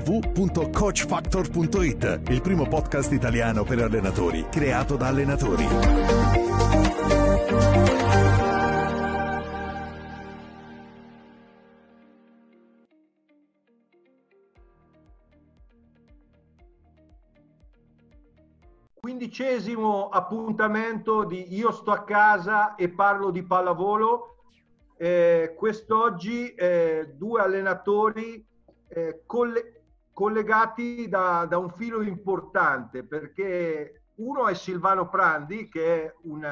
www.coachfactor.it, il primo podcast italiano per allenatori, creato da allenatori. Quindicesimo appuntamento di Io sto a casa e parlo di pallavolo. Eh, quest'oggi eh, due allenatori eh, colle- collegati da, da, un filo importante perché uno è Silvano Prandi che è un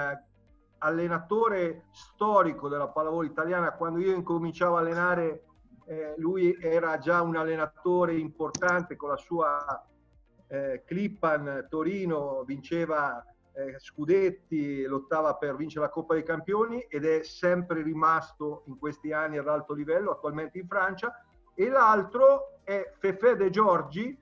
allenatore storico della pallavolo italiana. Quando io incominciavo a allenare eh, lui era già un allenatore importante con la sua eh, Clippan Torino, vinceva eh, scudetti, lottava per vincere la Coppa dei Campioni ed è sempre rimasto in questi anni ad alto livello, attualmente in Francia e l'altro è Fefe De Giorgi,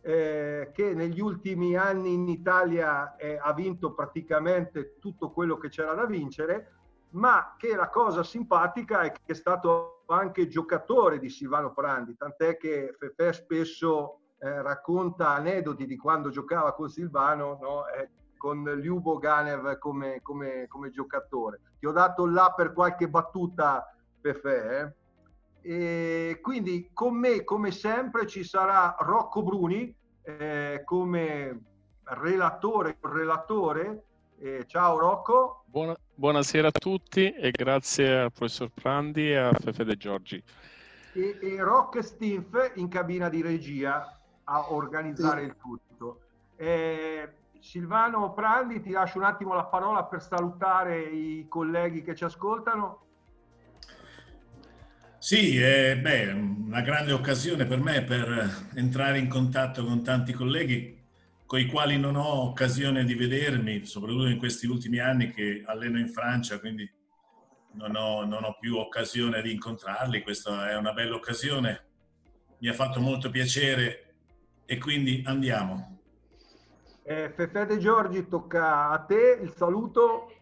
eh, che negli ultimi anni in Italia eh, ha vinto praticamente tutto quello che c'era da vincere, ma che la cosa simpatica è che è stato anche giocatore di Silvano Prandi, tant'è che Fefe spesso eh, racconta aneddoti di quando giocava con Silvano, no? Eh, con Liubo Ganev come, come, come, giocatore. Ti ho dato là per qualche battuta, Fefe, eh? E quindi con me, come sempre, ci sarà Rocco Bruni eh, come relatore. relatore. Eh, ciao Rocco. Buona, buonasera a tutti e grazie al professor Prandi e a Fefe De Giorgi. E, e Rock Stinf in cabina di regia a organizzare sì. il tutto. Eh, Silvano Prandi, ti lascio un attimo la parola per salutare i colleghi che ci ascoltano. Sì, eh, beh, una grande occasione per me per entrare in contatto con tanti colleghi con i quali non ho occasione di vedermi, soprattutto in questi ultimi anni che alleno in Francia, quindi non ho, non ho più occasione di incontrarli. Questa è una bella occasione, mi ha fatto molto piacere e quindi andiamo. Eh, Fefe De Giorgi, tocca a te il saluto.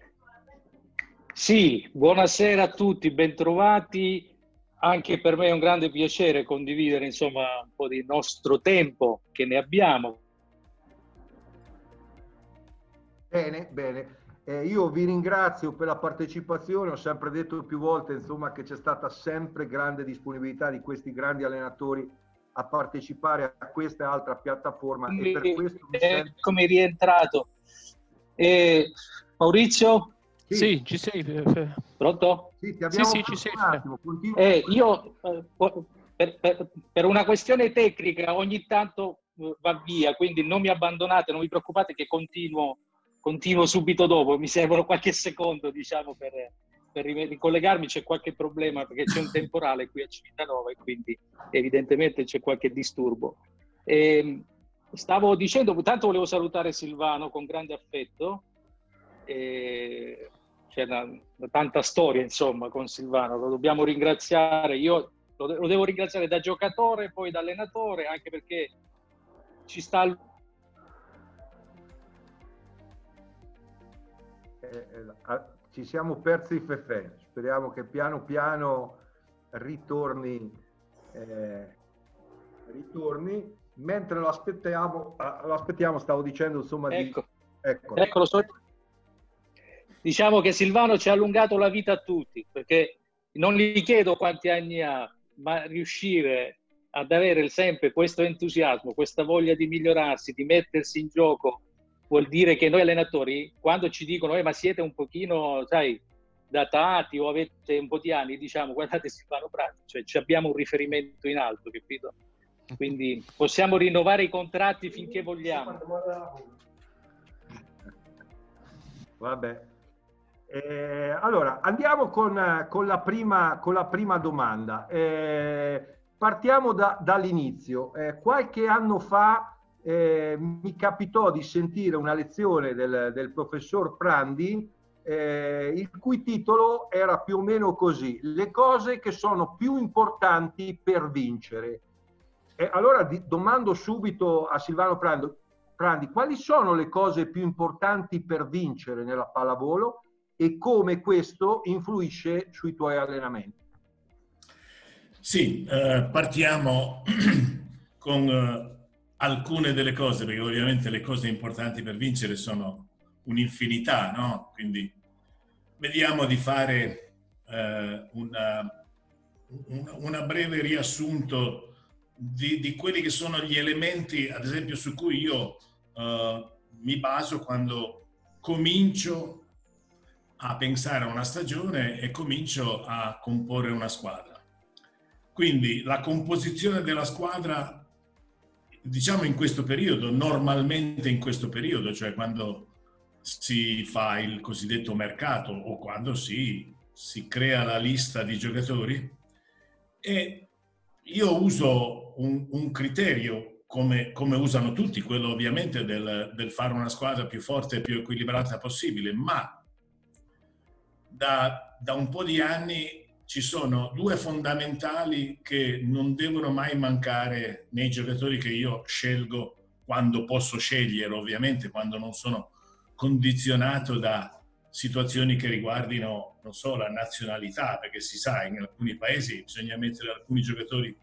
Sì, buonasera a tutti, bentrovati anche per me è un grande piacere condividere insomma un po' di nostro tempo che ne abbiamo. Bene, bene. Eh, io vi ringrazio per la partecipazione, ho sempre detto più volte insomma, che c'è stata sempre grande disponibilità di questi grandi allenatori a partecipare a questa e altra piattaforma. Come, e per questo eh, sento... come rientrato. Eh, Maurizio, sì. sì, ci sei. Pronto? Sì, ti abbiamo sì, sì, ci sei. Eh, io, eh, per, per, per, una questione tecnica, ogni tanto eh, va via, quindi non mi abbandonate, non vi preoccupate che continuo, continuo subito dopo. Mi servono qualche secondo, diciamo, per, per ricollegarmi. C'è qualche problema perché c'è un temporale qui a Civitanova e quindi evidentemente c'è qualche disturbo. E, ehm, stavo dicendo, tanto volevo salutare Silvano con grande affetto. E c'è una, una tanta storia insomma con Silvano, lo dobbiamo ringraziare, io lo, lo, devo ringraziare da giocatore, poi da allenatore, anche perché ci sta... Eh, eh, ci siamo persi Fefe, speriamo che piano piano ritorni, eh, ritorni. mentre lo aspettiamo, lo aspettiamo stavo dicendo insomma ecco. di... Ecco. Ecco, lo so, Diciamo che Silvano ci ha allungato la vita a tutti, perché non gli chiedo quanti anni ha, ma riuscire ad avere sempre questo entusiasmo, questa voglia di migliorarsi, di mettersi in gioco, vuol dire che noi allenatori, quando ci dicono, eh, ma siete un pochino, sai, datati o avete un po' di anni, diciamo, guardate Silvano Prati, cioè ci abbiamo un riferimento in alto, capito? Quindi possiamo rinnovare i contratti finché vogliamo. Vabbè. Eh, allora, andiamo con, con, la prima, con, la prima, domanda. Eh, partiamo da, dall'inizio. Eh, qualche anno fa eh, mi capitò di sentire una lezione del, del professor Prandi, eh, il cui titolo era più o meno così, le cose che sono più importanti per vincere. allora di, domando subito a Silvano Prandi, Prandi, quali sono le cose più importanti per vincere nella pallavolo e come questo influisce sui tuoi allenamenti? Sì, eh, partiamo con eh, alcune delle cose, perché ovviamente le cose importanti per vincere sono un'infinità, no? Quindi vediamo di fare eh, una, una, una, breve riassunto di, di, quelli che sono gli elementi, ad esempio, su cui io eh, mi baso quando comincio a pensare a una stagione e comincio a comporre una squadra. Quindi la composizione della squadra, diciamo in questo periodo, normalmente in questo periodo, cioè quando si fa il cosiddetto mercato o quando si, si crea la lista di giocatori, e io uso un, un criterio come, come, usano tutti, quello ovviamente del, del fare una squadra più forte e più equilibrata possibile, ma da, da un po' di anni ci sono due fondamentali che non devono mai mancare nei giocatori che io scelgo quando posso scegliere, ovviamente quando non sono condizionato da situazioni che riguardino non solo la nazionalità, perché si sa, in alcuni paesi bisogna mettere alcuni giocatori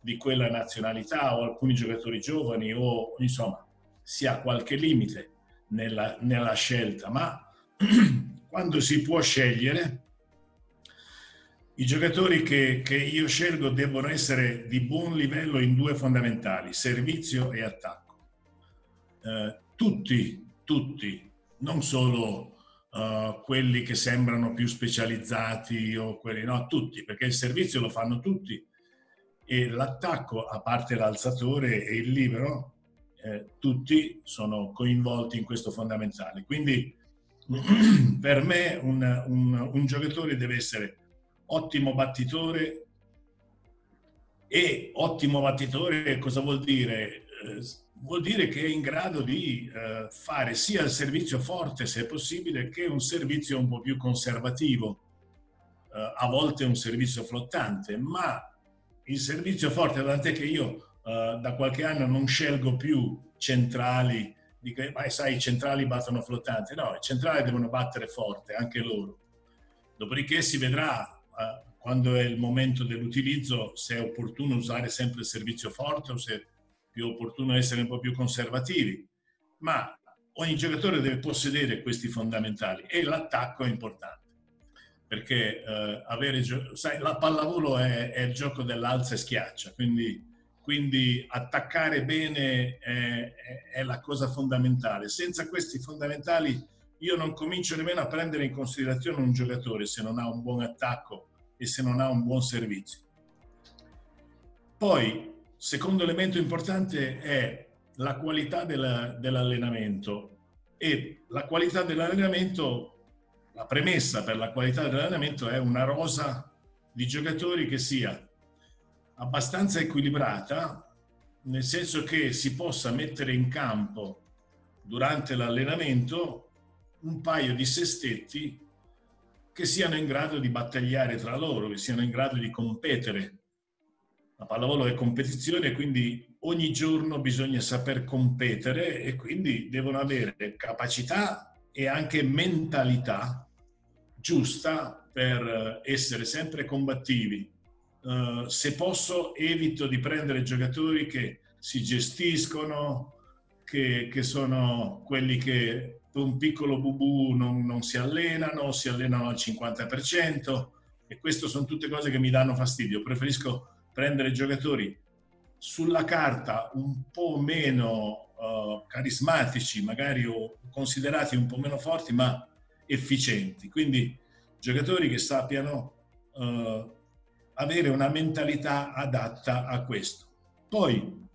di quella nazionalità o alcuni giocatori giovani o insomma si ha qualche limite nella, nella scelta, ma quando si può scegliere, i giocatori che, che, io scelgo devono essere di buon livello in due fondamentali, servizio e attacco. Eh, tutti, tutti, non solo uh, quelli che sembrano più specializzati o quelli, no, tutti, perché il servizio lo fanno tutti e l'attacco, a parte l'alzatore e il libero, eh, tutti sono coinvolti in questo fondamentale. Quindi per me un, un, un, giocatore deve essere ottimo battitore e ottimo battitore cosa vuol dire? Eh, vuol dire che è in grado di eh, fare sia il servizio forte se possibile che un servizio un po' più conservativo, eh, a volte un servizio flottante, ma il servizio forte, tant'è che io da qualche anno non scelgo più centrali dico, ma sai, i centrali battono flottante. No, i centrali devono battere forte, anche loro. Dopodiché si vedrà eh, quando è il momento dell'utilizzo se è opportuno usare sempre il servizio forte o se è più opportuno essere un po' più conservativi. Ma ogni giocatore deve possedere questi fondamentali e l'attacco è importante perché eh, avere, sai, la pallavolo è, è il gioco dell'alza e schiaccia, quindi quindi attaccare bene è, è, la cosa fondamentale. Senza questi fondamentali io non comincio nemmeno a prendere in considerazione un giocatore se non ha un buon attacco e se non ha un buon servizio. Poi, secondo elemento importante è la qualità della, dell'allenamento e la qualità dell'allenamento, la premessa per la qualità dell'allenamento è una rosa di giocatori che sia abbastanza equilibrata, nel senso che si possa mettere in campo durante l'allenamento un paio di sestetti che siano in grado di battagliare tra loro, che siano in grado di competere. La pallavolo è competizione, quindi ogni giorno bisogna saper competere e quindi devono avere capacità e anche mentalità giusta per essere sempre combattivi, eh, se posso evito di prendere giocatori che si gestiscono, che, che sono quelli che un piccolo bubù non, non si allenano, si allenano al 50% e queste sono tutte cose che mi danno fastidio. Preferisco prendere giocatori sulla carta un po' meno uh, carismatici, magari o considerati un po' meno forti, ma efficienti. Quindi giocatori che sappiano uh, avere una mentalità adatta a questo. Poi,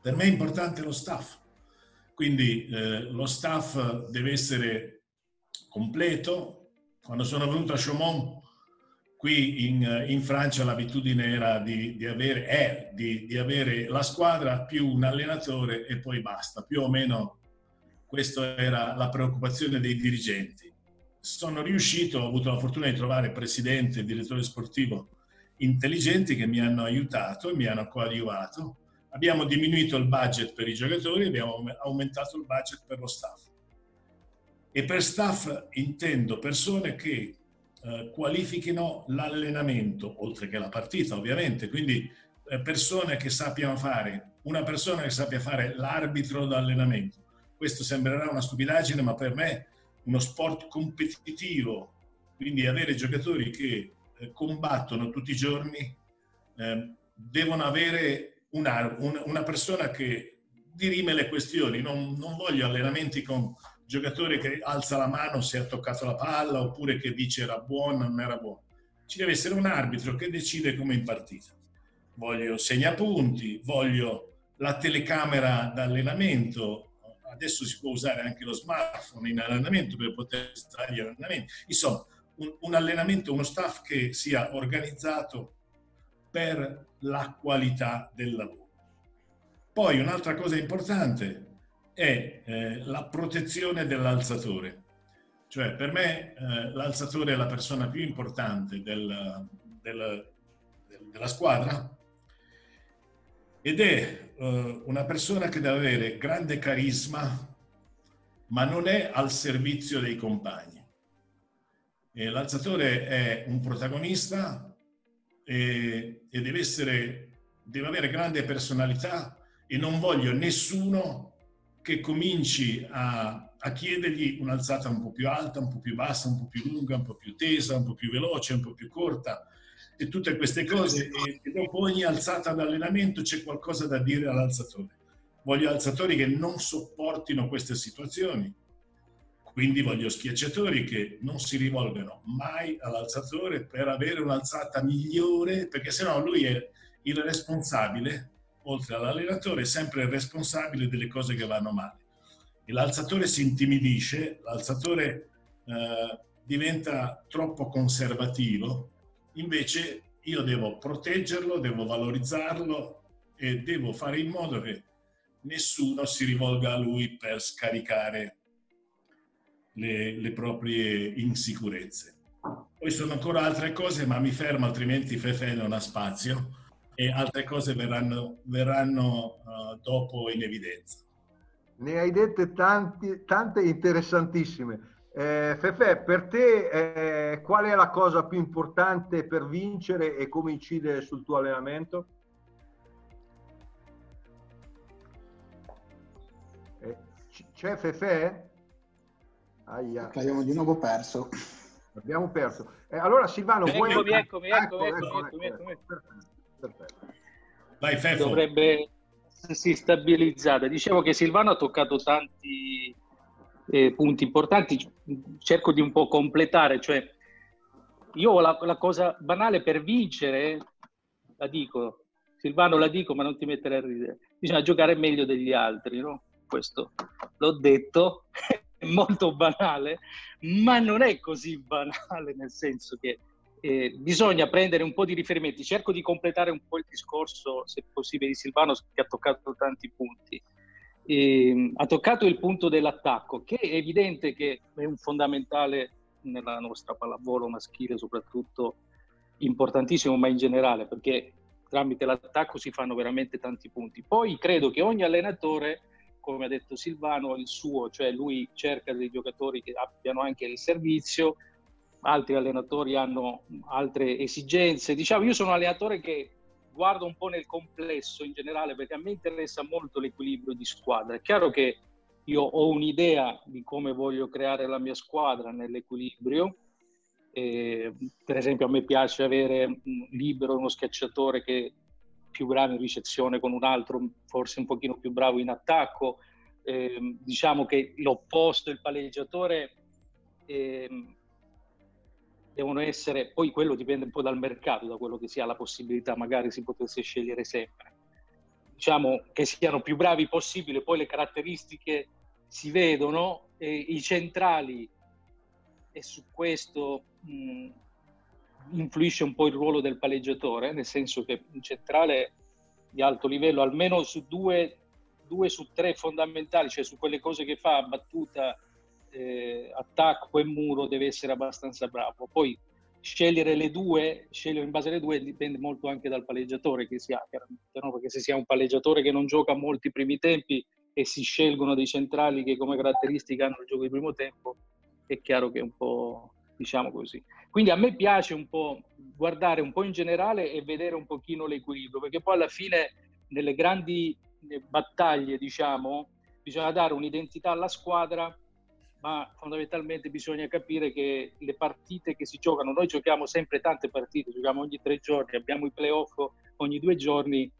per me è importante lo staff, quindi eh, lo staff deve essere completo. Quando sono venuto a Chaumont, qui in, in Francia l'abitudine era di, di avere, è di, di avere la squadra più un allenatore e poi basta, più o meno questa era la preoccupazione dei dirigenti. Sono riuscito, ho avuto la fortuna di trovare presidente direttore sportivo intelligenti che mi hanno aiutato e mi hanno coadiuvato. Abbiamo diminuito il budget per i giocatori, abbiamo aumentato il budget per lo staff. E per staff intendo persone che eh, qualifichino l'allenamento, oltre che la partita ovviamente, quindi eh, persone che sappiano fare, una persona che sappia fare l'arbitro d'allenamento. Questo sembrerà una stupidaggine, ma per me uno sport competitivo, quindi avere giocatori che combattono tutti i giorni eh, devono avere una, una, persona che dirime le questioni. Non, non, voglio allenamenti con giocatori che alza la mano se ha toccato la palla oppure che dice era buono o non era buono. Ci deve essere un arbitro che decide come in partita. Voglio segnapunti, voglio la telecamera d'allenamento, adesso si può usare anche lo smartphone in allenamento per poter stare gli allenamenti. Insomma, un, un allenamento, uno staff che sia organizzato per la qualità del lavoro. Poi un'altra cosa importante è eh, la protezione dell'alzatore. Cioè per me eh, l'alzatore è la persona più importante del, del, del, della squadra ed è eh, una persona che deve avere grande carisma ma non è al servizio dei compagni. Eh, l'alzatore è un protagonista e, e deve, essere, deve avere grande personalità e non voglio nessuno che cominci a, a, chiedergli un'alzata un po' più alta, un po' più bassa, un po' più lunga, un po' più tesa, un po' più veloce, un po' più corta e tutte queste cose e, e dopo ogni alzata d'allenamento c'è qualcosa da dire all'alzatore. Voglio alzatori che non sopportino queste situazioni quindi voglio schiacciatori che non si rivolgano mai all'alzatore per avere un'alzata migliore, perché sennò lui è il responsabile, oltre all'allenatore, è sempre il responsabile delle cose che vanno male. E l'alzatore si intimidisce, l'alzatore eh, diventa troppo conservativo, invece io devo proteggerlo, devo valorizzarlo e devo fare in modo che nessuno si rivolga a lui per scaricare le, le proprie insicurezze. Poi sono ancora altre cose, ma mi fermo, altrimenti Fefe non ha spazio e altre cose verranno, verranno uh, dopo in evidenza. Ne hai dette tanti, tante interessantissime. Eh, Fefe, per te eh, qual è la cosa più importante per vincere e come incide sul tuo allenamento? Eh, c'è Fefe? Aia. Abbiamo di nuovo perso. Abbiamo perso. Eh, allora Silvano, eccomi, vuoi... Eccomi, eccomi, ecco, ecco, eccomi, eccomi, ecco, Perfetto. Vai, Fefo. Dovrebbe si stabilizzare. Dicevo che Silvano ha toccato tanti eh, punti importanti, cerco di un po' completare, cioè io la, la cosa banale per vincere, la dico, Silvano la dico ma non ti mettere a ridere, bisogna giocare meglio degli altri, no? Questo l'ho detto molto banale, ma non è così banale, nel senso che eh, bisogna prendere un po' di riferimenti. Cerco di completare un po' il discorso, se possibile, di Silvano, che ha toccato tanti punti. E, ha toccato il punto dell'attacco, che è evidente che è un fondamentale nella nostra pallavolo maschile, soprattutto importantissimo, ma in generale, perché tramite l'attacco si fanno veramente tanti punti. Poi credo che ogni allenatore come ha detto Silvano, il suo, cioè lui cerca dei giocatori che abbiano anche il servizio, altri allenatori hanno altre esigenze. Diciamo, io sono un allenatore che guardo un po' nel complesso in generale perché a me interessa molto l'equilibrio di squadra. È chiaro che io ho un'idea di come voglio creare la mia squadra nell'equilibrio. Eh, per esempio, a me piace avere libero uno schiacciatore che più bravo in ricezione con un altro, forse un pochino più bravo in attacco. Eh, diciamo che l'opposto, il palleggiatore, eh, devono essere, poi quello dipende un po' dal mercato, da quello che si ha la possibilità, magari si potesse scegliere sempre. Diciamo che siano più bravi possibile, poi le caratteristiche si vedono, e i centrali, e su questo mh, influisce un po' il ruolo del palleggiatore, nel senso che un centrale di alto livello, almeno su due, due su tre fondamentali, cioè su quelle cose che fa, battuta, eh, attacco e muro deve essere abbastanza bravo. Poi scegliere le due, scegliere in base alle due dipende molto anche dal palleggiatore che si ha, chiaramente, no? perché se si ha un palleggiatore che non gioca molti primi tempi e si scelgono dei centrali che come caratteristica hanno il gioco di primo tempo, è chiaro che è un po' diciamo così. Quindi a me piace un po' guardare un po' in generale e vedere un pochino l'equilibrio, perché poi alla fine nelle grandi battaglie, diciamo, bisogna dare un'identità alla squadra ma fondamentalmente bisogna capire che le partite che si giocano, noi giochiamo sempre tante partite, giochiamo ogni tre giorni, abbiamo i playoff ogni due giorni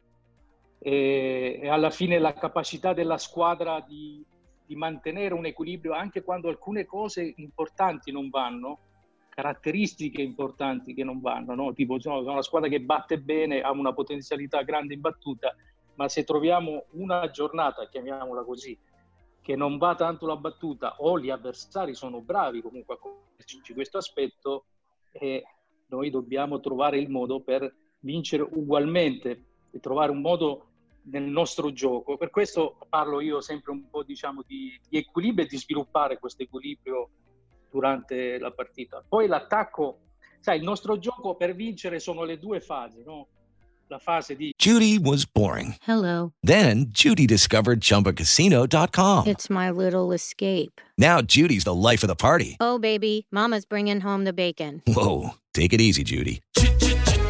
e, e alla fine la capacità della squadra di, di, mantenere un equilibrio anche quando alcune cose importanti non vanno, caratteristiche importanti che non vanno, no? tipo no, una squadra che batte bene, ha una potenzialità grande in battuta, ma se troviamo una giornata, chiamiamola così, che non va tanto la battuta o gli avversari sono bravi comunque a conoscerci questo aspetto e noi dobbiamo trovare il modo per vincere ugualmente e trovare un modo nel nostro gioco. Per questo parlo io sempre un po' diciamo di, di equilibrio e di sviluppare questo equilibrio durante la partita. Poi l'attacco, sai, il nostro gioco per vincere sono le due fasi, no? la fase di Judy was boring. Hello. Then Judy discovered chumbacasino.com. It's my little escape. Now Judy's the life of the party. Oh baby, mama's bringing home the bacon. Whoa, take it easy Judy.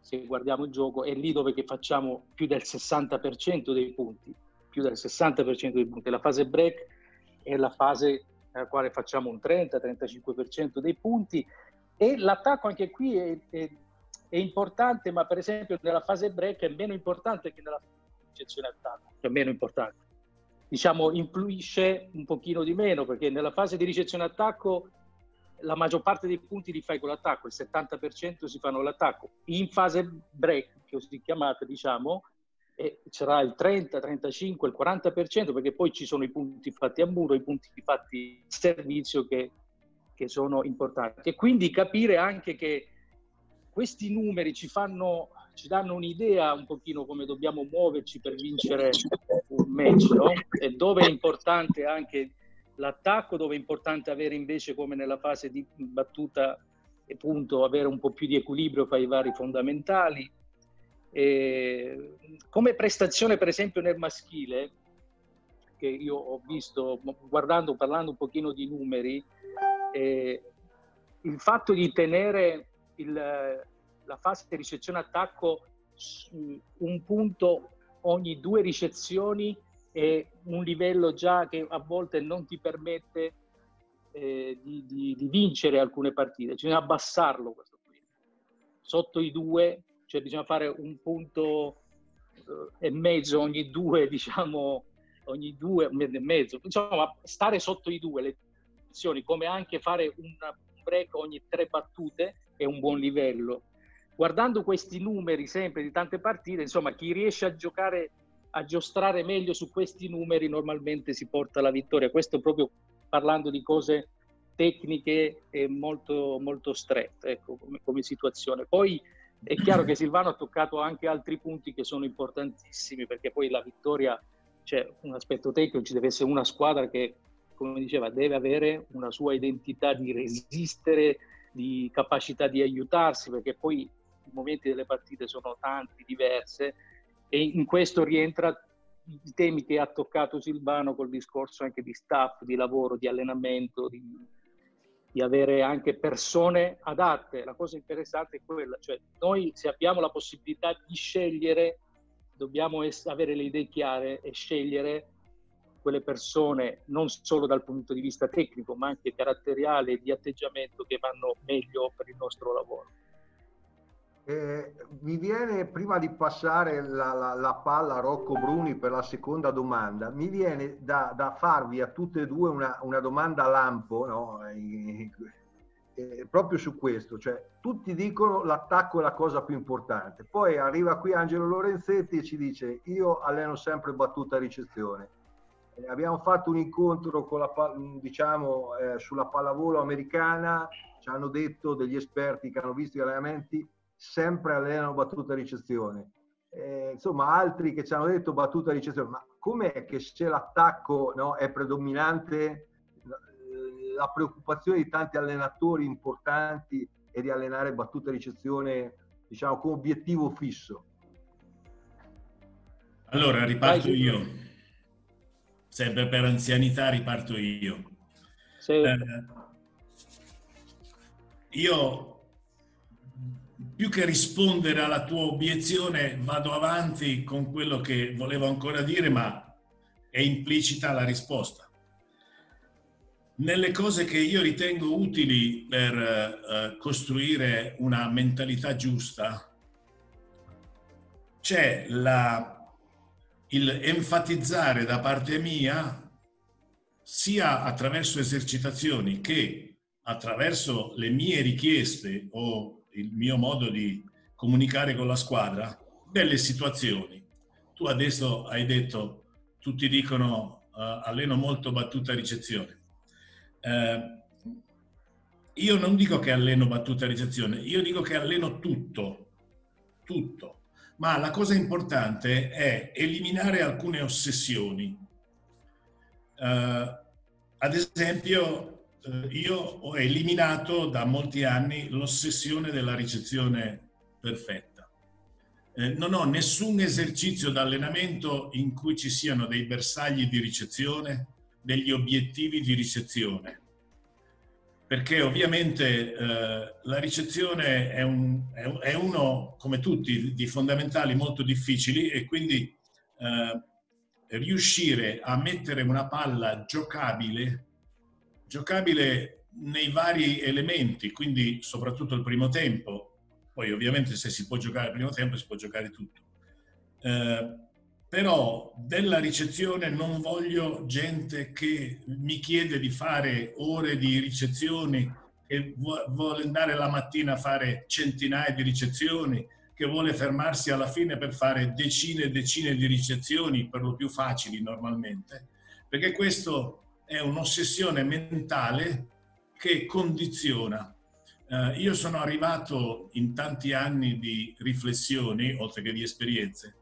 Se guardiamo il gioco è lì dove facciamo più del 60% dei punti. Più del 60% dei punti. La fase break è la fase nella quale facciamo un 30-35% dei punti e l'attacco anche qui è, è, è, importante, ma per esempio nella fase break è meno importante che nella ricezione attacco, è meno importante diciamo, influisce un pochino di meno, perché nella fase di ricezione attacco la maggior parte dei punti li fai con l'attacco, il 70% si fanno l'attacco. In fase break, così chiamata, diciamo, eh, c'era il 30, 35, il 40%, perché poi ci sono i punti fatti a muro, i punti fatti a servizio che, che sono importanti. E quindi capire anche che questi numeri ci fanno ci danno un'idea un pochino come dobbiamo muoverci per vincere un match, no? E dove è importante anche l'attacco, dove è importante avere invece come nella fase di battuta e punto avere un po' più di equilibrio fra i vari fondamentali. E come prestazione per esempio nel maschile, che io ho visto guardando, parlando un pochino di numeri, eh, il fatto di tenere il, la fase di ricezione attacco un punto ogni due ricezioni è un livello già che a volte non ti permette eh, di, di, di, vincere alcune partite, bisogna abbassarlo questo qui. Sotto i due, cioè bisogna fare un punto eh, e mezzo ogni due, diciamo, ogni due e mezzo, insomma stare sotto i due le azioni, come anche fare un break ogni tre battute è un buon livello. Guardando questi numeri sempre di tante partite, insomma, chi riesce a giocare, a giostrare meglio su questi numeri normalmente si porta la vittoria. Questo proprio parlando di cose tecniche e molto, molto strette ecco, come, come situazione. Poi è chiaro che Silvano ha toccato anche altri punti che sono importantissimi perché poi la vittoria c'è un aspetto tecnico, ci deve essere una squadra che, come diceva, deve avere una sua identità di resistere, di capacità di aiutarsi, perché poi i momenti delle partite sono tanti, diverse, e in questo rientra i temi che ha toccato Silvano col discorso anche di staff, di lavoro, di allenamento, di, di avere anche persone adatte. La cosa interessante è quella, cioè noi se abbiamo la possibilità di scegliere, dobbiamo es- avere le idee chiare e scegliere quelle persone non solo dal punto di vista tecnico, ma anche caratteriale e di atteggiamento che vanno meglio per il nostro lavoro. Eh, mi viene, prima di passare la, la, la, palla a Rocco Bruni per la seconda domanda, mi viene da, da farvi a tutte e due una, una domanda lampo, no? eh, proprio su questo, cioè tutti dicono l'attacco è la cosa più importante, poi arriva qui Angelo Lorenzetti e ci dice io alleno sempre battuta ricezione. Eh, abbiamo fatto un incontro con la, diciamo, eh, sulla pallavolo americana, ci hanno detto degli esperti che hanno visto gli allenamenti sempre allenano battuta ricezione. Eh, insomma, altri che ci hanno detto battuta ricezione, ma com'è che se l'attacco no, è predominante, la preoccupazione di tanti allenatori importanti è di allenare battuta ricezione, diciamo, come obiettivo fisso? Allora, riparto io. Sempre per anzianità riparto io. Sì. Eh, io più che rispondere alla tua obiezione, vado avanti con quello che volevo ancora dire, ma è implicita la risposta. Nelle cose che io ritengo utili per uh, costruire una mentalità giusta, c'è la, il enfatizzare da parte mia, sia attraverso esercitazioni che attraverso le mie richieste o il mio modo di comunicare con la squadra, delle situazioni. Tu adesso hai detto, tutti dicono uh, alleno molto battuta ricezione. Uh, io non dico che alleno battuta ricezione, io dico che alleno tutto, tutto. Ma la cosa importante è eliminare alcune ossessioni. Uh, ad esempio, io ho eliminato da molti anni l'ossessione della ricezione perfetta. Eh, non ho nessun esercizio d'allenamento in cui ci siano dei bersagli di ricezione, degli obiettivi di ricezione. Perché ovviamente eh, la ricezione è, un, è, uno, come tutti, di fondamentali molto difficili e quindi eh, riuscire a mettere una palla giocabile giocabile nei vari elementi, quindi soprattutto il primo tempo, poi ovviamente se si può giocare il primo tempo si può giocare tutto. Eh, però della ricezione non voglio gente che mi chiede di fare ore di ricezioni, che vuole andare la mattina a fare centinaia di ricezioni, che vuole fermarsi alla fine per fare decine e decine di ricezioni, per lo più facili normalmente, perché questo è un'ossessione mentale che condiziona. Eh, io sono arrivato in tanti anni di riflessioni, oltre che di esperienze,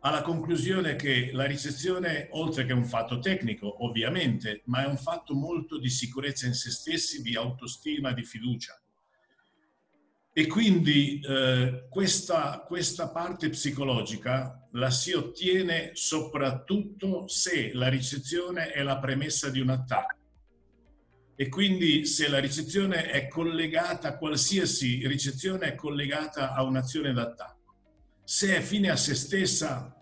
alla conclusione che la ricezione, oltre che un fatto tecnico, ovviamente, ma è un fatto molto di sicurezza in se stessi, di autostima, di fiducia. E quindi eh, questa, questa parte psicologica la si ottiene soprattutto se la ricezione è la premessa di un attacco. E quindi se la ricezione è collegata, qualsiasi ricezione è collegata a un'azione d'attacco. Se è fine a se stessa,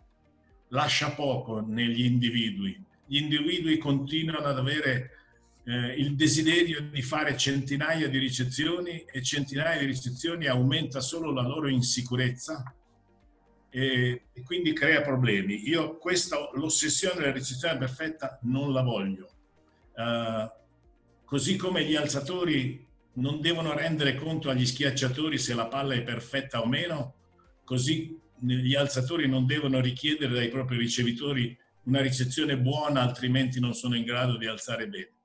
lascia poco negli individui. Gli individui continuano ad avere eh, il desiderio di fare centinaia di ricezioni e centinaia di ricezioni aumenta solo la loro insicurezza e, e quindi crea problemi. Io questa, l'ossessione della ricezione perfetta non la voglio. Uh, così come gli alzatori non devono rendere conto agli schiacciatori se la palla è perfetta o meno, così gli alzatori non devono richiedere dai propri ricevitori una ricezione buona, altrimenti non sono in grado di alzare bene.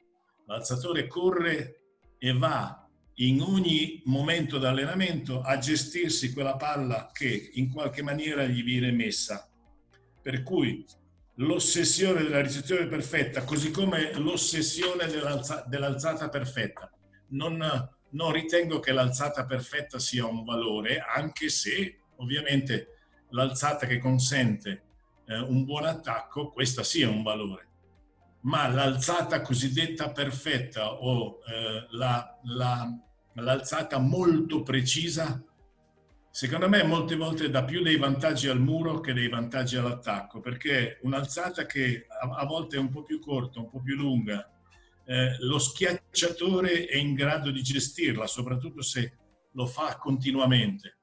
L'alzatore corre e va in ogni momento d'allenamento a gestirsi quella palla che in qualche maniera gli viene messa. Per cui l'ossessione della ricezione perfetta, così come l'ossessione dell'alza- dell'alzata perfetta, non, non ritengo che l'alzata perfetta sia un valore, anche se ovviamente l'alzata che consente eh, un buon attacco, questa sia un valore. Ma l'alzata cosiddetta perfetta o eh, la, la, l'alzata molto precisa, secondo me molte volte dà più dei vantaggi al muro che dei vantaggi all'attacco, perché un'alzata che a, a volte è un po' più corta, un po' più lunga, eh, lo schiacciatore è in grado di gestirla, soprattutto se lo fa continuamente.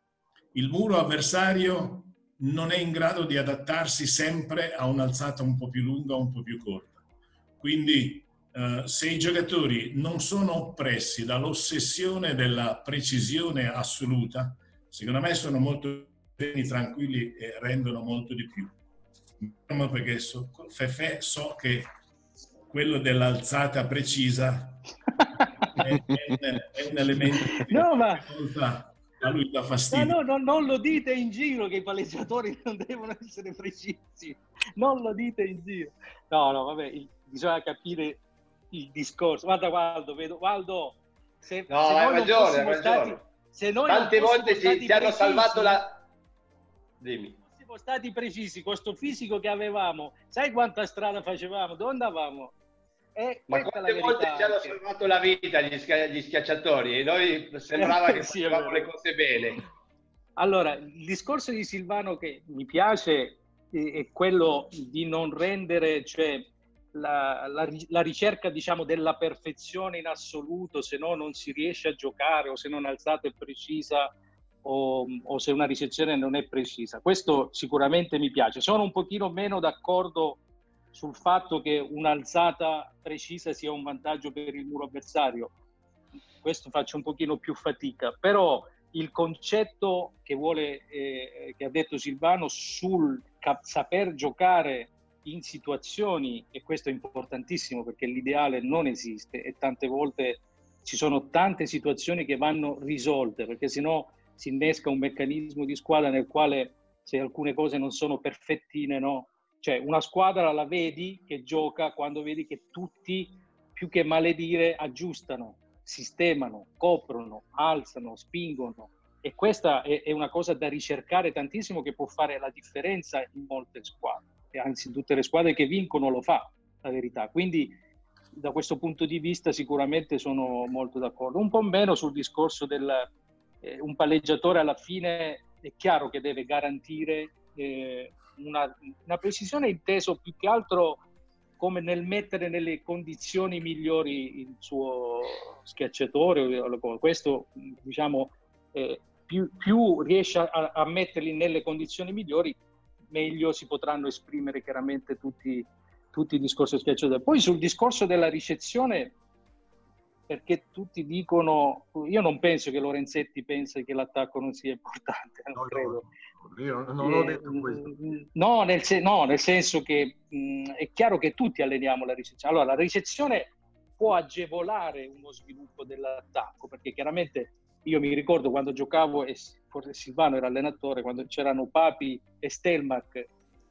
Il muro avversario non è in grado di adattarsi sempre a un'alzata un po' più lunga o un po' più corta. Quindi eh, se i giocatori non sono oppressi dall'ossessione della precisione assoluta, secondo me sono molto tranquilli e rendono molto di più. Perché so, Fefe so che quello dell'alzata precisa è, è, un elemento no, ma... a lui dà fastidio. No, no, no, non lo dite in giro che i palleggiatori non devono essere precisi, non lo dite in giro. No, no, vabbè, il, bisogna capire il discorso. Guarda Waldo, vedo, Waldo, se, no, se hai ragione, hai stati, ragione. se noi Tante volte ci, ci hanno salvato la... Dimmi. Fossimo stati precisi questo fisico che avevamo, sai quanta strada facevamo? Dove andavamo? E Ma quante volte ci hanno salvato la vita gli, schi- gli schiacciatori e noi sembrava che Sì, facevamo le cose bene. Allora, il discorso di Silvano che mi piace eh, è quello di non rendere, cioè la, la la ricerca diciamo della perfezione in assoluto, se no non si riesce a giocare o se non alzata è precisa o, o se una ricezione non è precisa. Questo sicuramente mi piace. Sono un pochino meno d'accordo sul fatto che un'alzata precisa sia un vantaggio per il muro avversario. Questo faccio un pochino più fatica, però il concetto che, vuole, eh, che ha detto Silvano sul cap- saper giocare in situazioni, e questo è importantissimo perché l'ideale non esiste e tante volte ci sono tante situazioni che vanno risolte perché sennò si innesca un meccanismo di squadra nel quale se alcune cose non sono perfettine, no? Cioè una squadra la vedi che gioca quando vedi che tutti, più che maledire, aggiustano, sistemano, coprono, alzano, spingono. E questa è, è una cosa da ricercare tantissimo che può fare la differenza in molte squadre. Anzi, tutte le squadre che vincono lo fa, la verità. Quindi da questo punto di vista sicuramente sono molto d'accordo. Un po' meno sul discorso del eh, un palleggiatore alla fine è chiaro che deve garantire eh, una, una precisione inteso più che altro come nel mettere nelle condizioni migliori il suo schiacciatore. Questo, diciamo, eh, più, più riesce a, a metterli nelle condizioni migliori, meglio si potranno esprimere chiaramente tutti, tutti i discorsi del schiacciatore. Poi sul discorso della ricezione, perché tutti dicono, io non penso che Lorenzetti pensi che l'attacco non sia importante, non credo. Io non, non ho Eh, detto questo. No, nel, se- no, nel senso che mh, è chiaro che tutti alleniamo la ricezione. Allora, la ricezione può agevolare uno sviluppo dell'attacco, perché chiaramente io mi ricordo quando giocavo, e forse Silvano era allenatore, quando c'erano Papi e Stelmach,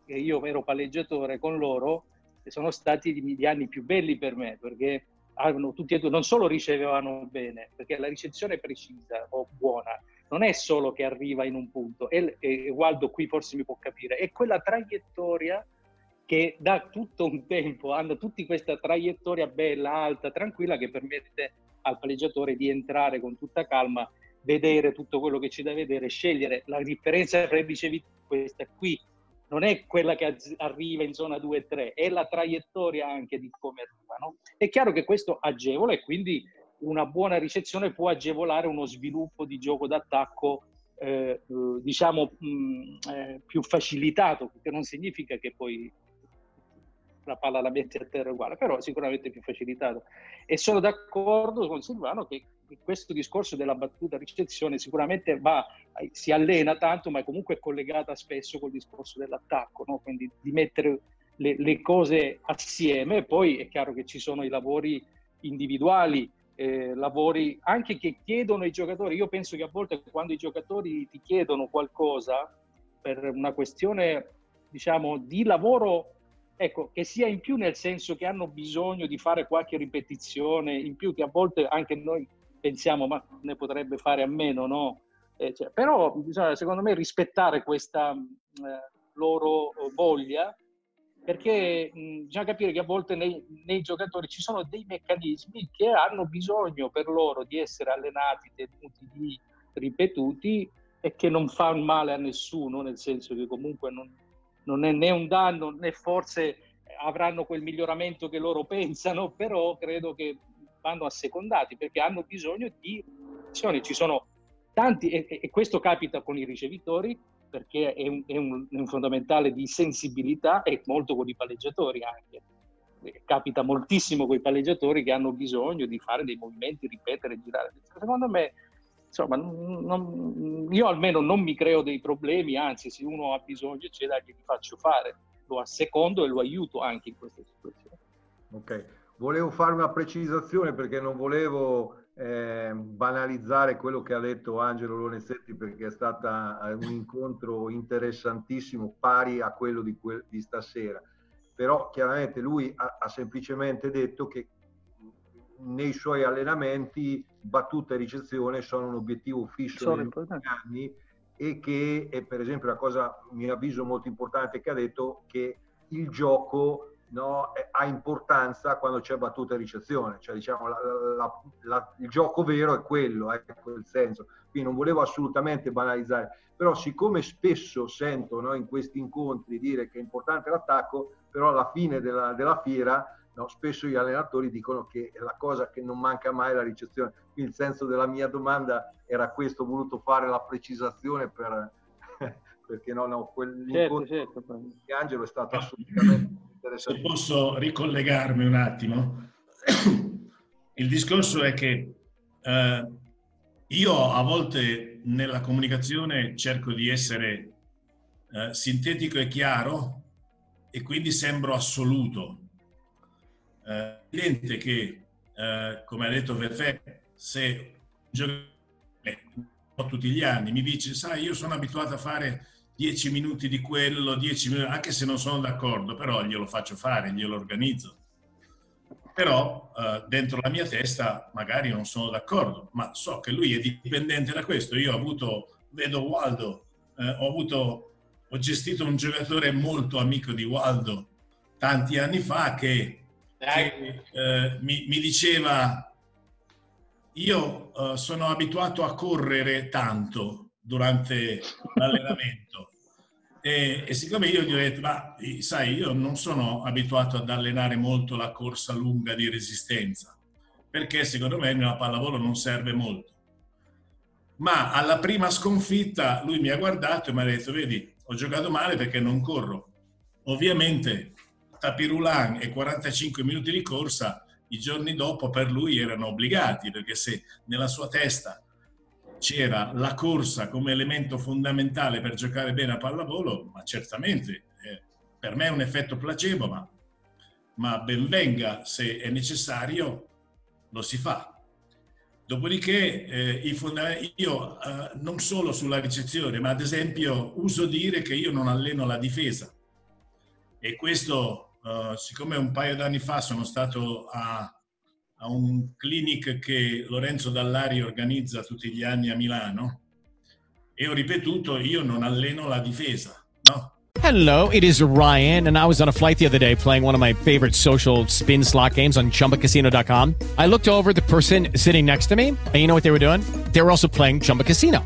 e io ero palleggiatore con loro, e sono stati gli anni più belli per me, perché avevano tutti e due, non solo ricevevano bene, perché la ricezione precisa o buona non è solo che arriva in un punto, e, e Waldo qui forse mi può capire, è quella traiettoria che da tutto un tempo hanno tutti questa traiettoria bella, alta, tranquilla che permette al palleggiatore di entrare con tutta calma, vedere tutto quello che c'è da vedere, scegliere. La differenza tra dicevi questa qui non è quella che arriva in zona 2 e 3, è la traiettoria anche di come arriva. no? È chiaro che questo agevola e quindi una buona ricezione può agevolare uno sviluppo di gioco d'attacco eh, diciamo mh, eh, più facilitato, che non significa che poi la palla la metti a terra uguale, però sicuramente più facilitato. E sono d'accordo con Silvano che questo discorso della battuta ricezione sicuramente va, si allena tanto, ma è comunque collegata spesso col discorso dell'attacco, no? quindi di mettere le, le, cose assieme. Poi è chiaro che ci sono i lavori individuali, eh, lavori anche che chiedono i giocatori. Io penso che a volte quando i giocatori ti chiedono qualcosa per una questione, diciamo, di lavoro ecco, che sia in più nel senso che hanno bisogno di fare qualche ripetizione, in più che a volte anche noi pensiamo ma ne potrebbe fare a meno, no? Eh, cioè, però bisogna secondo me rispettare questa eh, loro voglia perché mh, bisogna capire che a volte nei, nei, giocatori ci sono dei meccanismi che hanno bisogno per loro di essere allenati, tenuti di ripetuti e che non fanno male a nessuno, nel senso che comunque non, non è né un danno né forse avranno quel miglioramento che loro pensano, però credo che vanno assecondati perché hanno bisogno di azioni. Ci sono tanti, e, e, questo capita con i ricevitori perché è un, è, un, un, fondamentale di sensibilità e molto con i palleggiatori anche. Capita moltissimo con i palleggiatori che hanno bisogno di fare dei movimenti, ripetere, girare. Secondo me insomma, non, io almeno non mi creo dei problemi, anzi, se uno ha bisogno, eccetera, gli faccio fare, lo assecondo e lo aiuto anche in queste situazioni. Ok, volevo fare una precisazione perché non volevo eh, banalizzare quello che ha detto Angelo Lorenzetti perché è stato eh, un incontro interessantissimo, pari a quello di, que- di stasera. Però chiaramente lui ha, ha semplicemente detto che nei suoi allenamenti battuta e ricezione sono un obiettivo fisso negli anni e che è per esempio la cosa a mio avviso molto importante che ha detto che il gioco no, ha importanza quando c'è battuta e ricezione, cioè diciamo la, la, la, il gioco vero è quello, è quel senso. Quindi non volevo assolutamente banalizzare, però siccome spesso sento no, in questi incontri dire che è importante l'attacco, però alla fine della, della fiera No, spesso gli allenatori dicono che la cosa che non manca mai è la ricezione. Quindi il senso della mia domanda era questo, ho voluto fare la precisazione per, perché no, no, quell'incontro certo, certo. di Angelo è stato assolutamente interessante. Se posso ricollegarmi un attimo, il discorso è che eh, io a volte nella comunicazione cerco di essere eh, sintetico e chiaro e quindi sembro assoluto è evidente che, eh, come ha detto Verfè, se tutti gli anni mi dice, sai, io sono abituato a fare 10 minuti di quello, 10 minuti, anche se non sono d'accordo, però glielo faccio fare, glielo organizzo. Però eh, dentro la mia testa magari non sono d'accordo, ma so che lui è dipendente da questo. Io ho avuto, vedo Waldo, eh, ho avuto, ho gestito un giocatore molto amico di Waldo tanti anni fa che che eh, mi, mi, diceva io uh, sono abituato a correre tanto durante l'allenamento. E, e, siccome io gli ho detto ma sai io non sono abituato ad allenare molto la corsa lunga di resistenza perché secondo me nella pallavolo non serve molto. Ma alla prima sconfitta lui mi ha guardato e mi ha detto vedi ho giocato male perché non corro. Ovviamente tapirulan e 45 minuti di corsa i giorni dopo per lui erano obbligati, perché se nella sua testa c'era la corsa come elemento fondamentale per giocare bene a pallavolo, ma certamente eh, per me è un effetto placebo, ma, ma ben venga se è necessario, lo si fa. Dopodiché eh, fondament- io eh, non solo sulla ricezione, ma ad esempio uso dire che io non alleno la difesa e questo Uh, siccome un paio d'anni fa sono stato a, a, un clinic che Lorenzo Dallari organizza tutti gli anni a Milano e ho ripetuto, io non alleno la difesa, no? Hello, it is Ryan, and I was on a flight the other day playing one of my favorite social spin slot games on chumbacasino.com. I looked over the person sitting next to me, and you know what they were doing? They were also playing Chumba Casino.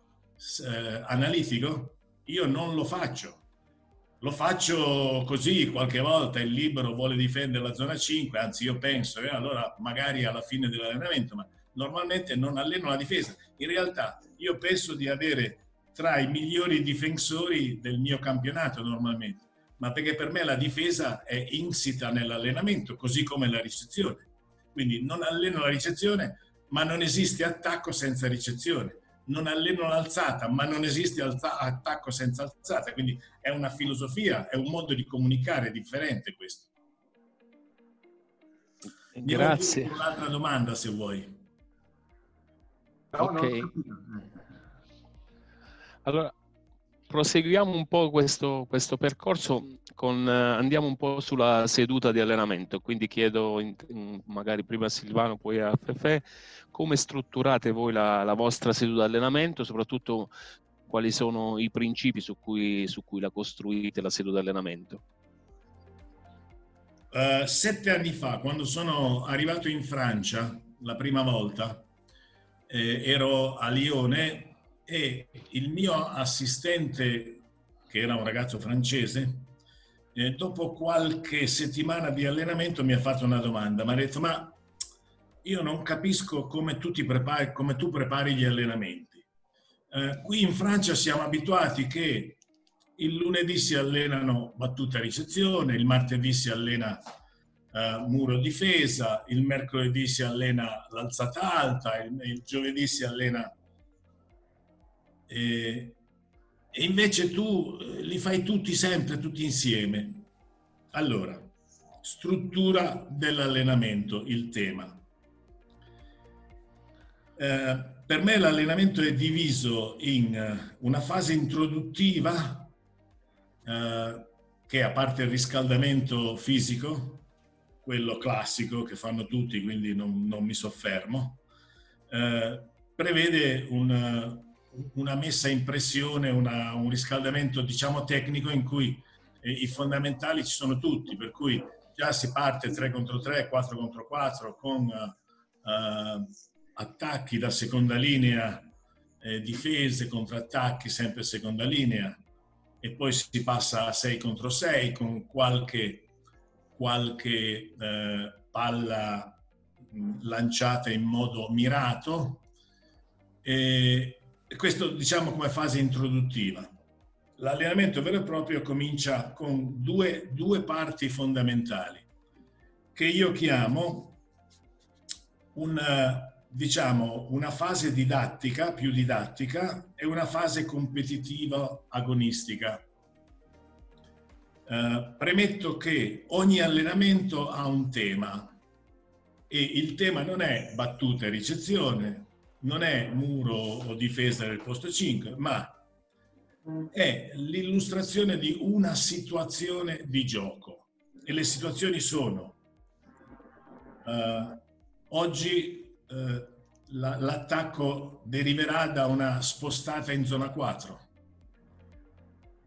eh, analitico, io non lo faccio. Lo faccio così, qualche volta il libero vuole difendere la zona 5, anzi io penso, eh, allora magari alla fine dell'allenamento, ma normalmente non alleno la difesa. In realtà io penso di avere tra i migliori difensori del mio campionato normalmente ma perché per me la difesa è insita nell'allenamento, così come la ricezione. Quindi non alleno la ricezione, ma non esiste attacco senza ricezione. Non alleno l'alzata, ma non esiste alza- attacco senza alzata. Quindi è una filosofia, è un modo di comunicare differente questo. Grazie. Un'altra domanda se vuoi. ok. Allora, proseguiamo un po' questo, questo percorso, con, eh, andiamo un po' sulla seduta di allenamento, quindi chiedo in, in, magari prima a Silvano, poi a Fefe, come strutturate voi la, la, vostra seduta di allenamento, soprattutto quali sono i principi su cui, su cui la costruite la seduta di allenamento? Uh, sette anni fa, quando sono arrivato in Francia la prima volta, eh, ero a Lione e il mio assistente, che era un ragazzo francese, eh, dopo qualche settimana di allenamento mi ha fatto una domanda, mi ha detto ma io non capisco come tu, prepari, come tu prepari gli allenamenti. Eh, qui in Francia siamo abituati che il lunedì si allenano battuta ricezione, il martedì si allena uh, muro difesa, il mercoledì si allena l'alzata alta, il, il giovedì si allena e, e invece tu eh, li fai tutti sempre, tutti insieme. Allora, struttura dell'allenamento, il tema. Eh, per me l'allenamento è diviso in eh, una fase introduttiva, eh, che a parte il riscaldamento fisico, quello classico che fanno tutti, quindi non, non mi soffermo, eh, prevede un, una messa in pressione, una, un riscaldamento diciamo tecnico in cui eh, i fondamentali ci sono tutti, per cui già si parte 3 contro 3, 4 contro 4 con uh, attacchi da seconda linea, eh, difese, attacchi sempre seconda linea e poi si passa a 6 contro 6 con qualche, qualche eh, palla lanciata in modo mirato. E, questo diciamo come fase introduttiva. L'allenamento vero e proprio comincia con due, due parti fondamentali che io chiamo una, diciamo, una fase didattica, più didattica, e una fase competitiva agonistica. Uh, premetto che ogni allenamento ha un tema e il tema non è battuta e ricezione, non è muro o difesa del posto 5, ma è l'illustrazione di una situazione di gioco. E le situazioni sono uh, oggi la, l'attacco deriverà da una spostata in zona 4,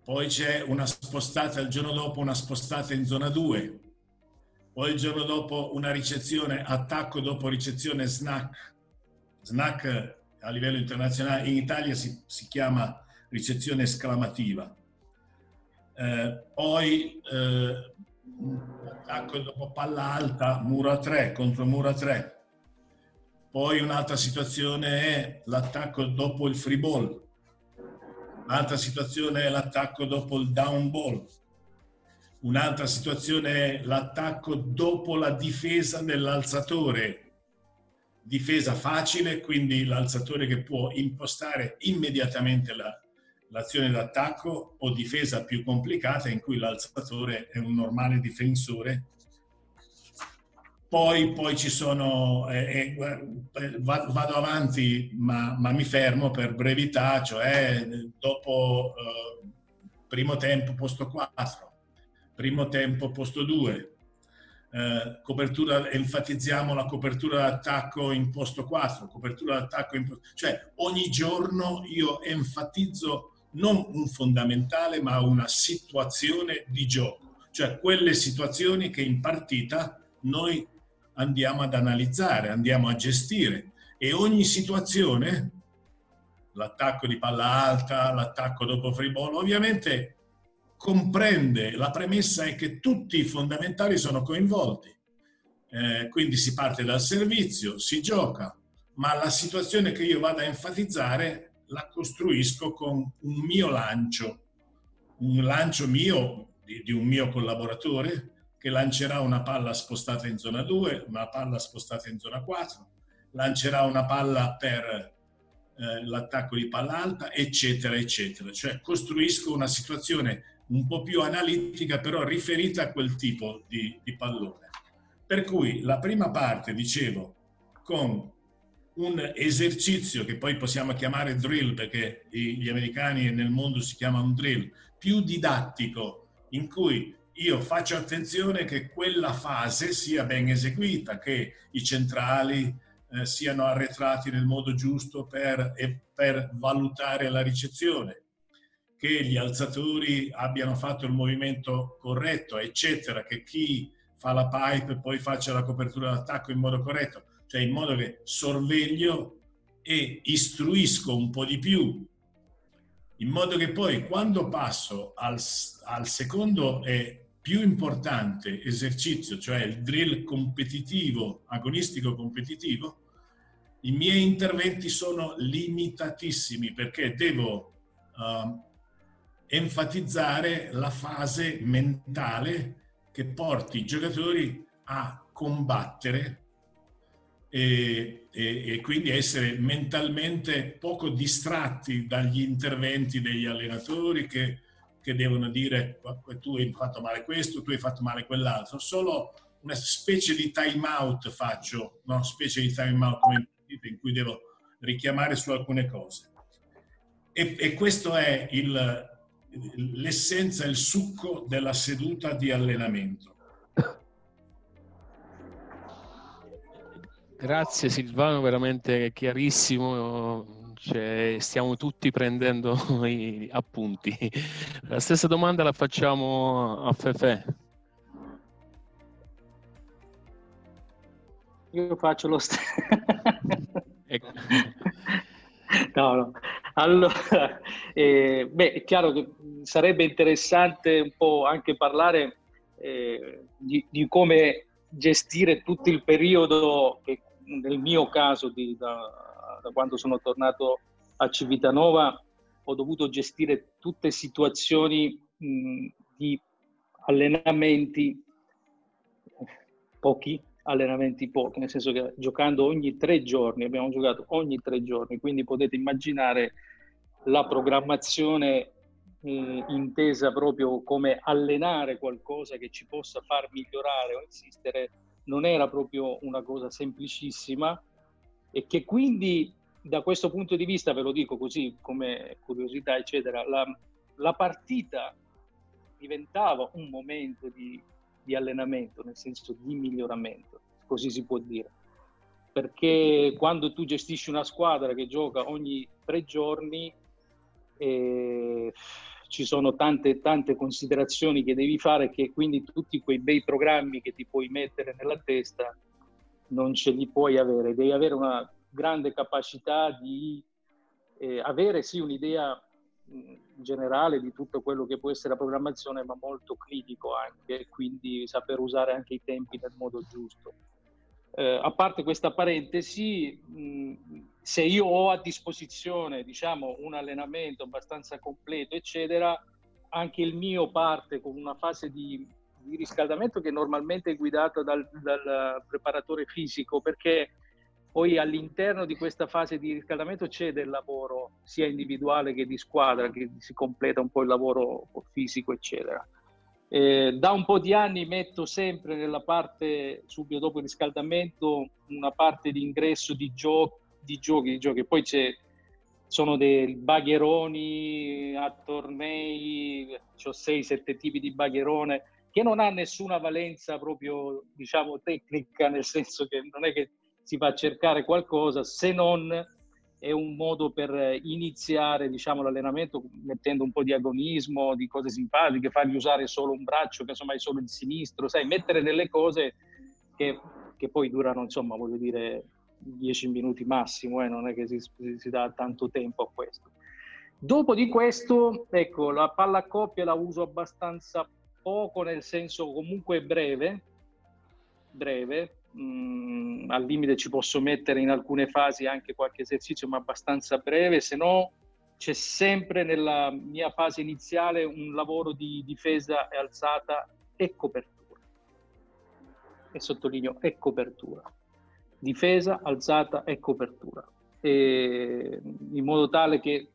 poi c'è una spostata il giorno dopo, una spostata in zona 2, poi il giorno dopo una ricezione, attacco dopo ricezione snack snack a livello internazionale, in Italia si, si chiama ricezione esclamativa. Eh, poi eh, attacco dopo palla alta, muro a 3 contro muro a 3. Poi un'altra situazione è l'attacco dopo il free ball. Un'altra situazione è l'attacco dopo il down ball. Un'altra situazione è l'attacco dopo la difesa dell'alzatore difesa facile, quindi l'alzatore che può impostare immediatamente la, l'azione d'attacco o difesa più complicata in cui l'alzatore è un normale difensore. Poi, poi ci sono, eh, eh, vado avanti ma, ma, mi fermo per brevità, cioè dopo eh, primo tempo posto 4, primo tempo posto 2, eh, copertura, enfatizziamo la copertura d'attacco in posto 4, copertura d'attacco in posto... Cioè ogni giorno io enfatizzo non un fondamentale ma una situazione di gioco, cioè quelle situazioni che in partita noi andiamo ad analizzare, andiamo a gestire e ogni situazione, l'attacco di palla alta, l'attacco dopo ball, ovviamente comprende, la premessa è che tutti i fondamentali sono coinvolti. Eh, quindi si parte dal servizio, si gioca, ma la situazione che io vado a enfatizzare la costruisco con un mio lancio, un lancio mio, di, di un mio collaboratore, che lancerà una palla spostata in zona 2, una palla spostata in zona 4, lancerà una palla per eh, l'attacco di palla alta, eccetera, eccetera. Cioè costruisco una situazione un po' più analitica, però riferita a quel tipo di, di pallone. Per cui la prima parte, dicevo, con un esercizio che poi possiamo chiamare drill, perché gli americani nel mondo si chiama un drill, più didattico, in cui io faccio attenzione che quella fase sia ben eseguita, che i centrali eh, siano arretrati nel modo giusto per, per valutare la ricezione, che gli alzatori abbiano fatto il movimento corretto, eccetera, che chi fa la pipe poi faccia la copertura d'attacco in modo corretto, cioè in modo che sorveglio e istruisco un po' di più, in modo che poi quando passo al, al secondo e più importante esercizio, cioè il drill competitivo, agonistico competitivo, i miei interventi sono limitatissimi perché devo uh, enfatizzare la fase mentale che porti i giocatori a combattere e, e, e, quindi essere mentalmente poco distratti dagli interventi degli allenatori che, che, devono dire tu hai fatto male questo, tu hai fatto male quell'altro. Solo una specie di time out faccio, no? specie di time out in cui devo richiamare su alcune cose. E, e questo è il, l'essenza, il succo della seduta di allenamento. Grazie Silvano, veramente chiarissimo. Cioè, stiamo tutti prendendo i appunti. La stessa domanda la facciamo a Fefe. Io faccio lo stesso. ecco. No, no. Allora, eh, beh, è chiaro che sarebbe interessante un po' anche parlare eh, di, di, come gestire tutto il periodo che nel mio caso di, da, da, quando sono tornato a Civitanova ho dovuto gestire tutte situazioni mh, di allenamenti pochi allenamenti pochi, nel senso che giocando ogni tre giorni, abbiamo giocato ogni tre giorni, quindi potete immaginare la programmazione eh, intesa proprio come allenare qualcosa che ci possa far migliorare o insistere, non era proprio una cosa semplicissima e che quindi da questo punto di vista, ve lo dico così come curiosità, eccetera, la, la partita diventava un momento di di allenamento, nel senso di miglioramento, così si può dire. Perché quando tu gestisci una squadra che gioca ogni tre giorni, eh, ci sono tante, tante considerazioni che devi fare che quindi tutti quei bei programmi che ti puoi mettere nella testa non ce li puoi avere. Devi avere una grande capacità di eh, avere sì un'idea generale di tutto quello che può essere la programmazione, ma molto critico anche, quindi saper usare anche i tempi nel modo giusto. Eh, a parte questa parentesi, mh, se io ho a disposizione diciamo, un allenamento abbastanza completo, eccetera, anche il mio parte con una fase di, di riscaldamento che normalmente è guidata dal, dal preparatore fisico, perché Poi all'interno di questa fase di riscaldamento c'è del lavoro sia individuale che di squadra, che si completa un po' il lavoro fisico, eccetera. Eh, da un po' di anni metto sempre nella parte, subito dopo il riscaldamento, una parte di ingresso di, gio- di giochi, di giochi. Poi c'è, sono dei bagheroni a tornei, ho 6-7 tipi di bagherone, che non ha nessuna valenza proprio, diciamo, tecnica, nel senso che non è che si va a cercare qualcosa, se non è un modo per iniziare diciamo, l'allenamento mettendo un po' di agonismo, di cose simpatiche, fargli usare solo un braccio, casomai solo il sinistro, sai, mettere delle cose che, che poi durano, insomma, voglio dire, 10 minuti massimo, eh, non è che si, si dà tanto tempo a questo. Dopo di questo, ecco, la palla a coppia la uso abbastanza poco, nel senso comunque breve, breve, mh, mm, al limite ci posso mettere in alcune fasi anche qualche esercizio, ma abbastanza breve, se no c'è sempre nella mia fase iniziale un lavoro di difesa e alzata e copertura. E sottolineo e copertura. Difesa, alzata e copertura. E in modo tale che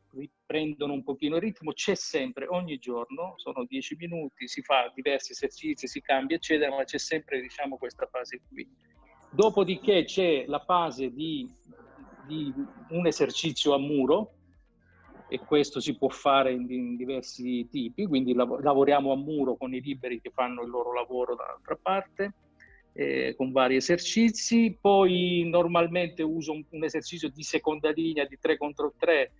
riprendono un pochino il ritmo, c'è sempre, ogni giorno, sono dieci minuti, si fa diversi esercizi, si cambia, eccetera, ma c'è sempre, diciamo, questa fase qui. Dopodiché c'è la fase di, di un esercizio a muro, e questo si può fare in, in diversi tipi, quindi lav- lavoriamo a muro con i liberi che fanno il loro lavoro dall'altra parte, eh, con vari esercizi, poi normalmente uso un, un esercizio di seconda linea di 3 contro 3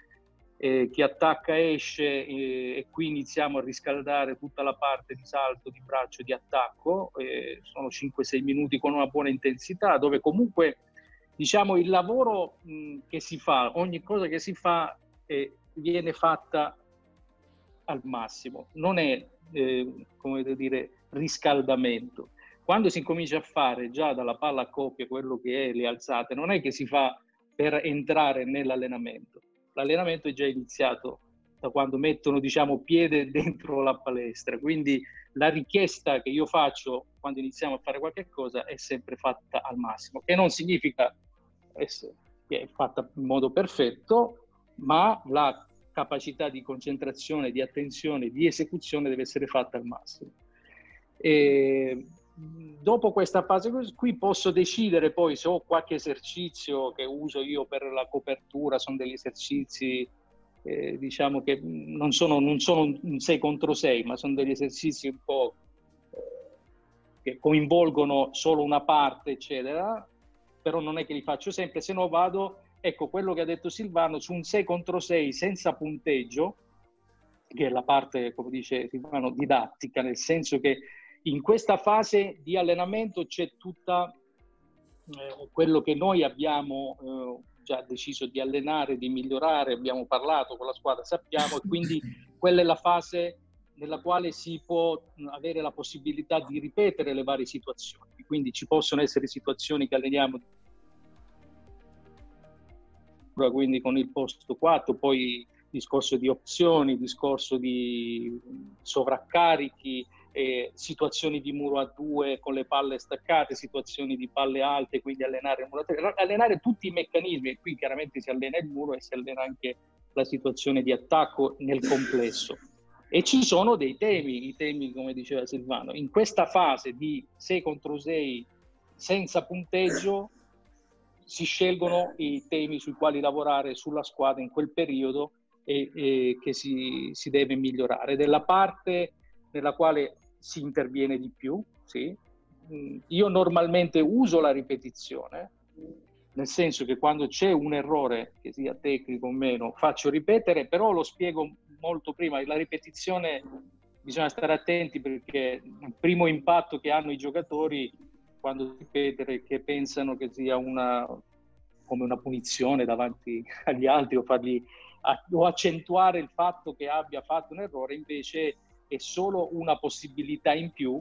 eh, chi attacca esce eh, e qui iniziamo a riscaldare tutta la parte di salto, di braccio, di attacco, eh, sono 5-6 minuti con una buona intensità dove comunque diciamo il lavoro mh, che si fa, ogni cosa che si fa viene fatta al massimo, non è eh, come dire riscaldamento. Quando si incomincia a fare già dalla palla a coppia quello che è le alzate, non è che si fa per entrare nell'allenamento l'allenamento è già iniziato da quando mettono diciamo, piede dentro la palestra. Quindi la richiesta che io faccio quando iniziamo a fare qualche cosa è sempre fatta al massimo, che non significa essere che è fatta in modo perfetto, ma la capacità di concentrazione, di attenzione, di esecuzione deve essere fatta al massimo. E dopo questa fase qui posso decidere poi se ho qualche esercizio che uso io per la copertura, sono degli esercizi eh, diciamo che non sono, non sono un 6 contro 6, ma sono degli esercizi un po' eh, che coinvolgono solo una parte, eccetera, però non è che li faccio sempre, se no vado, ecco quello che ha detto Silvano, su un 6 contro 6 senza punteggio, che è la parte, come dice Silvano, didattica, nel senso che in questa fase di allenamento c'è tutta eh, quello che noi abbiamo eh, già deciso di allenare, di migliorare, abbiamo parlato con la squadra, sappiamo, e quindi quella è la fase nella quale si può avere la possibilità di ripetere le varie situazioni. Quindi ci possono essere situazioni che alleniamo quindi con il posto 4, poi discorso di opzioni, discorso di sovraccarichi, eh, situazioni di muro a due con le palle staccate, situazioni di palle alte, quindi allenare il muro allenare tutti i meccanismi e qui chiaramente si allena il muro e si allena anche la situazione di attacco nel complesso. E ci sono dei temi, i temi come diceva Silvano, in questa fase di 6 contro 6 senza punteggio si scelgono i temi sui quali lavorare sulla squadra in quel periodo e, e che si, si deve migliorare. Della parte nella quale si interviene di più, sì. Mm, io normalmente uso la ripetizione, nel senso che quando c'è un errore, che sia tecnico o meno, faccio ripetere, però lo spiego molto prima. La ripetizione bisogna stare attenti perché il primo impatto che hanno i giocatori quando ripetere che pensano che sia una, come una punizione davanti agli altri o, fargli, o accentuare il fatto che abbia fatto un errore, invece è solo una possibilità in più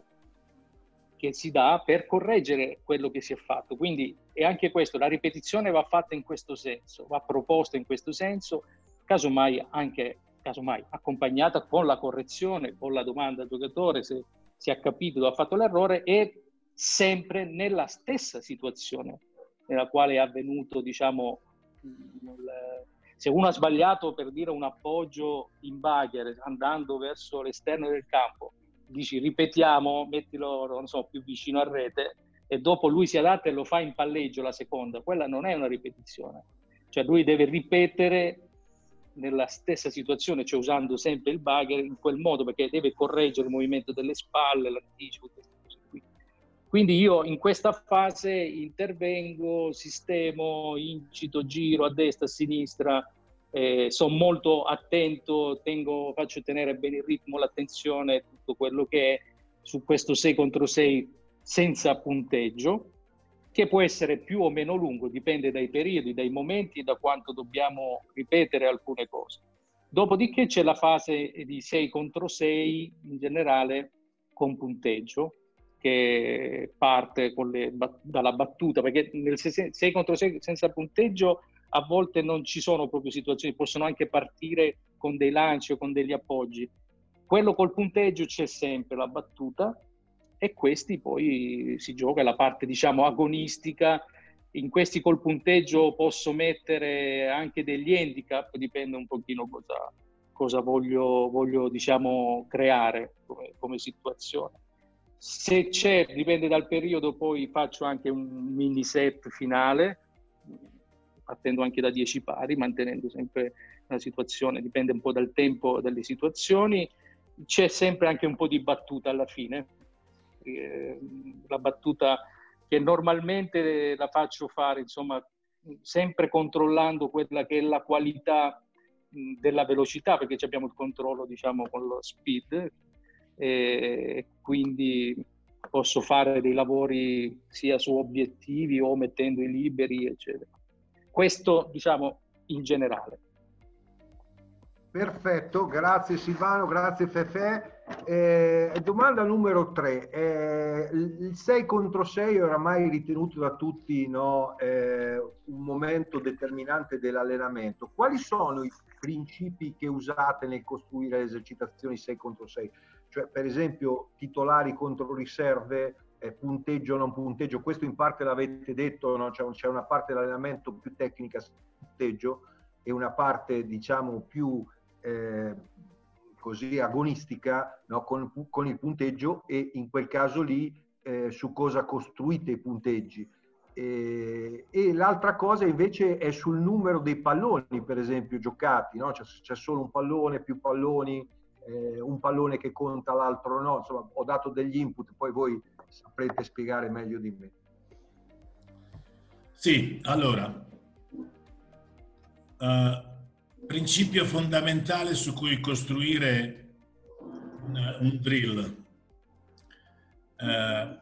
che si dà per correggere quello che si è fatto. Quindi è anche questo, la ripetizione va fatta in questo senso, va proposta in questo senso, casomai anche casomai accompagnata con la correzione, con la domanda al giocatore se si è capito dove ha fatto l'errore e sempre nella stessa situazione nella quale è avvenuto, diciamo, il- se uno ha sbagliato per dire un appoggio in bagger andando verso l'esterno del campo, dici ripetiamo, mettilo non so, più vicino a rete e dopo lui si adatta e lo fa in palleggio la seconda, quella non è una ripetizione, cioè lui deve ripetere nella stessa situazione, cioè usando sempre il bagger in quel modo perché deve correggere il movimento delle spalle, l'anticipo, queste. Quindi io in questa fase intervengo, sistemo, incito, giro a destra, a sinistra, eh, sono molto attento, tengo, faccio tenere bene il ritmo, l'attenzione, tutto quello che è su questo 6 contro 6 senza punteggio, che può essere più o meno lungo, dipende dai periodi, dai momenti, da quanto dobbiamo ripetere alcune cose. Dopodiché c'è la fase di 6 contro 6 in generale con punteggio, che parte le dalla battuta, perché nel 6 contro 6 senza punteggio a volte non ci sono proprio situazioni, possono anche partire con dei lanci o con degli appoggi. Quello col punteggio c'è sempre la battuta e questi poi si gioca la parte diciamo agonistica. In questi col punteggio posso mettere anche degli handicap, dipende un pochino cosa, cosa voglio, voglio diciamo creare come, come situazione. Se c'è, dipende dal periodo, poi faccio anche un mini set finale, partendo anche da 10 pari, mantenendo sempre la situazione, dipende un po' dal tempo delle situazioni. C'è sempre anche un po' di battuta alla fine. Eh, La battuta che normalmente la faccio fare, insomma, sempre controllando quella che è la qualità della velocità, perché abbiamo il controllo, diciamo, con lo speed, e quindi posso fare dei lavori sia su obiettivi o mettendo i liberi, eccetera. Questo, diciamo, in generale. Perfetto, grazie Silvano, grazie Fefe. Eh, domanda numero 3. il 6 contro 6 è oramai ritenuto da tutti no, eh, un momento determinante dell'allenamento. Quali sono i principi che usate nel costruire le esercitazioni 6 contro 6? Cioè, per esempio, titolari contro riserve, eh, punteggio o non punteggio, questo in parte l'avete detto, no? c'è, c'è una parte dell'allenamento più tecnica, punteggio, e una parte diciamo più eh, così agonistica no? con, con, il punteggio e in quel caso lì eh, su cosa costruite i punteggi. E, e, l'altra cosa invece è sul numero dei palloni, per esempio, giocati, no? c'è, c'è solo un pallone, più palloni, eh, un pallone che conta, l'altro no. Insomma, ho dato degli input, poi voi saprete spiegare meglio di me. Sì, allora, uh, principio fondamentale su cui costruire un, un drill. Uh,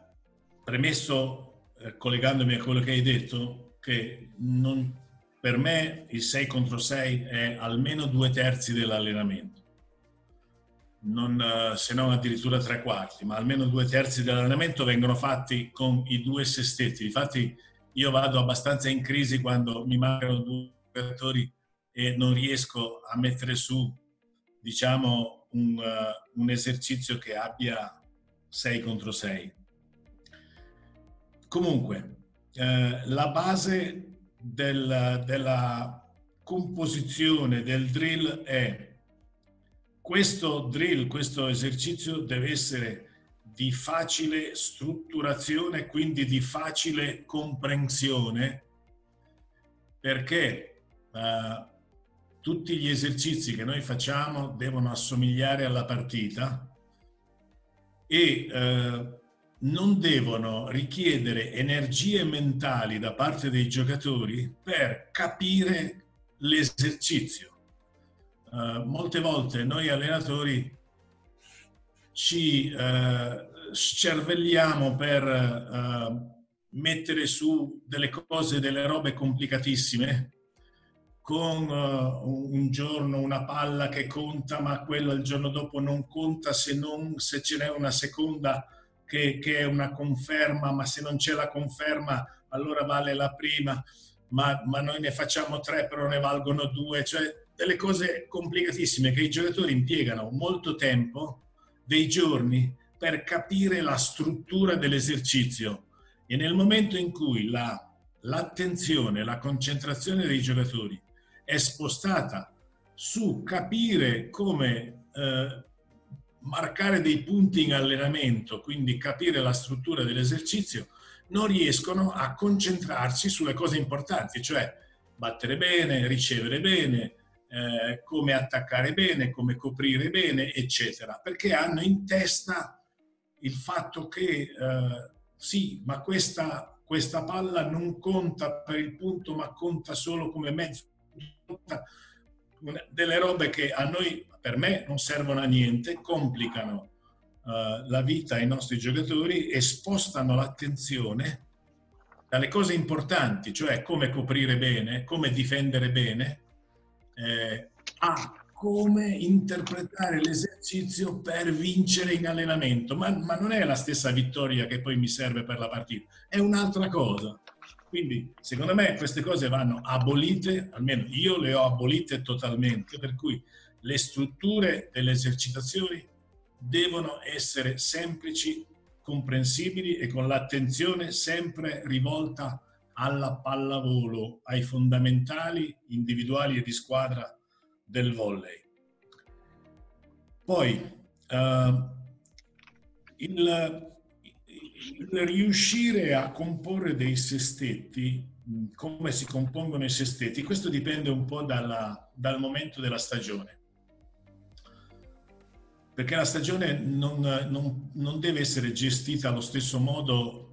premesso, eh, collegandomi a quello che hai detto, che non, per me il 6 contro 6 è almeno due terzi dell'allenamento. Non, uh, se non addirittura tre quarti, ma almeno due terzi dell'allenamento vengono fatti con i due sestetti. Infatti io vado abbastanza in crisi quando mi mancano due giocatori e non riesco a mettere su, diciamo, un, uh, un esercizio che abbia 6 contro 6. Comunque, eh, la base del, della composizione del drill è questo drill, questo esercizio deve essere di facile strutturazione, quindi di facile comprensione, perché uh, tutti gli esercizi che noi facciamo devono assomigliare alla partita e uh, non devono richiedere energie mentali da parte dei giocatori per capire l'esercizio. Uh, molte volte noi allenatori ci uh, scervelliamo per uh, mettere su delle cose, delle robe complicatissime, con un giorno una palla che conta, ma quello il giorno dopo non conta se, non, se ce n'è una seconda che, che, è una conferma, ma se non c'è la conferma allora vale la prima, ma, ma noi ne facciamo tre, però ne valgono due, cioè delle cose complicatissime che i giocatori impiegano molto tempo, dei giorni, per capire la struttura dell'esercizio. E nel momento in cui la l'attenzione, la concentrazione dei giocatori è spostata su capire come eh, marcare dei punti in allenamento, quindi capire la struttura dell'esercizio, non riescono a concentrarsi sulle cose importanti, cioè battere bene, ricevere bene, eh, come attaccare bene, come coprire bene, eccetera, perché hanno in testa il fatto che eh, sì, ma questa, questa palla non conta per il punto, ma conta solo come mezzo. Delle robe che a noi, per me, non servono a niente, complicano uh, la vita ai nostri giocatori e spostano l'attenzione dalle cose importanti, cioè come coprire bene, come difendere bene, eh, a come interpretare l'esercizio per vincere in allenamento, ma, ma, non è la stessa vittoria che poi mi serve per la partita, è un'altra cosa. Quindi secondo me queste cose vanno abolite, almeno io le ho abolite totalmente, per cui le strutture delle esercitazioni devono essere semplici, comprensibili e con l'attenzione sempre rivolta alla pallavolo, ai fondamentali individuali e di squadra del volley. Poi uh, il, il, riuscire a comporre dei sestetti, come si compongono i sestetti, questo dipende un po' dalla, dal momento della stagione. Perché la stagione non, non, non deve essere gestita allo stesso modo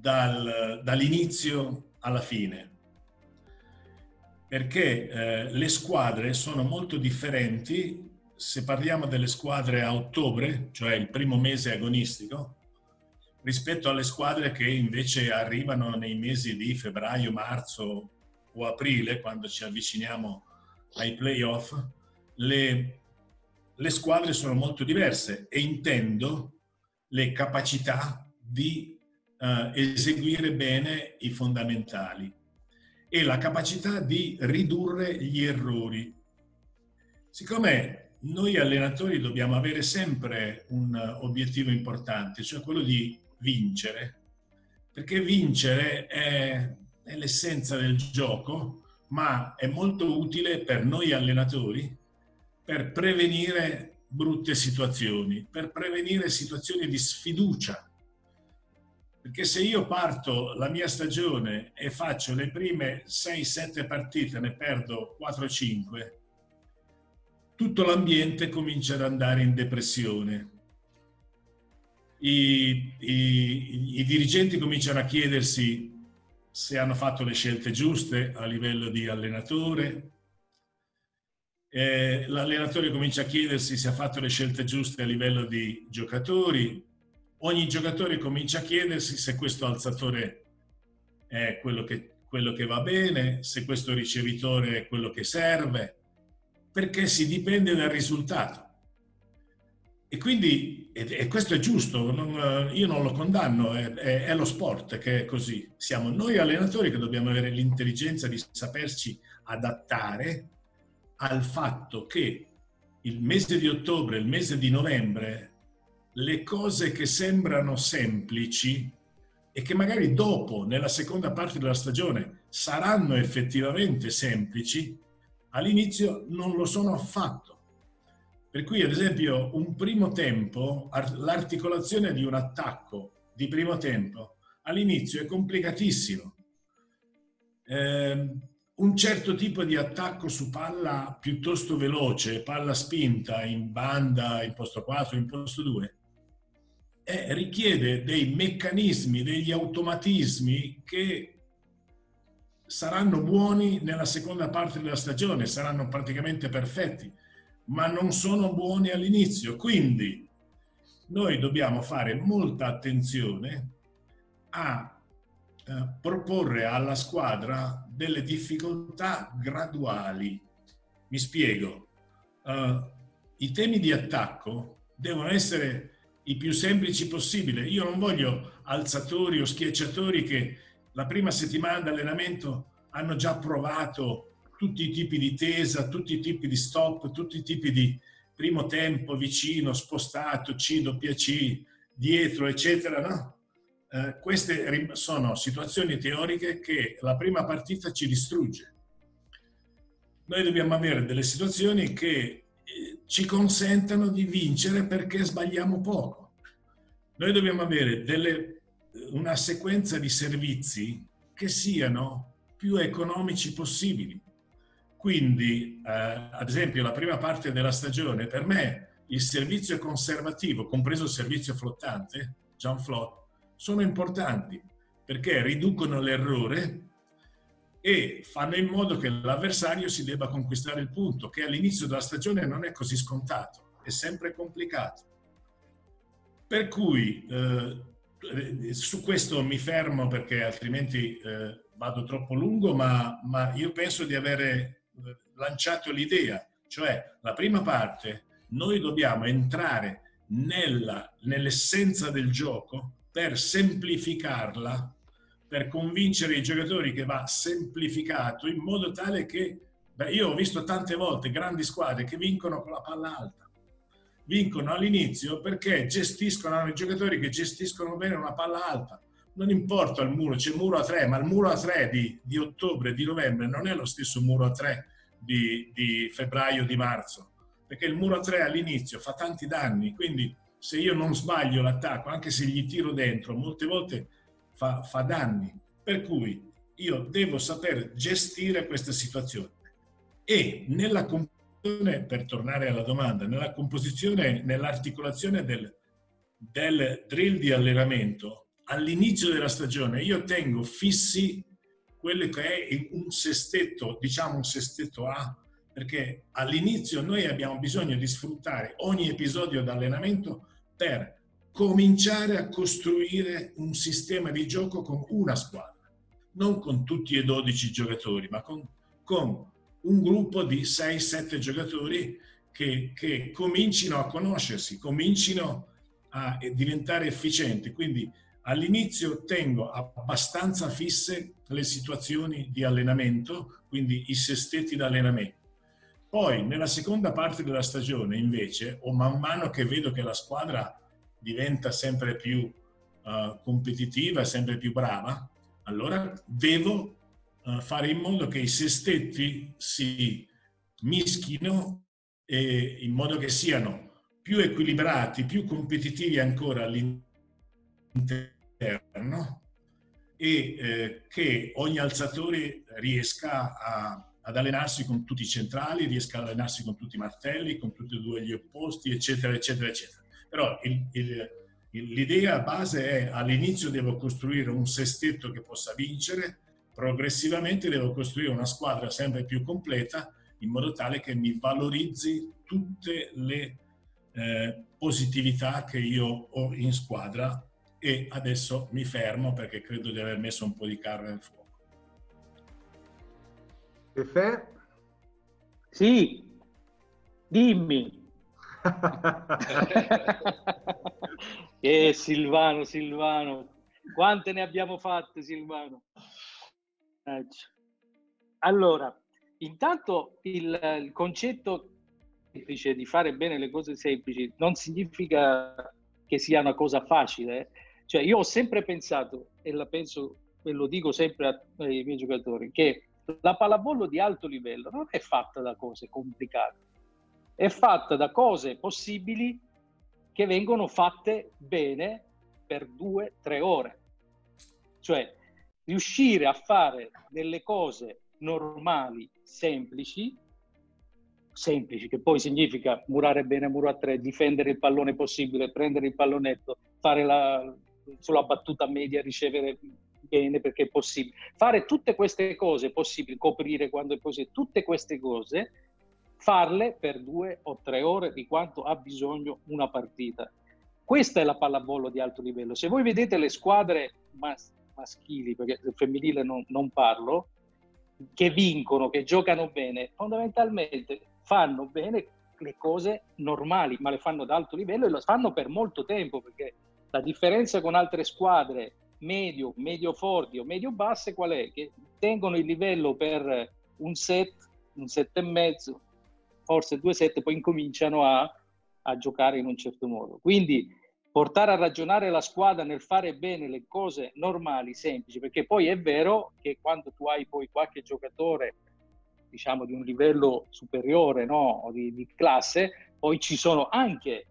dal, dall'inizio alla fine. Perché eh, le squadre sono molto differenti. Se parliamo delle squadre a ottobre, cioè il primo mese agonistico, rispetto alle squadre che invece arrivano nei mesi di febbraio, marzo o aprile, quando ci avviciniamo ai playoff, le, le squadre sono molto diverse e intendo le capacità di uh, eseguire bene i fondamentali e la capacità di ridurre gli errori. Siccome noi allenatori dobbiamo avere sempre un obiettivo importante, cioè quello di vincere, perché vincere è, è l'essenza del gioco, ma è molto utile per noi allenatori per prevenire brutte situazioni, per prevenire situazioni di sfiducia perché se io parto la mia stagione e faccio le prime 6-7 partite, ne perdo 4-5, tutto l'ambiente comincia ad andare in depressione. I, i, I, dirigenti cominciano a chiedersi se hanno fatto le scelte giuste a livello di allenatore, eh, l'allenatore comincia a chiedersi se ha fatto le scelte giuste a livello di giocatori, ogni giocatore comincia a chiedersi se questo alzatore è quello che, quello che va bene, se questo ricevitore è quello che serve, perché si dipende dal risultato. E quindi, e questo è giusto, non, io non lo condanno, è, è, è, lo sport che è così. Siamo noi allenatori che dobbiamo avere l'intelligenza di saperci adattare al fatto che il mese di ottobre, il mese di novembre le cose che sembrano semplici e che magari dopo, nella seconda parte della stagione, saranno effettivamente semplici, all'inizio non lo sono affatto. Per cui, ad esempio, un primo tempo, l'articolazione di un attacco di primo tempo, all'inizio è complicatissimo. Eh, un certo tipo di attacco su palla piuttosto veloce, palla spinta in banda, in posto 4, in posto 2, eh, richiede dei meccanismi, degli automatismi che saranno buoni nella seconda parte della stagione, saranno praticamente perfetti, ma non sono buoni all'inizio. Quindi noi dobbiamo fare molta attenzione a eh, proporre alla squadra delle difficoltà graduali. Mi spiego. Uh, I temi di attacco devono essere i più semplici possibile. Io non voglio alzatori o schiacciatori che la prima settimana di allenamento hanno già provato tutti i tipi di tesa, tutti i tipi di stop, tutti i tipi di primo tempo, vicino, spostato, C, doppia C, dietro, eccetera, no? eh, queste sono situazioni teoriche che la prima partita ci distrugge. Noi dobbiamo avere delle situazioni che ci consentano di vincere perché sbagliamo poco. Noi dobbiamo avere delle, una sequenza di servizi che siano più economici possibili. Quindi, eh, ad esempio, la prima parte della stagione, per me il servizio conservativo, compreso il servizio flottante, John Flott, sono importanti perché riducono l'errore e fanno in modo che l'avversario si debba conquistare il punto, che all'inizio della stagione non è così scontato, è sempre complicato. Per cui eh, su questo mi fermo perché altrimenti eh, vado troppo lungo, ma, ma io penso di avere eh, lanciato l'idea, cioè la prima parte noi dobbiamo entrare nella, nell'essenza del gioco per semplificarla, per convincere i giocatori che va semplificato in modo tale che, beh, io ho visto tante volte grandi squadre che vincono con la palla alta, vincono all'inizio perché gestiscono, hanno i giocatori che gestiscono bene una palla alta. Non importa il muro, c'è il muro a tre, ma il muro a tre di, di ottobre, di novembre non è lo stesso muro a tre di, di febbraio, di marzo perché il muro a 3 all'inizio fa tanti danni, quindi se io non sbaglio l'attacco, anche se gli tiro dentro, molte volte fa, fa danni. Per cui io devo saper gestire questa situazione. E nella composizione, per tornare alla domanda, nella composizione, nell'articolazione del, del drill di allenamento, all'inizio della stagione io tengo fissi quello che è un sestetto, diciamo un sestetto A, perché all'inizio noi abbiamo bisogno di sfruttare ogni episodio d'allenamento per cominciare a costruire un sistema di gioco con una squadra, non con tutti e 12 giocatori, ma con, con un gruppo di 6-7 giocatori che, che comincino a conoscersi, comincino a diventare efficienti. Quindi all'inizio tengo abbastanza fisse le situazioni di allenamento, quindi i sestetti d'allenamento poi nella seconda parte della stagione invece, o man mano che vedo che la squadra diventa sempre più uh, competitiva, sempre più brava, allora devo uh, fare in modo che i sestetti si mischino e in modo che siano più equilibrati, più competitivi ancora all'interno e eh, che ogni alzatore riesca a ad allenarsi con tutti i centrali, riesca ad allenarsi con tutti i martelli, con tutti e due gli opposti, eccetera, eccetera, eccetera. Però il, il, l'idea base è all'inizio devo costruire un sestetto che possa vincere, progressivamente devo costruire una squadra sempre più completa in modo tale che mi valorizzi tutte le eh, positività che io ho in squadra e adesso mi fermo perché credo di aver messo un po' di carne nel fuoco. Fefe? Sì, dimmi. eh, Silvano, Silvano, quante ne abbiamo fatte, Silvano? Allora, intanto il, il concetto semplice di fare bene le cose semplici non significa che sia una cosa facile. Cioè, io ho sempre pensato, e la penso e lo dico sempre ai miei giocatori, che la pallavolo di alto livello non è fatta da cose complicate, è fatta da cose possibili che vengono fatte bene per due, tre ore. Cioè, riuscire a fare delle cose normali, semplici, semplici, che poi significa murare bene muro a tre, difendere il pallone possibile, prendere il pallonetto, fare la, sulla battuta media, ricevere bene perché è possibile. Fare tutte queste cose possibili, coprire quando è possibile, tutte queste cose, farle per due o tre ore di quanto ha bisogno una partita. Questa è la pallavolo di alto livello. Se voi vedete le squadre mas- maschili, perché del femminile non, non parlo, che vincono, che giocano bene, fondamentalmente fanno bene le cose normali, ma le fanno ad alto livello e lo fanno per molto tempo, perché la differenza con altre squadre medio, medio forti o medio basse qual è? Che tengono il livello per un set, un set e mezzo, forse due set, poi incominciano a, a giocare in un certo modo. Quindi portare a ragionare la squadra nel fare bene le cose normali, semplici, perché poi è vero che quando tu hai poi qualche giocatore, diciamo di un livello superiore, no, di, di classe, poi ci sono anche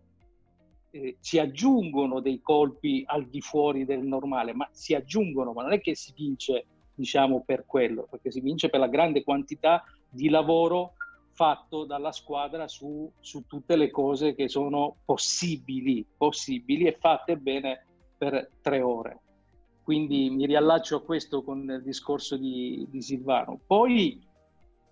eh, si aggiungono dei colpi al di fuori del normale, ma si aggiungono, ma non è che si vince, diciamo, per quello, perché si vince per la grande quantità di lavoro fatto dalla squadra su, su tutte le cose che sono possibili, possibili e fatte bene per tre ore. Quindi mi riallaccio a questo con il discorso di, di Silvano. Poi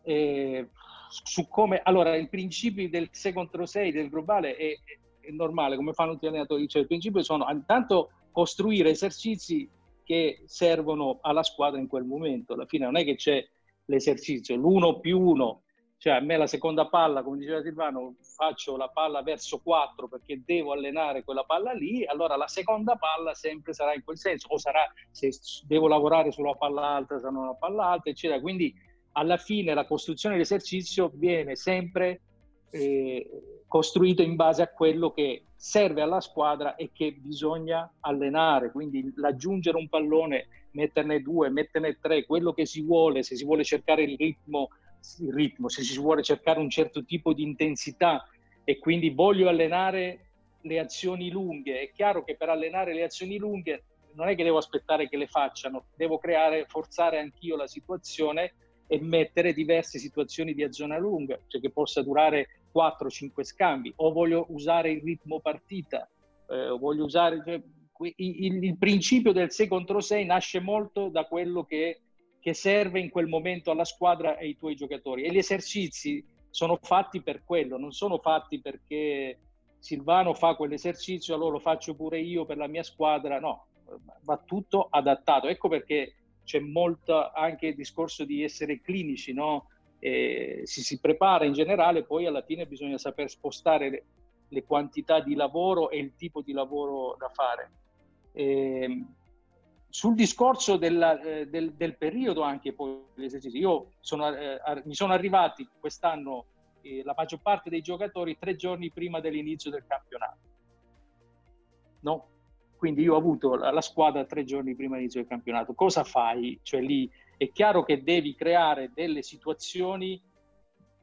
eh, su come allora il principio del 6 contro 6 del globale è, è normale, come fanno tutti gli allenatori, cioè il principio sono intanto costruire esercizi che servono alla squadra in quel momento. Alla fine non è che c'è l'esercizio, l'uno più uno, cioè a me la seconda palla, come diceva Silvano, faccio la palla verso 4 perché devo allenare quella palla lì, allora la seconda palla sempre sarà in quel senso, o sarà se devo lavorare sulla palla alta, sarà una palla alta, eccetera. Quindi alla fine la costruzione dell'esercizio viene sempre eh, costruito in base a quello che serve alla squadra e che bisogna allenare. Quindi l'aggiungere un pallone, metterne due, metterne tre, quello che si vuole, se si vuole cercare il ritmo, il ritmo, se si vuole cercare un certo tipo di intensità e quindi voglio allenare le azioni lunghe. È chiaro che per allenare le azioni lunghe non è che devo aspettare che le facciano, devo creare, forzare anch'io la situazione e mettere diverse situazioni di zona lunga, cioè che possa durare 4-5 scambi, o voglio usare il ritmo partita, eh, voglio usare... Cioè, il, il, principio del 6 contro 6 nasce molto da quello che, che serve in quel momento alla squadra e ai tuoi giocatori e gli esercizi sono fatti per quello, non sono fatti perché Silvano fa quell'esercizio, allora lo faccio pure io per la mia squadra, no, va tutto adattato. Ecco perché c'è molto anche il discorso di essere clinici, no? Eh, si si prepara in generale, poi alla fine bisogna saper spostare le, le quantità di lavoro e il tipo di lavoro da fare. Eh, sul discorso della, eh, del, del, periodo anche poi l'esercizio, io sono, eh, mi sono arrivati quest'anno eh, la maggior parte dei giocatori tre giorni prima dell'inizio del campionato. No? Quindi io ho avuto la, la squadra tre giorni prima dell'inizio del campionato. Cosa fai? Cioè lì è chiaro che devi creare delle situazioni,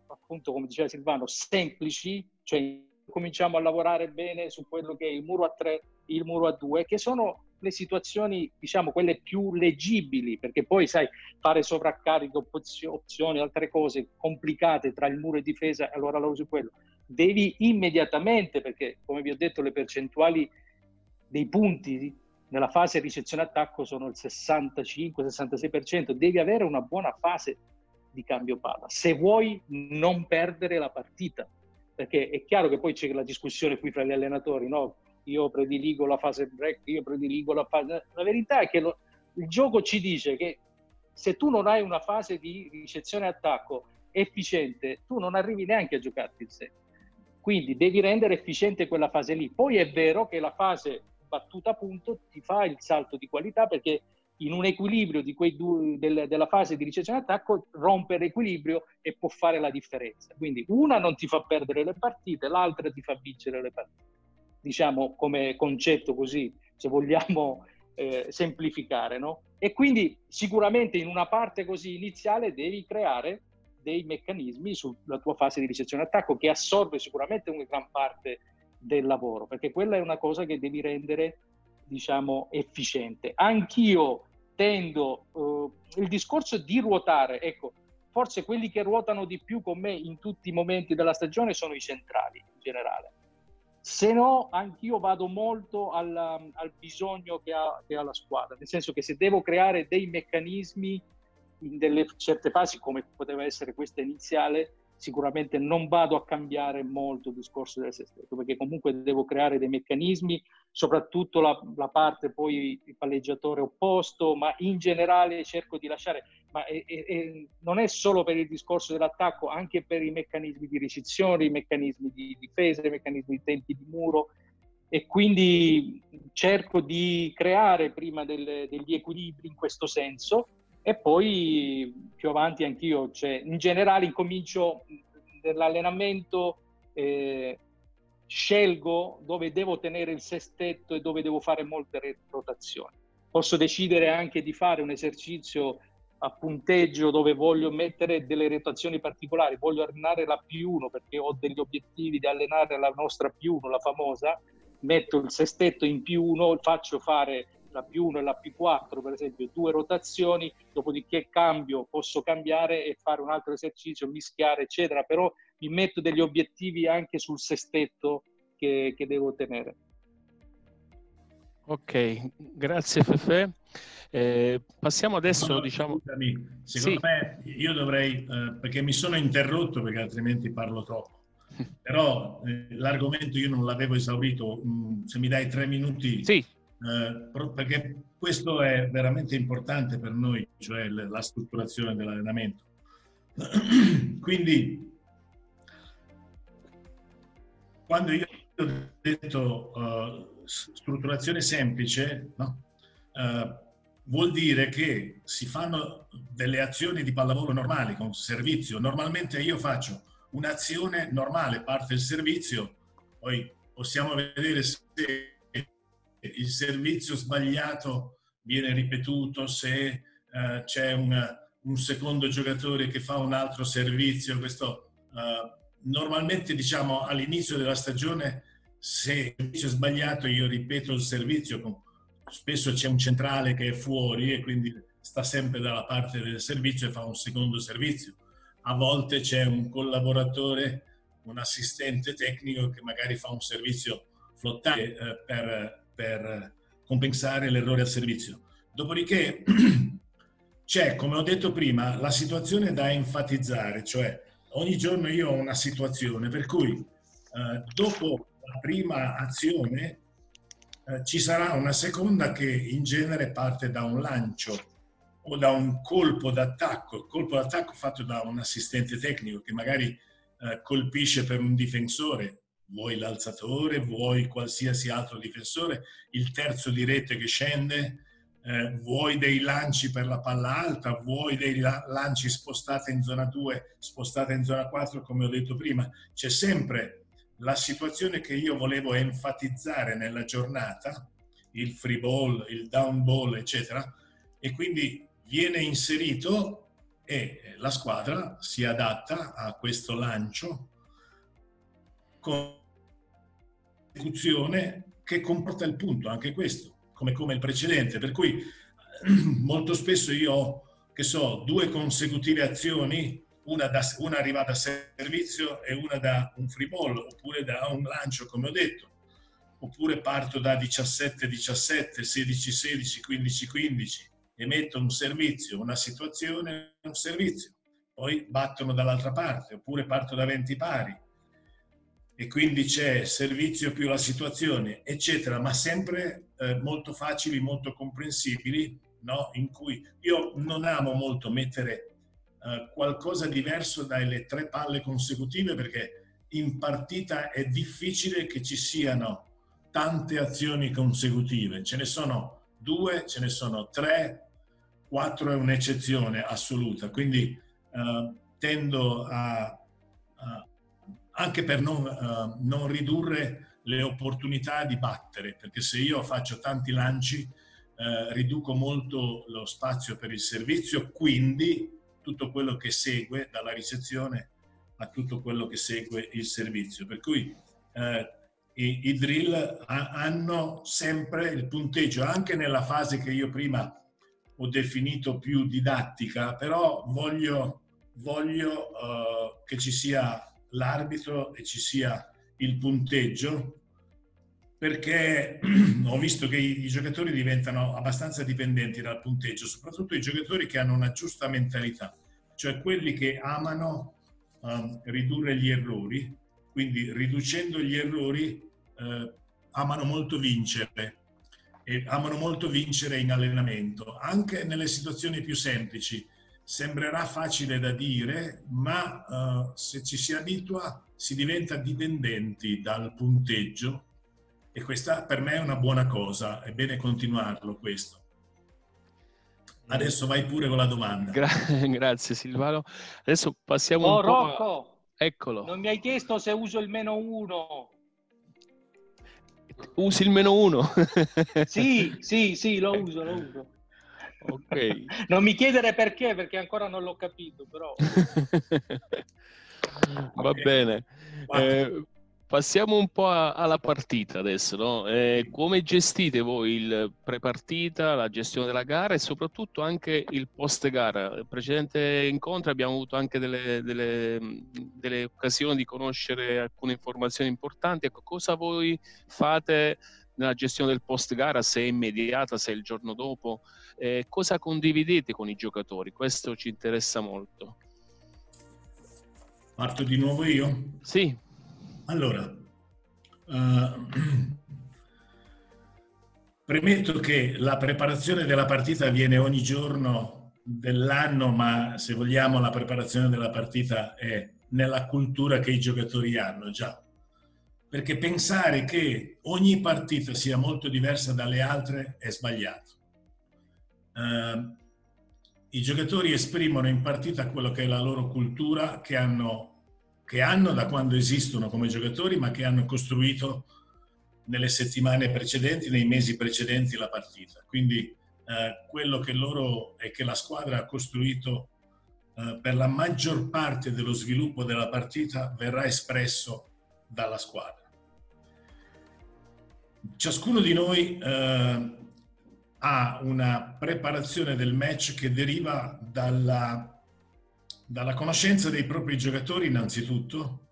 appunto come diceva Silvano, semplici, cioè cominciamo a lavorare bene su quello che è il muro a tre, il muro a due, che sono le situazioni, diciamo, quelle più leggibili, perché poi, sai, fare sovraccarico, opzioni, altre cose complicate tra il muro e difesa, allora lo usi quello. Devi immediatamente, perché come vi ho detto, le percentuali dei punti nella fase ricezione-attacco sono il 65-66%, devi avere una buona fase di cambio palla se vuoi non perdere la partita, perché è chiaro che poi c'è la discussione qui fra gli allenatori, no? Io prediligo la fase break, io prediligo la fase... La verità è che lo, il gioco ci dice che se tu non hai una fase di ricezione-attacco efficiente, tu non arrivi neanche a giocarti il set. Quindi devi rendere efficiente quella fase lì. Poi è vero che la fase battuta punto ti fa il salto di qualità perché in un equilibrio due, del, della fase di ricezione attacco rompe l'equilibrio e può fare la differenza. Quindi una non ti fa perdere le partite, l'altra ti fa vincere le partite. Diciamo come concetto così, se vogliamo eh, semplificare, no? E quindi sicuramente in una parte così iniziale devi creare dei meccanismi sulla tua fase di ricezione attacco che assorbe sicuramente una gran parte del lavoro, perché quella è una cosa che devi rendere, diciamo, efficiente. Anch'io tendo, eh, il discorso di ruotare, ecco, forse quelli che ruotano di più con me in tutti i momenti della stagione sono i centrali in generale. Se no, anch'io vado molto alla, al bisogno che ha, che ha la squadra, nel senso che se devo creare dei meccanismi in delle certe fasi, come poteva essere questa iniziale, sicuramente non vado a cambiare molto il discorso del stretto, perché comunque devo creare dei meccanismi, soprattutto la, la, parte poi il palleggiatore opposto, ma in generale cerco di lasciare, ma è, è, non è solo per il discorso dell'attacco, anche per i meccanismi di ricezione, i meccanismi di difesa, i meccanismi di tempi di muro, e quindi cerco di creare prima del, degli equilibri in questo senso e poi più avanti anch'io, cioè, in generale incomincio nell'allenamento, eh, scelgo dove devo tenere il sestetto e dove devo fare molte rotazioni. Posso decidere anche di fare un esercizio a punteggio dove voglio mettere delle rotazioni particolari, voglio allenare la P1 perché ho degli obiettivi di allenare la nostra P1, la famosa, metto il sestetto in P1, faccio fare la P1 e la P4 per esempio, due rotazioni, dopodiché cambio, posso cambiare e fare un altro esercizio, mischiare eccetera, però mi metto degli obiettivi anche sul sestetto che, che devo tenere. Ok, grazie Fefe. Eh, passiamo adesso, No, diciamo... scusami, secondo Sì. me io dovrei, eh, perché mi sono interrotto perché altrimenti parlo troppo, però eh, l'argomento io non l'avevo esaurito, mm, se mi dai tre minuti, sì. perché questo è veramente importante per noi, cioè la strutturazione dell'allenamento. Quindi, quando io ho detto eh, s- strutturazione semplice, no? Eh, vuol dire che si fanno delle azioni di pallavolo normali con servizio. Normalmente io faccio un'azione normale, parte il servizio, poi possiamo vedere se il servizio sbagliato viene ripetuto, se eh, c'è un, un secondo giocatore che fa un altro servizio. Questo eh, normalmente diciamo all'inizio della stagione se il servizio è sbagliato io ripeto il servizio spesso c'è un centrale che è fuori e quindi sta sempre dalla parte del servizio e fa un secondo servizio. A volte c'è un collaboratore, un assistente tecnico che magari fa un servizio flottante eh, per, per compensare l'errore al servizio. Dopodiché c'è, come ho detto prima, la situazione da enfatizzare, cioè ogni giorno io ho una situazione per cui eh, dopo la prima azione eh, ci sarà una seconda che in genere parte da un lancio o da un colpo d'attacco, colpo d'attacco fatto da un assistente tecnico che magari eh, colpisce per un difensore, vuoi l'alzatore, vuoi qualsiasi altro difensore, il terzo di rete che scende, eh, vuoi dei lanci per la palla alta, vuoi dei la- lanci spostati in zona 2, spostati in zona 4, come ho detto prima. C'è sempre la situazione che io volevo enfatizzare nella giornata, il free ball, il down ball, eccetera, e quindi viene inserito e la squadra si adatta a questo lancio con esecuzione che comporta il punto, anche questo, come, come il precedente. Per cui molto spesso io ho, che so, due consecutive azioni, una, da, una arrivata a servizio e una da un free ball, oppure da un lancio, come ho detto. Oppure parto da 17-17, 16-16, 15-15 e metto un servizio, una situazione, un servizio. Poi battono dall'altra parte, oppure parto da 20 pari e quindi c'è servizio più la situazione, eccetera, ma sempre eh, molto facili, molto comprensibili, no? in cui io non amo molto mettere eh, qualcosa diverso dalle tre palle consecutive perché in partita è difficile che ci siano tante azioni consecutive, ce ne sono due, ce ne sono tre, quattro è un'eccezione assoluta, quindi eh, tendo a, a anche per non, eh, non ridurre le opportunità di battere, perché se io faccio tanti lanci eh, riduco molto lo spazio per il servizio, quindi tutto quello che segue dalla ricezione a tutto quello che segue il servizio. Per cui eh, i, i drill ha- hanno sempre il punteggio, anche nella fase che io prima ho definito più didattica, però voglio, voglio eh, che ci sia l'arbitro e ci sia il punteggio perché ho visto che i, giocatori diventano abbastanza dipendenti dal punteggio, soprattutto i giocatori che hanno una giusta mentalità, cioè quelli che amano um, ridurre gli errori, quindi riducendo gli errori eh, amano molto vincere e amano molto vincere in allenamento, anche nelle situazioni più semplici. Sembrerà facile da dire, ma eh, se ci si abitua si diventa dipendenti dal punteggio e questa per me è una buona cosa, è bene continuarlo questo. Adesso vai pure con la domanda. Gra- grazie Silvano. Adesso passiamo Oh un po'... a- Rocco, Eccolo. non mi hai chiesto se uso il meno uno. Usi il meno uno? sì, sì, sì, lo uso, lo uso. Ok. Non mi chiedere perché, perché ancora non l'ho capito, però. Va bene. Eh, passiamo un po' a- alla partita adesso, no? Eh, come gestite voi il pre-partita, la gestione della gara e soprattutto anche il post-gara? Nel precedente incontro abbiamo avuto anche delle, delle- delle occasioni di conoscere alcune informazioni importanti. Ecco, cosa voi fate nella gestione del post-gara, se è immediata, se è il giorno dopo? Eh, cosa condividete con i giocatori? Questo ci interessa molto. Parto di nuovo io? Sì. Allora, eh, premetto che la preparazione della partita avviene ogni giorno dell'anno, ma se vogliamo la preparazione della partita è nella cultura che i giocatori hanno già. Perché pensare che ogni partita sia molto diversa dalle altre è sbagliato. Eh, I giocatori esprimono in partita quello che è la loro cultura che hanno che hanno da quando esistono come giocatori, ma che hanno costruito nelle settimane precedenti, nei mesi precedenti la partita. Quindi eh, quello che loro e che la squadra ha costruito eh, per la maggior parte dello sviluppo della partita verrà espresso dalla squadra. Ciascuno di noi eh, ha una preparazione del match che deriva dalla dalla conoscenza dei propri giocatori innanzitutto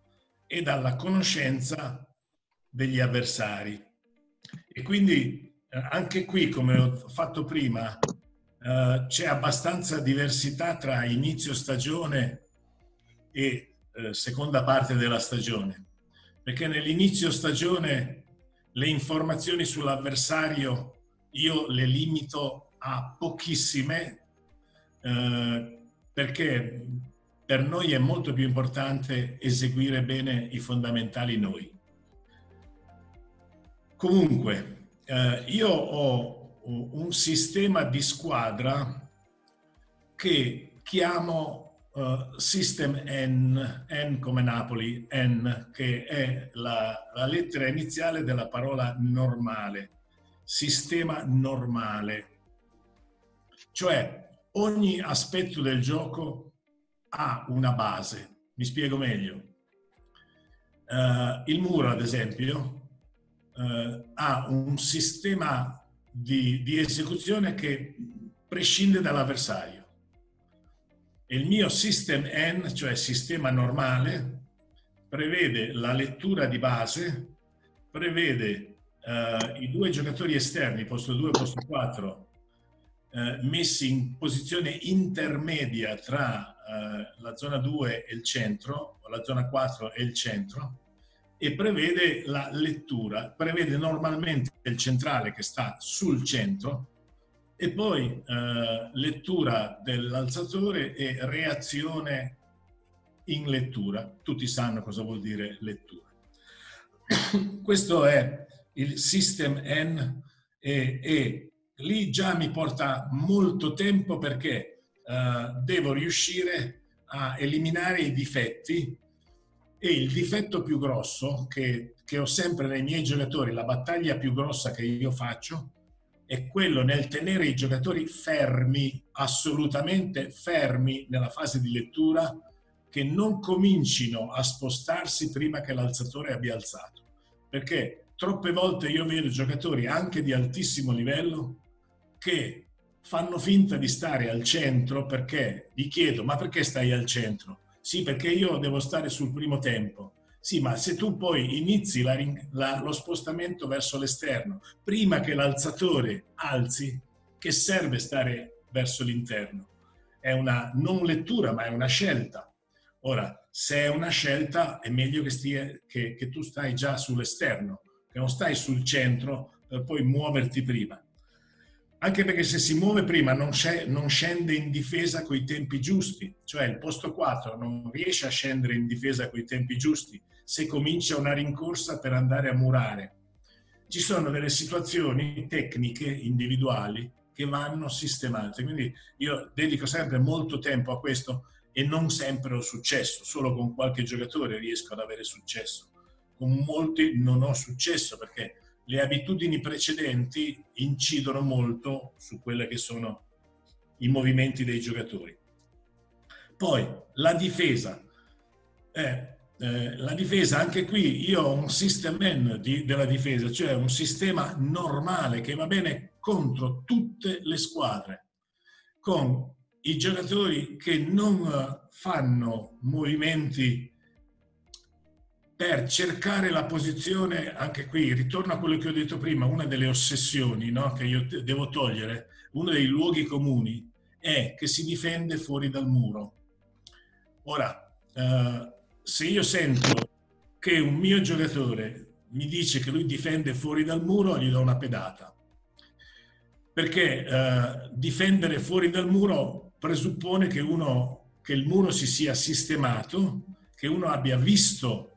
e dalla conoscenza degli avversari. E quindi eh, anche qui, come ho fatto prima, eh, c'è abbastanza diversità tra inizio stagione e eh, seconda parte della stagione, perché nell'inizio stagione le informazioni sull'avversario io le limito a pochissime eh, perché per noi è molto più importante eseguire bene i fondamentali noi. Comunque, eh, io ho un sistema di squadra che chiamo uh, System N, N come Napoli, N, che è la, la lettera iniziale della parola normale, sistema normale. Cioè, ogni aspetto del gioco ha una base. Mi spiego meglio. Uh, il muro, ad esempio, uh, ha un sistema di, di, esecuzione che prescinde dall'avversario. Il mio system N, cioè sistema normale, prevede la lettura di base, prevede uh, i due giocatori esterni, posto 2 e posto 4, eh, messi in posizione intermedia tra eh, la zona 2 e il centro, o la zona 4 e il centro, e prevede la lettura, prevede normalmente il centrale che sta sul centro e poi eh, lettura dell'alzatore e reazione in lettura. Tutti sanno cosa vuol dire lettura. Questo è il System N e, e lì già mi porta molto tempo perché uh, devo riuscire a eliminare i difetti e il difetto più grosso che, che ho sempre nei miei giocatori, la battaglia più grossa che io faccio, è quello nel tenere i giocatori fermi, assolutamente fermi nella fase di lettura, che non comincino a spostarsi prima che l'alzatore abbia alzato. Perché troppe volte io vedo giocatori anche di altissimo livello che fanno finta di stare al centro perché gli chiedo ma perché stai al centro? Sì, perché io devo stare sul primo tempo. Sì, ma se tu poi inizi la, la, lo spostamento verso l'esterno prima che l'alzatore alzi, che serve stare verso l'interno? È una non lettura, ma è una scelta. Ora, se è una scelta, è meglio che, stia, che, che tu stai già sull'esterno, che non stai sul centro per poi muoverti prima anche perché se si muove prima non, non scende in difesa coi tempi giusti, cioè il posto 4 non riesce a scendere in difesa coi tempi giusti se comincia una rincorsa per andare a murare. Ci sono delle situazioni tecniche individuali che vanno sistemate, quindi io dedico sempre molto tempo a questo e non sempre ho successo, solo con qualche giocatore riesco ad avere successo, con molti non ho successo perché le abitudini precedenti incidono molto su quelli che sono i movimenti dei giocatori. Poi la difesa. Eh, eh, la difesa, anche qui io ho un system man di, della difesa, cioè un sistema normale che va bene contro tutte le squadre, con i giocatori che non fanno movimenti per cercare la posizione, anche qui ritorno a quello che ho detto prima, una delle ossessioni no, che io devo togliere, uno dei luoghi comuni è che si difende fuori dal muro. Ora, eh, se io sento che un mio giocatore mi dice che lui difende fuori dal muro, gli do una pedata. Perché eh, difendere fuori dal muro presuppone che, uno, che il muro si sia sistemato, che uno abbia visto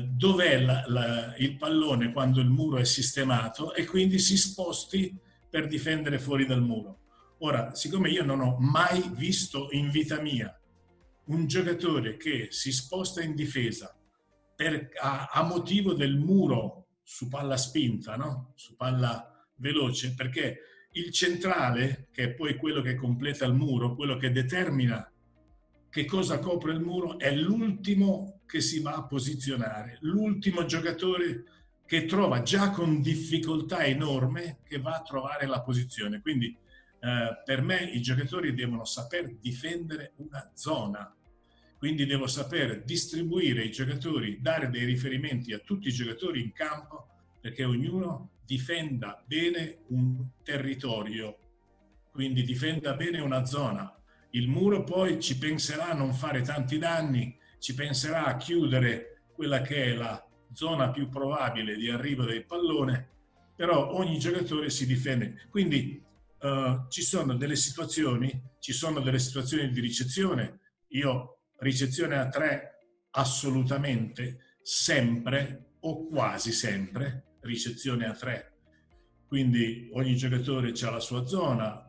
dov'è la, la, il pallone quando il muro è sistemato e quindi si sposti per difendere fuori dal muro. Ora, siccome io non ho mai visto in vita mia un giocatore che si sposta in difesa per, a, a, motivo del muro su palla spinta, no? su palla veloce, perché il centrale, che è poi quello che completa il muro, quello che determina che cosa copre il muro, è l'ultimo che si va a posizionare, l'ultimo giocatore che trova già con difficoltà enorme che va a trovare la posizione. Quindi eh, per me i giocatori devono saper difendere una zona, quindi devo saper distribuire i giocatori, dare dei riferimenti a tutti i giocatori in campo perché ognuno difenda bene un territorio, quindi difenda bene una zona. Il muro poi ci penserà a non fare tanti danni, ci penserà a chiudere quella che è la zona più probabile di arrivo del pallone, però ogni giocatore si difende. Quindi uh, ci sono delle situazioni, ci sono delle situazioni di ricezione. Io ricezione a tre assolutamente sempre o quasi sempre ricezione a tre. Quindi ogni giocatore ha la sua zona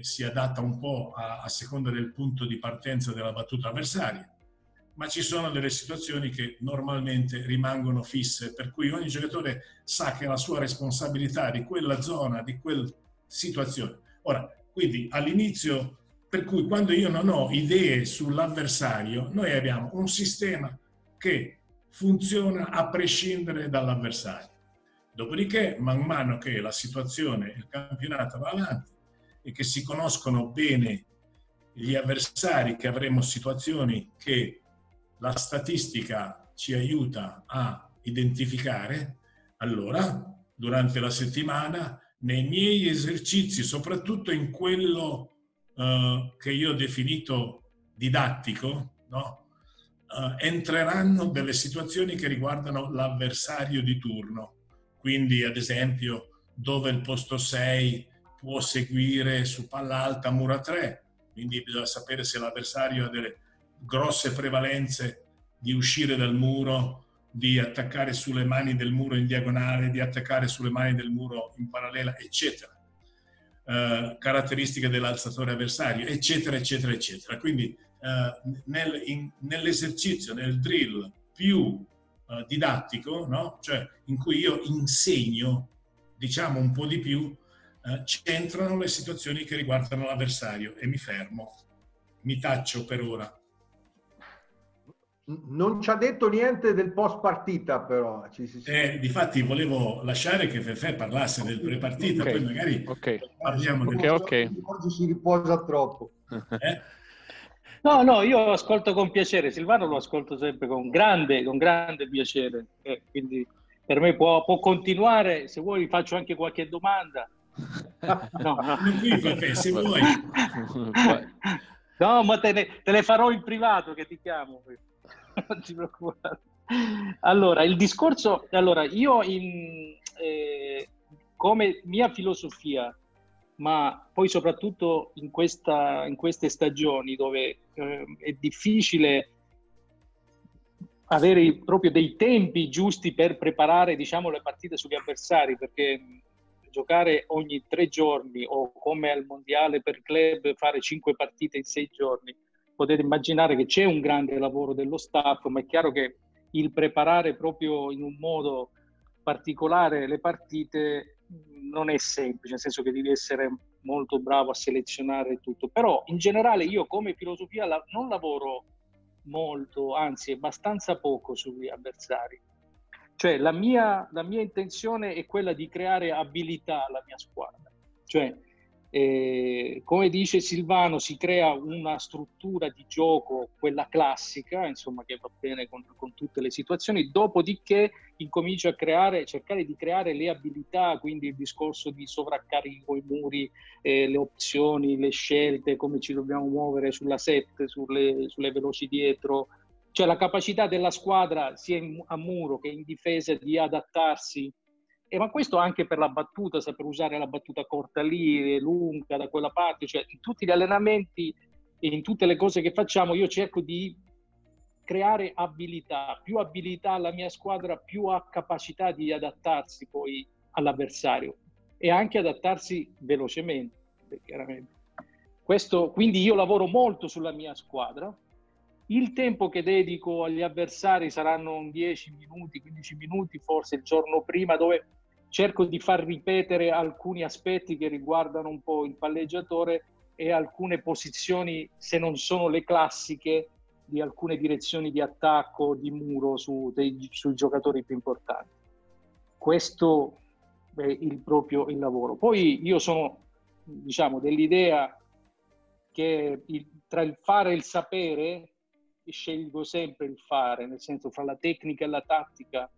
si adatta un po' a, a seconda del punto di partenza della battuta avversaria ma ci sono delle situazioni che normalmente rimangono fisse, per cui ogni giocatore sa che la sua responsabilità di quella zona, di quella situazione. Ora, quindi all'inizio, per cui quando io non ho idee sull'avversario, noi abbiamo un sistema che funziona a prescindere dall'avversario. Dopodiché, man mano che la situazione, il campionato va avanti e che si conoscono bene gli avversari, che avremo situazioni che la statistica ci aiuta a identificare, allora durante la settimana nei miei esercizi, soprattutto in quello uh, che io ho definito didattico, no? uh, entreranno delle situazioni che riguardano l'avversario di turno. Quindi, ad esempio, dove il posto 6 può seguire su palla alta mura 3, quindi bisogna sapere se l'avversario ha delle grosse prevalenze di uscire dal muro, di attaccare sulle mani del muro in diagonale, di attaccare sulle mani del muro in parallela, eccetera. Uh, caratteristiche dell'alzatore avversario, eccetera, eccetera, eccetera. Quindi uh, nel, in, nell'esercizio, nel drill più uh, didattico, no? cioè in cui io insegno, diciamo un po' di più, c'entrano le situazioni che riguardano l'avversario e mi fermo, mi taccio per ora. Non ci ha detto niente del post partita, però. Ci, ci, ci... Eh, difatti, volevo lasciare che Fefe parlasse del pre-partita, okay. poi magari okay. parliamo del okay, okay. Oggi si riposa troppo. Eh? No, no, io ascolto con piacere. Silvano lo ascolto sempre con grande, con grande piacere. Eh, quindi per me può, può, continuare. Se vuoi, faccio anche qualche domanda. No, no. Qui, Fefe, se vuoi. No, ma te, ne, te le farò in privato che ti chiamo. non ti preoccupare. Allora, il discorso, allora, io in, eh, come mia filosofia, ma poi soprattutto in, questa, in queste stagioni dove eh, è difficile avere proprio dei tempi giusti per preparare diciamo, le partite sugli avversari, perché giocare ogni tre giorni o come al mondiale per club fare cinque partite in sei giorni potete immaginare che c'è un grande lavoro dello staff, ma è chiaro che il preparare proprio in un modo particolare le partite non è semplice, nel senso che devi essere molto bravo a selezionare tutto, però in generale io come filosofia non lavoro molto, anzi abbastanza poco sugli avversari. Cioè la mia, la mia intenzione è quella di creare abilità alla mia squadra. Cioè, eh, come dice Silvano, si crea una struttura di gioco, quella classica, insomma, che va bene con, con tutte le situazioni, dopodiché incomincio a creare, cercare di creare le abilità, quindi il discorso di sovraccarico, i muri, eh, le opzioni, le scelte, come ci dobbiamo muovere sulla set, sulle, sulle veloci dietro, cioè la capacità della squadra sia in, a muro che in difesa di adattarsi e ma questo anche per la battuta, saper usare la battuta corta lì, lunga da quella parte, cioè in tutti gli allenamenti e in tutte le cose che facciamo io cerco di creare abilità, più abilità alla mia squadra, più ha capacità di adattarsi poi all'avversario e anche adattarsi velocemente, chiaramente. Questo, quindi io lavoro molto sulla mia squadra, il tempo che dedico agli avversari saranno 10 minuti, 15 minuti, forse il giorno prima, dove cerco di far ripetere alcuni aspetti che riguardano un po' il palleggiatore e alcune posizioni, se non sono le classiche, di alcune direzioni di attacco, di muro su, dei, sui giocatori più importanti. Questo è il proprio il lavoro. Poi io sono, diciamo, dell'idea che il, tra il fare e il sapere scelgo sempre il fare, nel senso fra la tecnica e la tattica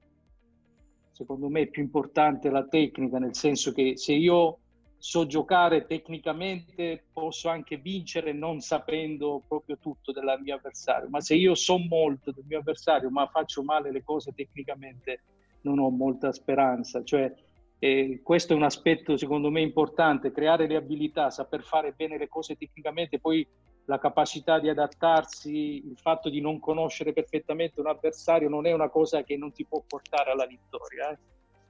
secondo me è più importante la tecnica, nel senso che se io so giocare tecnicamente posso anche vincere non sapendo proprio tutto del mio avversario, ma se io so molto del mio avversario ma faccio male le cose tecnicamente non ho molta speranza. Cioè, eh, questo è un aspetto secondo me importante, creare le abilità, saper fare bene le cose tecnicamente, poi la capacità di adattarsi, il fatto di non conoscere perfettamente un avversario non è una cosa che non ti può portare alla vittoria. Eh?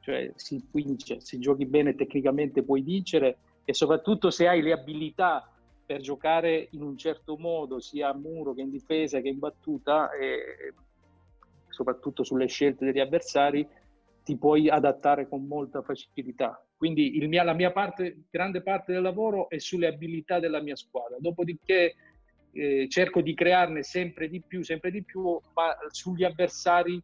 Cioè si vince, se giochi bene tecnicamente puoi vincere e soprattutto se hai le abilità per giocare in un certo modo, sia a muro che in difesa che in battuta, e soprattutto sulle scelte degli avversari, ti puoi adattare con molta facilità. Quindi mia, la mia parte, grande parte del lavoro è sulle abilità della mia squadra. Dopodiché eh, cerco di crearne sempre di più, sempre di più, ma sugli avversari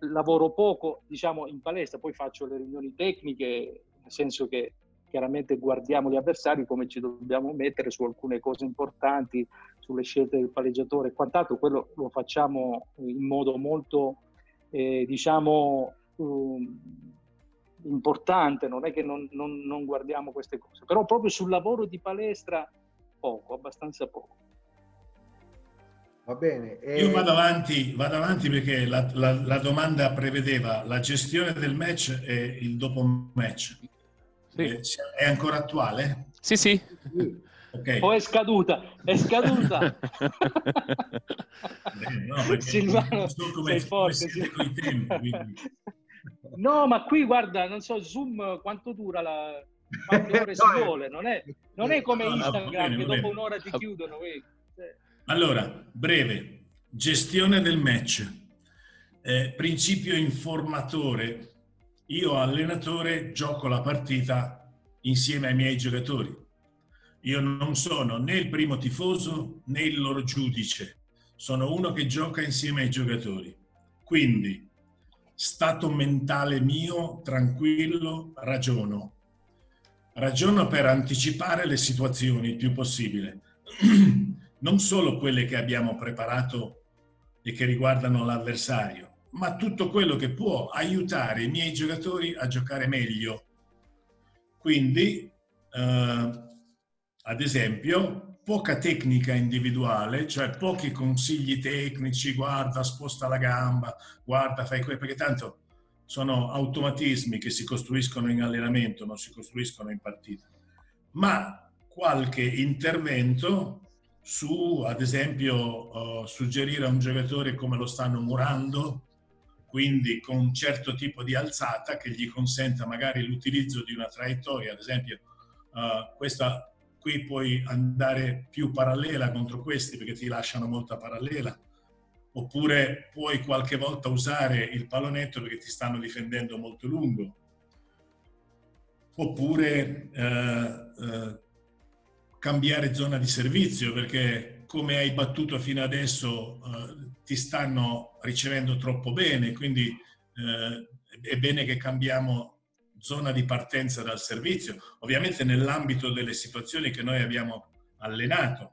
lavoro poco, diciamo in palestra, poi faccio le riunioni tecniche, nel senso che chiaramente guardiamo gli avversari come ci dobbiamo mettere su alcune cose importanti, sulle scelte del palleggiatore e quant'altro, quello lo facciamo in modo molto, eh, diciamo, um, importante, non è che non, non, non, guardiamo queste cose, però proprio sul lavoro di palestra poco, abbastanza poco. Va bene. E... Io vado avanti, vado avanti perché la, la, la, domanda prevedeva la gestione del match e il dopo match. Sì. Eh, è ancora attuale? Sì, sì. Okay. O è scaduta? È scaduta. No, Silvano, so come, sei forte. I tempi, No, ma qui guarda, non so, Zoom quanto dura la... Quante ore si vuole, non è, non è come Instagram che dopo un'ora ti chiudono. Allora, breve, gestione del match, eh, principio informatore. Io allenatore gioco la partita insieme ai miei giocatori. Io non sono né il primo tifoso né il loro giudice, sono uno che gioca insieme ai giocatori. Quindi stato mentale mio, tranquillo, ragiono. Ragiono per anticipare le situazioni il più possibile, non solo quelle che abbiamo preparato e che riguardano l'avversario, ma tutto quello che può aiutare i miei giocatori a giocare meglio. Quindi, eh, ad esempio, poca tecnica individuale, cioè pochi consigli tecnici, guarda, sposta la gamba, guarda, fai quello, perché tanto sono automatismi che si costruiscono in allenamento, non si costruiscono in partita. Ma qualche intervento su, ad esempio, uh, suggerire a un giocatore come lo stanno murando, quindi con un certo tipo di alzata che gli consenta magari l'utilizzo di una traiettoria, ad esempio, uh, questa qui puoi andare più parallela contro questi perché ti lasciano molta parallela. Oppure puoi qualche volta usare il pallonetto perché ti stanno difendendo molto lungo, oppure eh, eh, cambiare zona di servizio perché come hai battuto fino adesso eh, ti stanno ricevendo troppo bene, quindi eh, è bene che cambiamo zona di partenza dal servizio, ovviamente nell'ambito delle situazioni che noi abbiamo allenato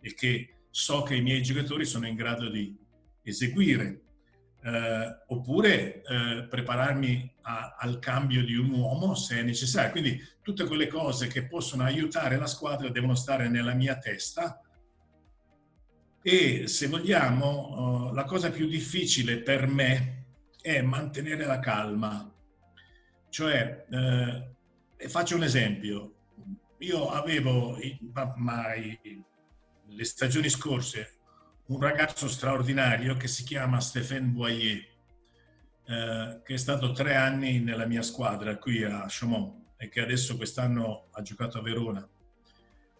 e che so che i miei giocatori sono in grado di eseguire, eh, oppure eh, prepararmi a, al cambio di un uomo se è necessario. Quindi tutte quelle cose che possono aiutare la squadra devono stare nella mia testa e se vogliamo uh, la cosa più difficile per me è mantenere la calma. Cioè, eh, faccio un esempio, io avevo mai le stagioni scorse un ragazzo straordinario che si chiama Stéphane Boyer, eh, che è stato tre anni nella mia squadra qui a Chaumont e che adesso quest'anno ha giocato a Verona.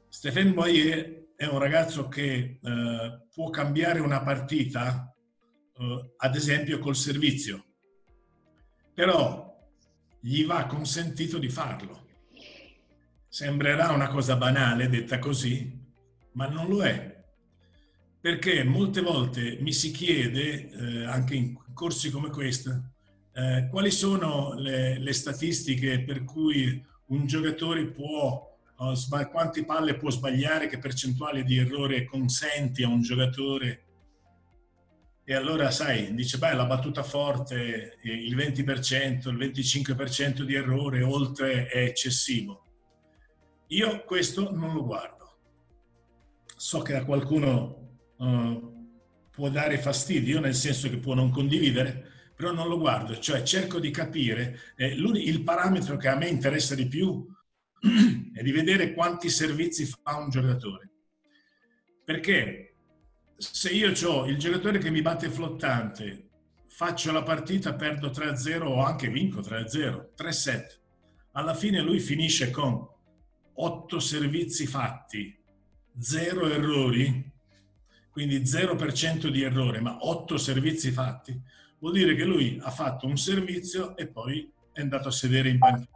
Stéphane Boyer è un ragazzo che eh, può cambiare una partita, eh, ad esempio col servizio, però gli va consentito di farlo. Sembrerà una cosa banale detta così, ma non lo è perché molte volte mi si chiede, eh, anche in corsi come questo, eh, quali sono le, le, statistiche per cui un giocatore può, uh, sbag- quante palle può sbagliare, che percentuale di errore consenti a un giocatore. E allora, sai, dice, beh, la battuta forte, il 20%, il 25% di errore oltre è eccessivo. Io questo non lo guardo. So che a qualcuno eh, può dare fastidio, nel senso che può non condividere, però non lo guardo, cioè cerco di capire, eh, il parametro che a me interessa di più è di vedere quanti servizi fa un giocatore. Perché se io ho il giocatore che mi batte flottante, faccio la partita, perdo 3-0 o anche vinco 3-0, 3-7, alla fine lui finisce con 8 servizi fatti, 0 errori, quindi 0% di errore, ma 8 servizi fatti, vuol dire che lui ha fatto un servizio e poi è andato a sedere in panchina.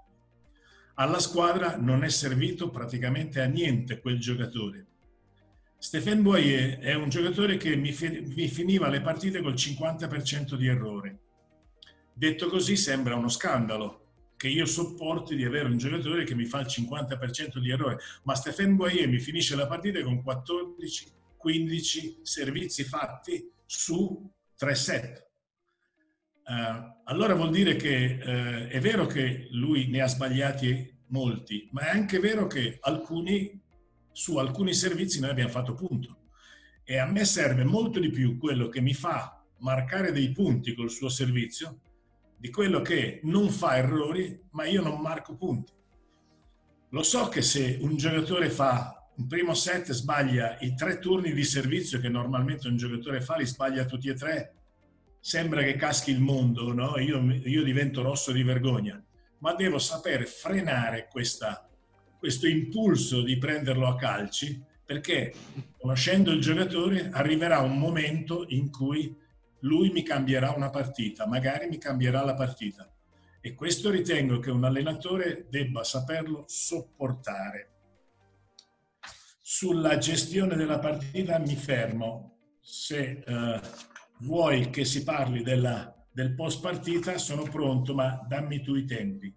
Alla squadra non è servito praticamente a niente quel giocatore. Stéphane Boyer è un giocatore che mi, mi finiva le partite col 50% di errore. Detto così sembra uno scandalo, che io sopporti di avere un giocatore che mi fa il 50% di errore, ma Stéphane Boyer mi finisce la partita con 14 15 servizi fatti su 3 set. Uh, allora vuol dire che uh, è vero che lui ne ha sbagliati molti, ma è anche vero che alcuni, su alcuni servizi noi abbiamo fatto punto. E a me serve molto di più quello che mi fa marcare dei punti col suo servizio di quello che non fa errori, ma io non marco punti. Lo so che se un giocatore fa un primo set sbaglia i tre turni di servizio che normalmente un giocatore fa, li sbaglia tutti e tre, sembra che caschi il mondo, no? io, io divento rosso di vergogna, ma devo sapere frenare questa, questo impulso di prenderlo a calci, perché conoscendo il giocatore arriverà un momento in cui lui mi cambierà una partita, magari mi cambierà la partita. E questo ritengo che un allenatore debba saperlo sopportare sulla gestione della partita mi fermo. Se eh, vuoi che si parli della, del post partita sono pronto, ma dammi tu i tempi.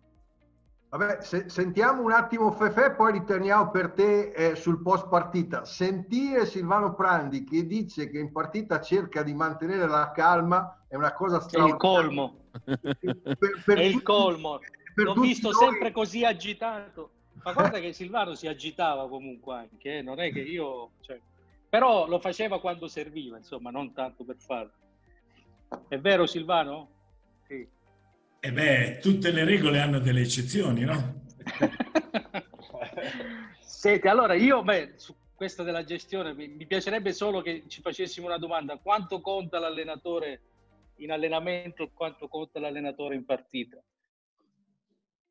Vabbè, se, sentiamo un attimo Fefe, poi ritorniamo per te eh, sul post partita. Sentire Silvano Prandi che dice che in partita cerca di mantenere la calma è una cosa straordinaria. È il colmo. Per, per è il colmo. L'ho visto noi... sempre così agitato. Ma guarda che Silvano si agitava comunque anche, eh? non è che io... Cioè... Però lo faceva quando serviva, insomma, non tanto per farlo. È vero Silvano? E eh beh, tutte le regole hanno delle eccezioni, no? Senti, allora io, beh, su questa della gestione, mi, mi piacerebbe solo che ci facessimo una domanda. Quanto conta l'allenatore in allenamento e quanto conta l'allenatore in partita?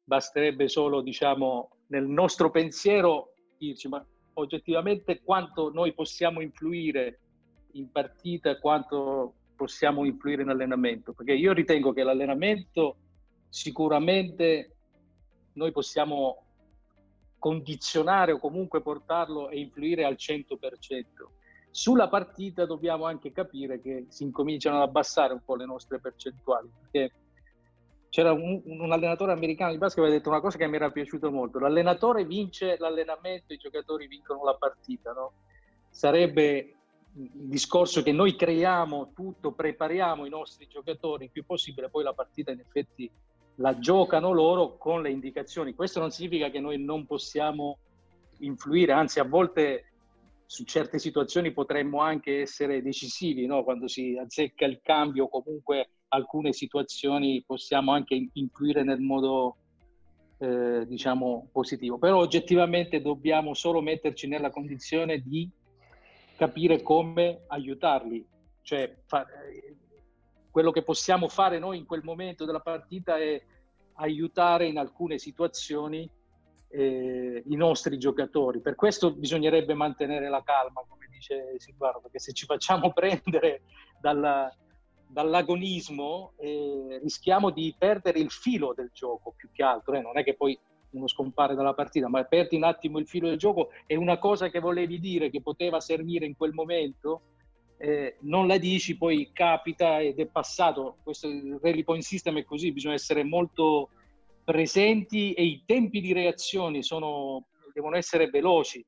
Basterebbe solo, diciamo, nel nostro pensiero dirci ma oggettivamente quanto noi possiamo influire in partita quanto possiamo influire in allenamento, perché io ritengo che l'allenamento sicuramente noi possiamo condizionare o comunque portarlo e influire al 100%. Sulla partita dobbiamo anche capire che si incominciano ad abbassare un po' le nostre percentuali, perché c'era un, un allenatore americano di basket che aveva detto una cosa che mi era piaciuta molto, l'allenatore vince l'allenamento, i giocatori vincono la partita, no? Sarebbe il discorso che noi creiamo tutto, prepariamo i nostri giocatori il più possibile, poi la partita in effetti la giocano loro con le indicazioni. Questo non significa che noi non possiamo influire, anzi a volte su certe situazioni potremmo anche essere decisivi, no? quando si azzecca il cambio comunque alcune situazioni possiamo anche influire nel modo eh, diciamo positivo, però oggettivamente dobbiamo solo metterci nella condizione di capire come aiutarli, cioè fa, quello che possiamo fare noi in quel momento della partita è aiutare in alcune situazioni eh, i nostri giocatori. Per questo bisognerebbe mantenere la calma, come dice Silvano, perché se ci facciamo prendere dalla, dall'agonismo eh, rischiamo di perdere il filo del gioco più che altro. Eh. Non è che poi uno scompare dalla partita, ma perdi un attimo il filo del gioco e una cosa che volevi dire che poteva servire in quel momento eh, non la dici, poi capita ed è passato. Questo il rally point system è così, bisogna essere molto presenti e i tempi di reazione sono, devono essere veloci.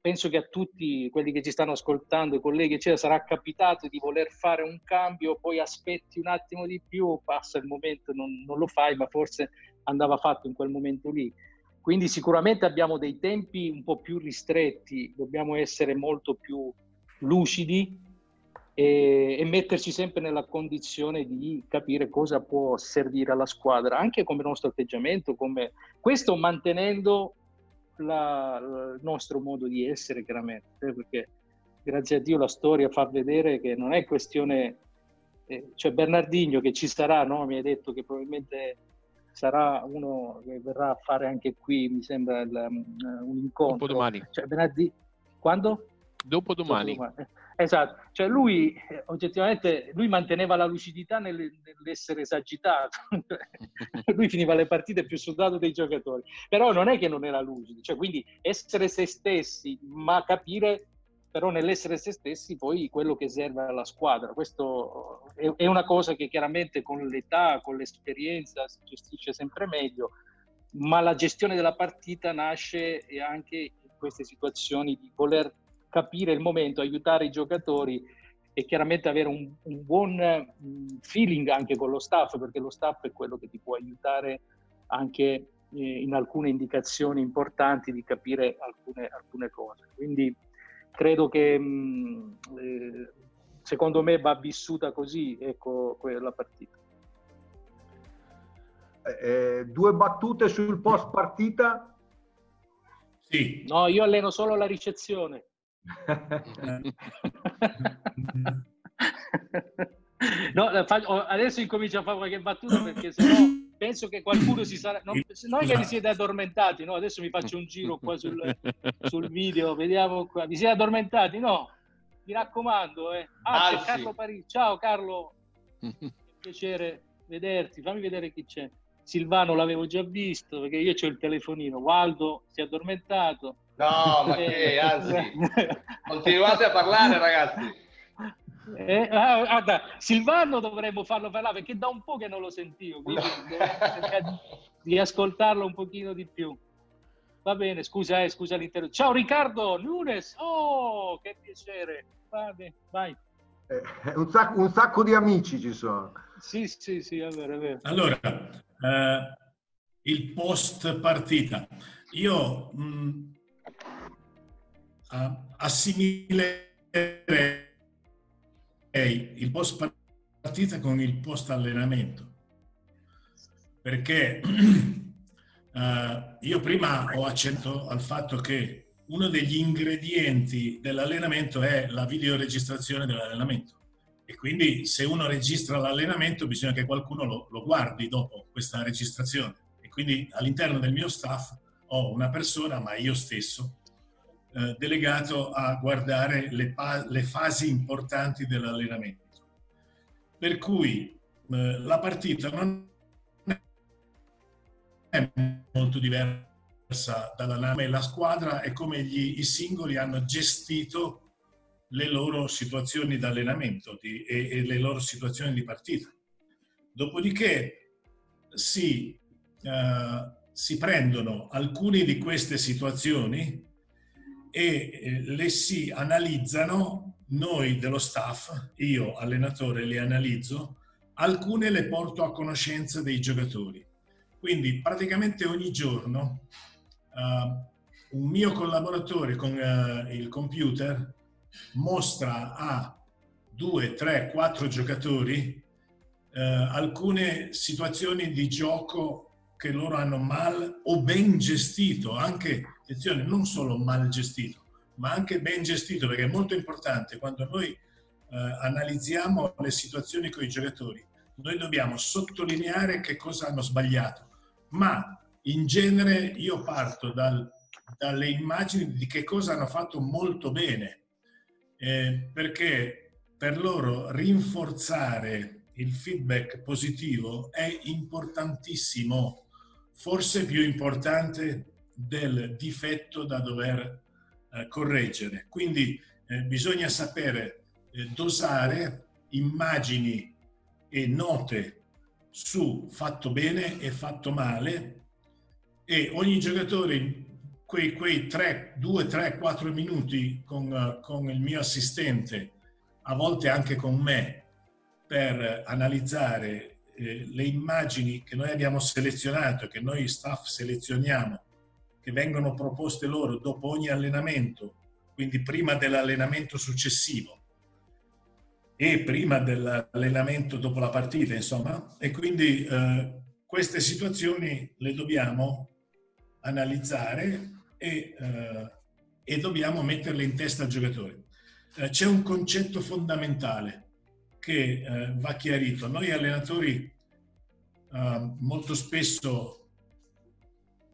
Penso che a tutti quelli che ci stanno ascoltando, i colleghi, eccetera, sarà capitato di voler fare un cambio, poi aspetti un attimo di più, passa il momento, non, non lo fai, ma forse andava fatto in quel momento lì. Quindi sicuramente abbiamo dei tempi un po' più ristretti, dobbiamo essere molto più lucidi e, e, metterci sempre nella condizione di capire cosa può servire alla squadra, anche come nostro atteggiamento, come questo mantenendo la, il nostro modo di essere chiaramente, eh, perché grazie a Dio la storia fa vedere che non è questione, eh, cioè Bernardino che ci sarà, no? mi ha detto che probabilmente sarà uno che verrà a fare anche qui, mi sembra, il, um, un incontro. Dopo domani. Cioè, Bernardino, quando? Dopo domani. Domani. Esatto, cioè lui eh, oggettivamente lui manteneva la lucidità nell'essere esagitato, lui finiva le partite più soldato dei giocatori, però non è che non era lucido, cioè quindi essere se stessi, ma capire però nell'essere se stessi poi quello che serve alla squadra. Questo è, una cosa che chiaramente con l'età, con l'esperienza si gestisce sempre meglio, ma la gestione della partita nasce anche in queste situazioni di voler capire il momento, aiutare i giocatori e chiaramente avere un, un buon mm, feeling anche con lo staff, perché lo staff è quello che ti può aiutare anche eh, in alcune indicazioni importanti di capire alcune, alcune cose. Quindi credo che mh, mm, eh, secondo me va vissuta così ecco, quella partita. Eh, eh due battute sul post partita? Sì. No, io alleno solo la ricezione. no, adesso incomincio a fare qualche battuta perché sennò penso che qualcuno si sarà. Non, non è che vi siete addormentati, no? Adesso mi faccio un giro qua sul, sul video, vediamo qua. Vi siete addormentati? No, mi raccomando. Eh. Ah, c'è Carlo Parisi. Ciao Carlo, piacere vederti. Fammi vedere chi c'è. Silvano l'avevo già visto perché io ho il telefonino. Waldo si è addormentato. No, ma che, anzi, continuate a parlare ragazzi. Eh, ah, guarda, Silvano dovremmo farlo parlare perché da un po' che non lo sentivo, quindi cercare di, di, ascoltarlo un pochino di più. Va bene, scusa, eh, scusa l'intervento. Ciao Riccardo Nunes, oh, che piacere. Vai, vai. Eh, un, sacco, un, sacco, di amici ci sono. Sì, sì, sì, è vero, è vero. Allora, eh, il post partita. Io mh, assimilerei il post partita con il post allenamento. Perché uh, io prima ho accennato al fatto che uno degli ingredienti dell'allenamento è la videoregistrazione dell'allenamento. E quindi se uno registra l'allenamento bisogna che qualcuno lo, lo guardi dopo questa registrazione. E quindi all'interno del mio staff ho una persona, ma io stesso, eh, delegato a guardare le, le fasi importanti dell'allenamento. Per cui eh, la partita non è molto diversa dalla NAME, la squadra è come gli, i singoli hanno gestito le loro situazioni di allenamento e, e, le loro situazioni di partita. Dopodiché si, uh, si prendono alcune di queste situazioni e eh, le si analizzano noi dello staff, io allenatore le analizzo, alcune le porto a conoscenza dei giocatori. Quindi praticamente ogni giorno uh, un mio collaboratore con uh, il computer mostra a due, tre, quattro giocatori uh, alcune situazioni di gioco che loro hanno mal o ben gestito, anche, attenzione, non solo mal gestito, ma anche ben gestito, perché è molto importante. Quando noi eh, analizziamo le situazioni con i giocatori, noi dobbiamo sottolineare che cosa hanno sbagliato, ma in genere io parto dal, dalle immagini di che cosa hanno fatto molto bene, eh, perché per loro rinforzare il feedback positivo è importantissimo forse più importante del difetto da dover eh, correggere. Quindi eh, bisogna sapere eh, dosare immagini e note su fatto bene e fatto male e ogni giocatore quei, quei 3, 2, 3, 4 minuti con, con il mio assistente, a volte anche con me, per analizzare eh, le immagini che noi abbiamo selezionato, che noi staff selezioniamo, che vengono proposte loro dopo ogni allenamento, quindi prima dell'allenamento successivo e prima dell'allenamento dopo la partita, insomma, e quindi eh, queste situazioni le dobbiamo analizzare e, eh, e dobbiamo metterle in testa al giocatore. Eh, c'è un concetto fondamentale che eh, va chiarito. Noi allenatori eh, molto spesso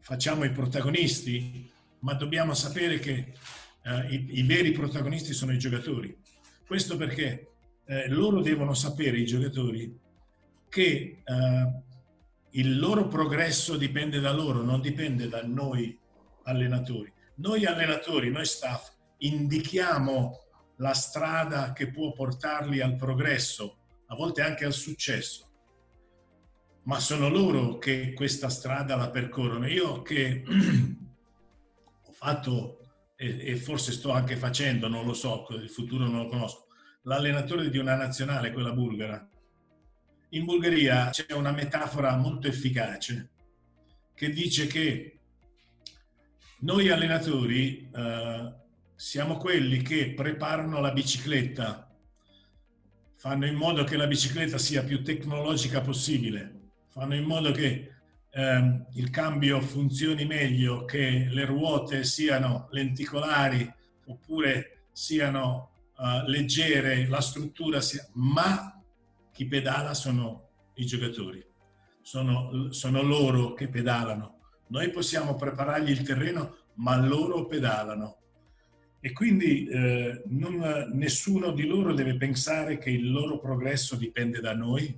facciamo i protagonisti, ma dobbiamo sapere che eh, i, i, veri protagonisti sono i giocatori. Questo perché eh, loro devono sapere, i giocatori, che eh, il loro progresso dipende da loro, non dipende da noi allenatori. Noi allenatori, noi staff, indichiamo la strada che può portarli al progresso, a volte anche al successo. Ma sono loro che questa strada la percorrono. Io che ho fatto e, forse sto anche facendo, non lo so, il futuro non lo conosco, l'allenatore di una nazionale, quella bulgara. In Bulgaria c'è una metafora molto efficace che dice che noi allenatori eh, siamo quelli che preparano la bicicletta, fanno in modo che la bicicletta sia più tecnologica possibile, fanno in modo che ehm, il cambio funzioni meglio, che le ruote siano lenticolari oppure siano uh, leggere, la struttura sia... ma chi pedala sono i giocatori, sono, sono loro che pedalano. Noi possiamo preparargli il terreno, ma loro pedalano. E quindi eh, non, nessuno di loro deve pensare che il loro progresso dipende da noi,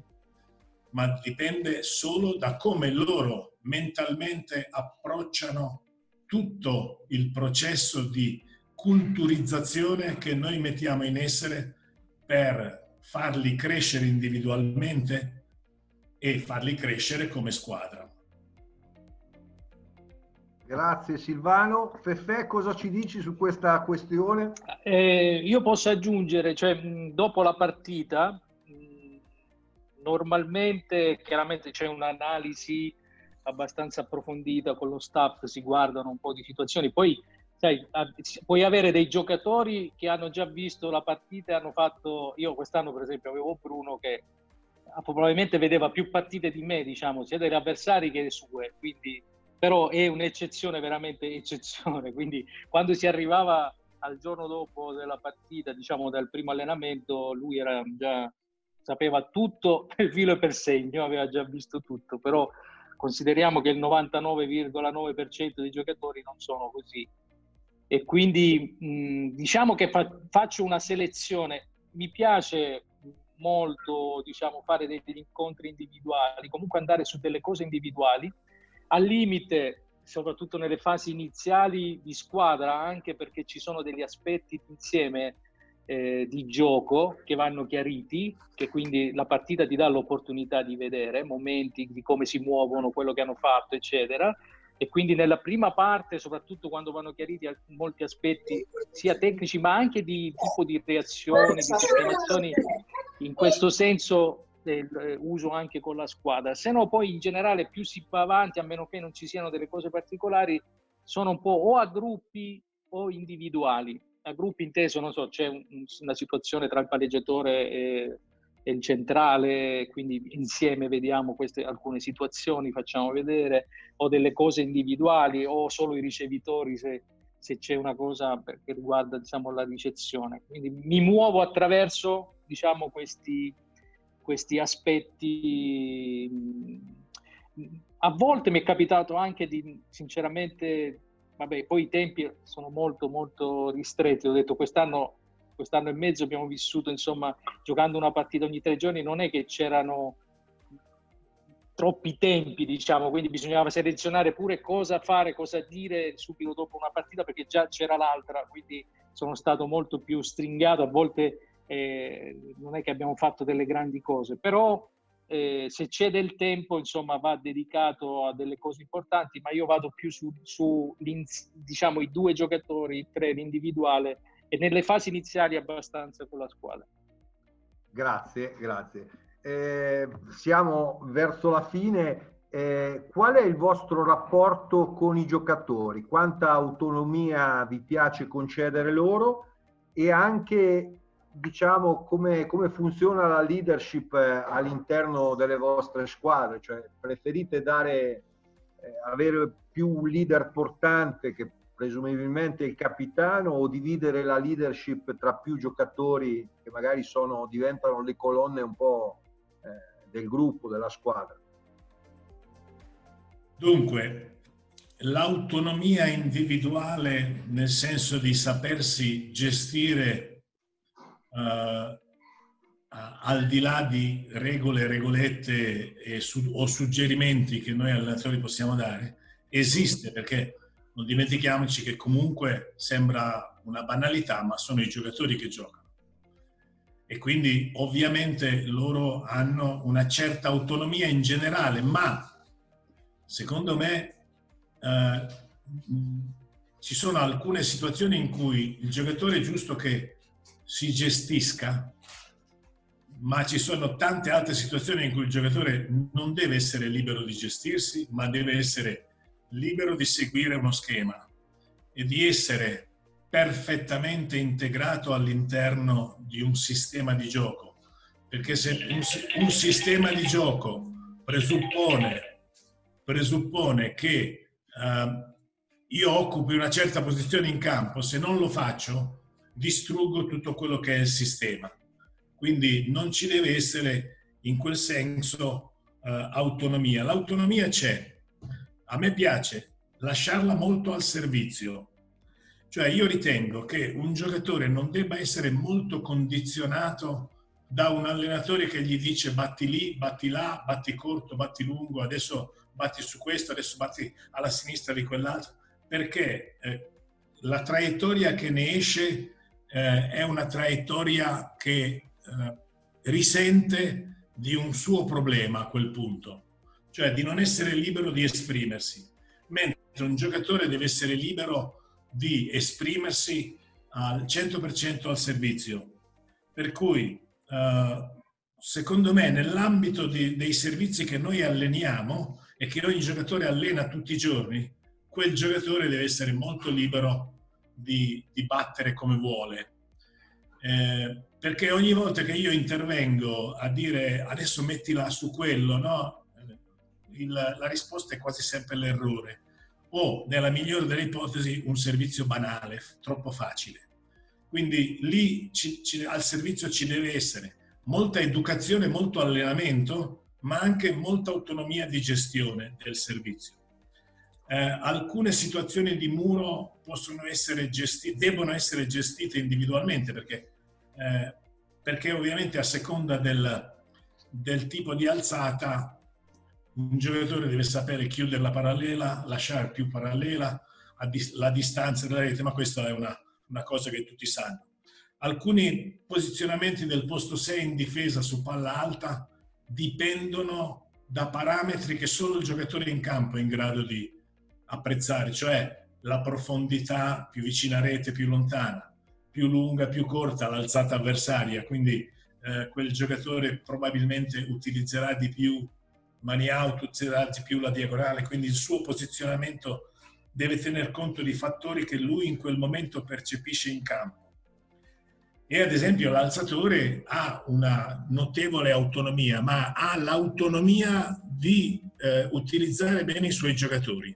ma dipende solo da come loro mentalmente approcciano tutto il processo di culturizzazione che noi mettiamo in essere per farli crescere individualmente e farli crescere come squadra. Grazie Silvano. Feffè, cosa ci dici su questa questione? Eh, io posso aggiungere, cioè, dopo la partita, normalmente chiaramente c'è un'analisi abbastanza approfondita con lo staff, si guardano un po' di situazioni, poi sai, puoi avere dei giocatori che hanno già visto la partita e hanno fatto, io quest'anno per esempio avevo Bruno che probabilmente vedeva più partite di me, diciamo, sia degli avversari che le sue, quindi però è un'eccezione, veramente eccezione. Quindi quando si arrivava al giorno dopo della partita, diciamo del primo allenamento, lui era già, sapeva tutto per filo e per segno, aveva già visto tutto, però consideriamo che il 99,9% dei giocatori non sono così. e quindi mh, diciamo che fa- faccio una selezione. Mi piace molto diciamo, fare degli incontri individuali, comunque andare su delle cose individuali, al limite, soprattutto nelle fasi iniziali di squadra, anche perché ci sono degli aspetti insieme eh, di gioco che vanno chiariti, che quindi la partita ti dà l'opportunità di vedere momenti di come si muovono, quello che hanno fatto, eccetera. E quindi nella prima parte, soprattutto quando vanno chiariti molti aspetti sia tecnici ma anche di tipo di reazioni, di sistemazioni, in questo senso eh, uso anche con la squadra. Se no poi in generale più si va avanti, a meno che non ci siano delle cose particolari, sono un po' o a gruppi o individuali a gruppi inteso, non so, c'è un, una situazione tra il palleggiatore e, e, il centrale, quindi insieme vediamo queste alcune situazioni, facciamo vedere, o delle cose individuali, o solo i ricevitori se, se c'è una cosa che riguarda diciamo, la ricezione. Quindi mi muovo attraverso diciamo, questi, questi aspetti. A volte mi è capitato anche di, sinceramente, vabbè, poi i tempi sono molto molto ristretti, ho detto quest'anno, quest'anno e mezzo abbiamo vissuto, insomma, giocando una partita ogni tre giorni, non è che c'erano troppi tempi, diciamo, quindi bisognava selezionare pure cosa fare, cosa dire subito dopo una partita perché già c'era l'altra, quindi sono stato molto più stringato, a volte eh, non è che abbiamo fatto delle grandi cose, però eh, se c'è del tempo, insomma, va dedicato a delle cose importanti, ma io vado più su, su diciamo, i due giocatori, i tre, l'individuale e nelle fasi iniziali abbastanza con la squadra. Grazie, grazie. Eh, siamo verso la fine. Eh, qual è il vostro rapporto con i giocatori? Quanta autonomia vi piace concedere loro? E anche diciamo come, come, funziona la leadership eh, all'interno delle vostre squadre, cioè preferite dare, eh, avere più un leader portante che presumibilmente il capitano o dividere la leadership tra più giocatori che magari sono, diventano le colonne un po' eh, del gruppo, della squadra? Dunque, l'autonomia individuale nel senso di sapersi gestire uh, al di là di regole, regolette su, o suggerimenti che noi allenatori possiamo dare, esiste perché non dimentichiamoci che comunque sembra una banalità, ma sono i giocatori che giocano. E quindi ovviamente loro hanno una certa autonomia in generale, ma secondo me eh, ci sono alcune situazioni in cui il giocatore è giusto che si gestisca, ma ci sono tante altre situazioni in cui il giocatore non deve essere libero di gestirsi, ma deve essere libero di seguire uno schema e di essere perfettamente integrato all'interno di un sistema di gioco. Perché se un, un sistema di gioco presuppone, presuppone che uh, io occupi una certa posizione in campo, se non lo faccio, distruggo tutto quello che è il sistema. Quindi non ci deve essere in quel senso uh, autonomia. L'autonomia c'è. A me piace lasciarla molto al servizio. Cioè io ritengo che un giocatore non debba essere molto condizionato da un allenatore che gli dice batti lì, batti là, batti corto, batti lungo, adesso batti su questo, adesso batti alla sinistra di quell'altro, perché eh, la traiettoria che ne esce eh, è una traiettoria che eh, risente di un suo problema a quel punto, cioè di non essere libero di esprimersi, mentre un giocatore deve essere libero di esprimersi al 100% al servizio. Per cui, eh, secondo me, nell'ambito di, dei servizi che noi alleniamo e che ogni giocatore allena tutti i giorni, quel giocatore deve essere molto libero di, di battere come vuole. Eh, perché ogni volta che io intervengo a dire adesso mettila su quello, no? Il, la risposta è quasi sempre l'errore. O, nella migliore delle ipotesi, un servizio banale, troppo facile. Quindi lì ci, ci, al servizio ci deve essere molta educazione, molto allenamento, ma anche molta autonomia di gestione del servizio. Eh, alcune situazioni di muro possono essere gestite, debbono essere gestite individualmente perché, eh, perché ovviamente a seconda del, del tipo di alzata un giocatore deve sapere chiudere la parallela, lasciare più parallela, a dis- la distanza della rete, ma questa è una, una cosa che tutti sanno. Alcuni posizionamenti del posto 6 in difesa su palla alta dipendono da parametri che solo il giocatore in campo è in grado di apprezzare, cioè la profondità più vicina a rete, più lontana, più lunga, più corta l'alzata avversaria, quindi eh, quel giocatore probabilmente utilizzerà di più mani out, utilizzerà di più la diagonale, quindi il suo posizionamento deve tener conto di fattori che lui in quel momento percepisce in campo. E ad esempio l'alzatore ha una notevole autonomia, ma ha l'autonomia di eh, utilizzare bene i suoi giocatori.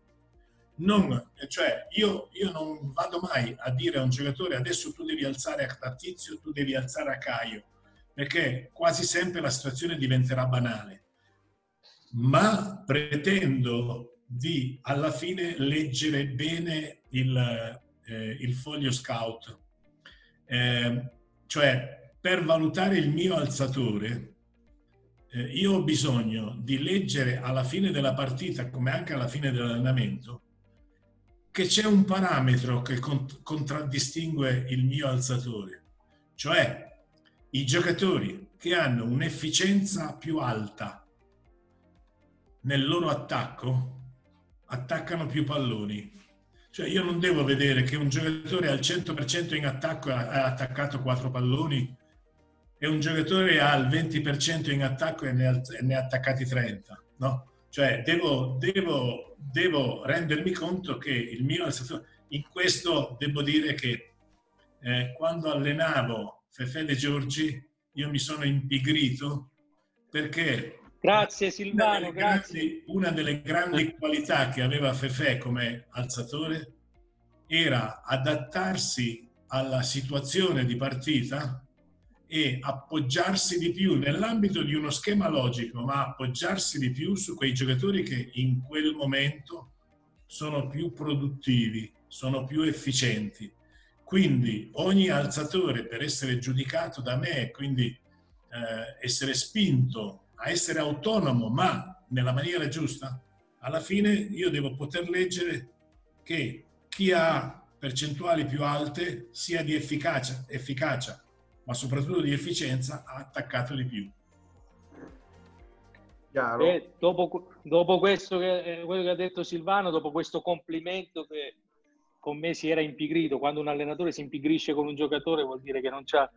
Non, cioè io, io, non vado mai a dire a un giocatore adesso tu devi alzare a Tizio, tu devi alzare a Caio, perché quasi sempre la situazione diventerà banale. Ma pretendo di alla fine leggere bene il, eh, il foglio scout. Eh, cioè, per valutare il mio alzatore, eh, io ho bisogno di leggere alla fine della partita, come anche alla fine dell'allenamento, che c'è un parametro che cont- contraddistingue il mio alzatore, cioè i giocatori che hanno un'efficienza più alta nel loro attacco attaccano più palloni. Cioè io non devo vedere che un giocatore al 100% in attacco ha attaccato 4 palloni e un giocatore al 20% in attacco e ne ha, attaccati 30, no? Cioè devo, devo, devo, rendermi conto che il mio. In questo devo dire che eh, quando allenavo Fefele Giorgi io mi sono impigrito perché Grazie Silvano, una grazie. Grandi, una delle grandi qualità che aveva Fefe come alzatore era adattarsi alla situazione di partita e appoggiarsi di più nell'ambito di uno schema logico, ma appoggiarsi di più su quei giocatori che in quel momento sono più produttivi, sono più efficienti. Quindi ogni alzatore per essere giudicato da me, quindi eh, essere spinto a essere autonomo, ma nella maniera giusta, alla fine io devo poter leggere che chi ha percentuali più alte, sia di efficacia, efficacia ma soprattutto di efficienza, ha attaccato di più. E dopo, dopo questo che, eh, quello che ha detto Silvano, dopo questo complimento che con me si era impigrito, quando un allenatore si impigrisce con un giocatore vuol dire che non c'ha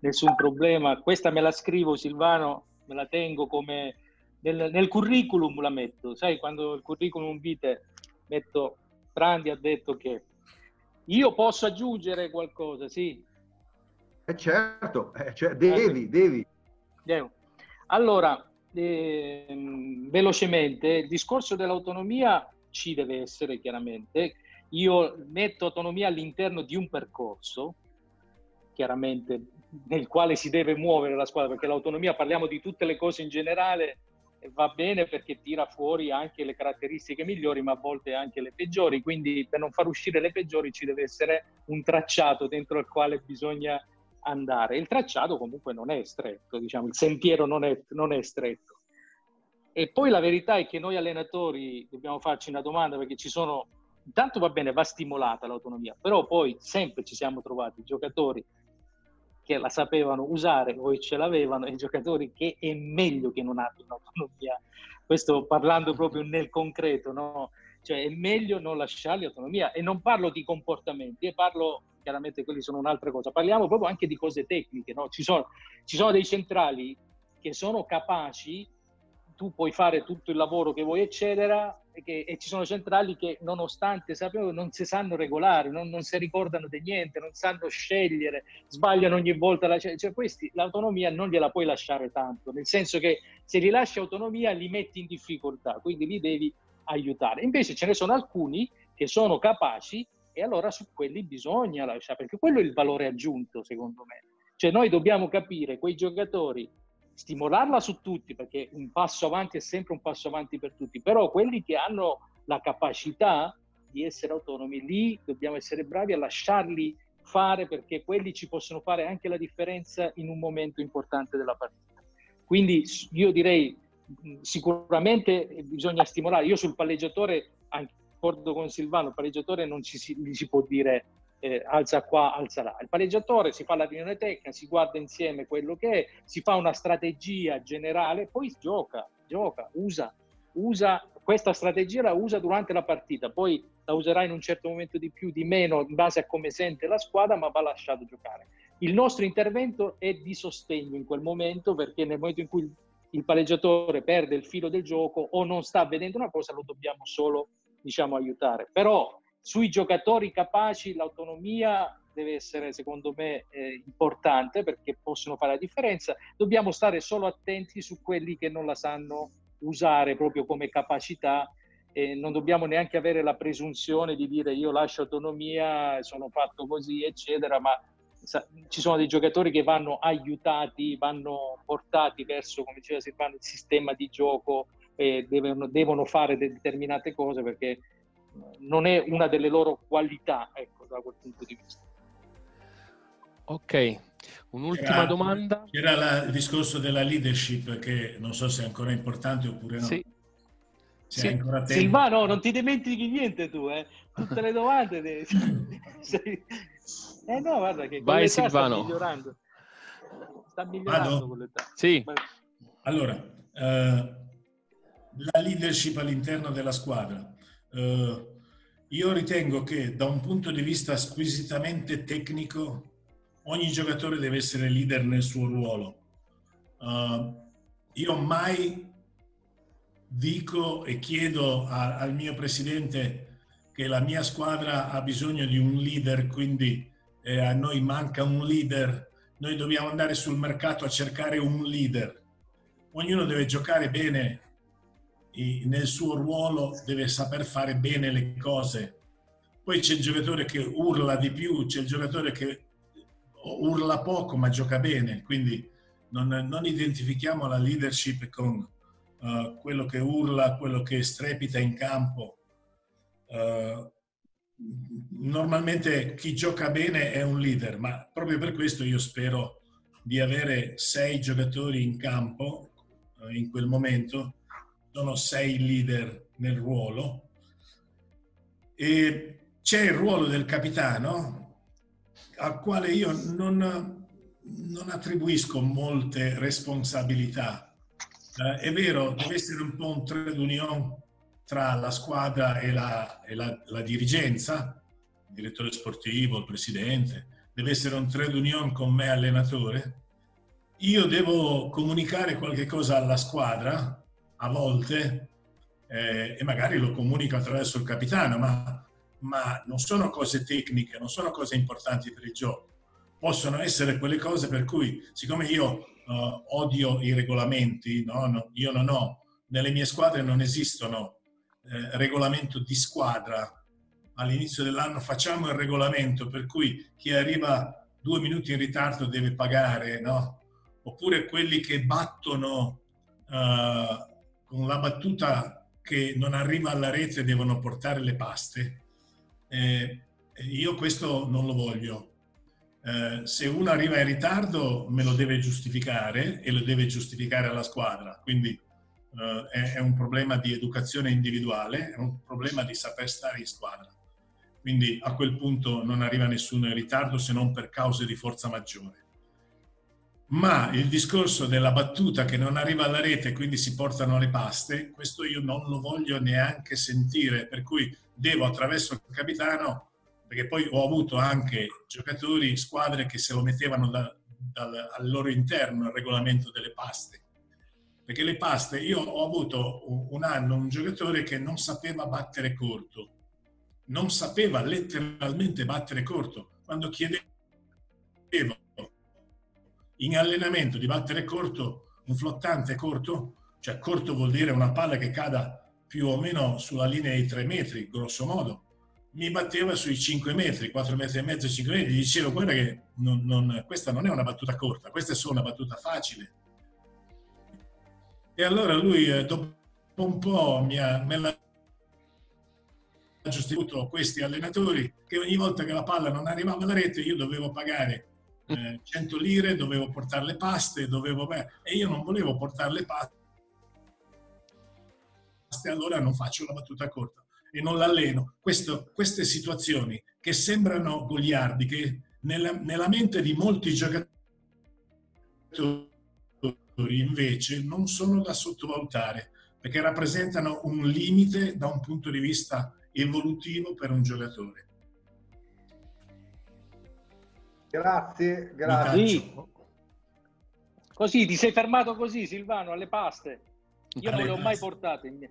nessun problema. Questa me la scrivo Silvano me la tengo come nel, nel, curriculum la metto, sai quando il curriculum vitae metto Prandi ha detto che io posso aggiungere qualcosa, sì. Eh certo, eh, cioè, devi, devi. Devo. Allora, eh, velocemente, il discorso dell'autonomia ci deve essere chiaramente. Io metto autonomia all'interno di un percorso, chiaramente nel quale si deve muovere la squadra, perché l'autonomia, parliamo di tutte le cose in generale, va bene perché tira fuori anche le caratteristiche migliori, ma a volte anche le peggiori. Quindi per non far uscire le peggiori ci deve essere un tracciato dentro il quale bisogna andare. Il tracciato comunque non è stretto, diciamo, il sentiero non è, non è stretto. E poi la verità è che noi allenatori dobbiamo farci una domanda perché ci sono, intanto va bene, va stimolata l'autonomia, però poi sempre ci siamo trovati giocatori che la sapevano usare o ce l'avevano e giocatori che è meglio che non abbiano autonomia. Questo parlando proprio nel concreto, no? Cioè è meglio non lasciargli autonomia e non parlo di comportamenti, e parlo chiaramente quelli sono un'altra cosa, parliamo proprio anche di cose tecniche, no? Ci sono, ci sono dei centrali che sono capaci tu puoi fare tutto il lavoro che vuoi, eccetera, e, che, e ci sono centrali che nonostante sappiamo non si sanno regolare, non, non, si ricordano di niente, non sanno scegliere, sbagliano ogni volta. La, cioè, questi l'autonomia non gliela puoi lasciare tanto, nel senso che se li lasci autonomia li metti in difficoltà, quindi li devi aiutare. Invece ce ne sono alcuni che sono capaci e allora su quelli bisogna lasciare, perché quello è il valore aggiunto secondo me. Cioè noi dobbiamo capire quei giocatori stimolarla su tutti, perché un passo avanti è sempre un passo avanti per tutti, però quelli che hanno la capacità di essere autonomi, lì dobbiamo essere bravi a lasciarli fare perché quelli ci possono fare anche la differenza in un momento importante della partita. Quindi io direi sicuramente bisogna stimolare. Io sul palleggiatore, d'accordo con Silvano, il palleggiatore non ci si, gli si può dire eh, alza qua, alza là. Il palleggiatore si fa la riunione tecnica, si guarda insieme quello che è, si fa una strategia generale, poi gioca, gioca, usa, usa questa strategia la usa durante la partita, poi la userà in un certo momento di più, di meno, in base a come sente la squadra, ma va lasciato giocare. Il nostro intervento è di sostegno in quel momento perché nel momento in cui il palleggiatore perde il filo del gioco o non sta vedendo una cosa, lo dobbiamo solo diciamo, aiutare. Però sui giocatori capaci l'autonomia deve essere secondo me eh, importante perché possono fare la differenza. Dobbiamo stare solo attenti su quelli che non la sanno usare proprio come capacità e non dobbiamo neanche avere la presunzione di dire io lascio autonomia, sono fatto così, eccetera, ma ci sono dei giocatori che vanno aiutati, vanno portati verso, come diceva Silvano, il sistema di gioco, e devono, devono fare determinate cose perché non è una delle loro qualità, ecco, da quel punto di vista. Ok, un'ultima Era- domanda. Era la- il discorso della leadership che non so se è ancora importante oppure no. Sì. Tempo. Silvano, non ti dimentichi niente tu, eh? Tutte le domande. sei- Eh no, guarda che Vai, Silvano. sta migliorando. Sta migliorando Vado? con l'età. Sì. Allora, eh, la leadership all'interno della squadra. Eh, io ritengo che da un punto di vista squisitamente tecnico ogni giocatore deve essere leader nel suo ruolo. Eh, io mai dico e chiedo a- al mio presidente che la mia squadra ha bisogno di un leader, quindi eh, a noi manca un leader, noi dobbiamo andare sul mercato a cercare un leader. Ognuno deve giocare bene nel suo ruolo, deve saper fare bene le cose. Poi c'è il giocatore che urla di più, c'è il giocatore che urla poco ma gioca bene, quindi non, non identifichiamo la leadership con eh, quello che urla, quello che strepita in campo. Eh, normalmente chi gioca bene è un leader, ma proprio per questo io spero di avere sei giocatori in campo eh, in quel momento, sono sei leader nel ruolo e c'è il ruolo del capitano al quale io non, non attribuisco molte responsabilità. Eh, è vero, deve essere un po' un trade union tra la squadra e la, e la- la dirigenza, il direttore sportivo, il presidente, deve essere un trade union con me allenatore. Io devo comunicare qualche cosa alla squadra, a volte, eh, e magari lo comunico attraverso il capitano, ma, ma non sono cose tecniche, non sono cose importanti per il gioco. Possono essere quelle cose per cui, siccome io eh, odio i regolamenti, no? No, io non ho, nelle mie squadre non esistono eh, regolamento di squadra. All'inizio dell'anno facciamo il regolamento per cui chi arriva due minuti in ritardo deve pagare, no? Oppure quelli che battono eh, con la battuta che non arriva alla rete devono portare le paste. Eh, io questo non lo voglio. Eh, se uno arriva in ritardo me lo deve giustificare e lo deve giustificare alla squadra. Quindi eh, è, è un problema di educazione individuale, è un problema di saper stare in squadra. Quindi a quel punto non arriva nessuno in ritardo se non per cause di forza maggiore. Ma il discorso della battuta che non arriva alla rete e quindi si portano le paste, questo io non lo voglio neanche sentire, per cui devo attraverso il capitano, perché poi ho avuto anche giocatori, squadre che se lo mettevano da- dal- al loro interno il regolamento delle paste. Perché le paste, io ho avuto un- anno un giocatore che non sapeva battere corto, non sapeva letteralmente battere corto. Quando chiedevo in allenamento di battere corto, un flottante corto, cioè corto vuol dire una palla che cada più o meno sulla linea dei 3 metri, grosso modo, mi batteva sui 5 metri, 4 metri e mezzo, 5 metri, gli dicevo guarda che non- non- questa non è una battuta corta, questa è solo una battuta facile. E allora lui eh, dopo un po' mi ha, me l'ha sostenuto questi allenatori che ogni volta che la palla non arrivava alla rete io dovevo pagare eh, 100 lire, dovevo portare le paste, dovevo... beh, e io non volevo portare le paste, allora non faccio la battuta corta e non l'alleno. Questo- queste situazioni che sembrano goliardiche nella, nella mente di molti giocatori invece non sono da sottovalutare perché rappresentano un limite da un punto di vista evolutivo per un giocatore. Grazie, grazie. Sì. Così ti sei fermato così, Silvano, alle paste. Io non Alle le ho mai paste. portate, in mia-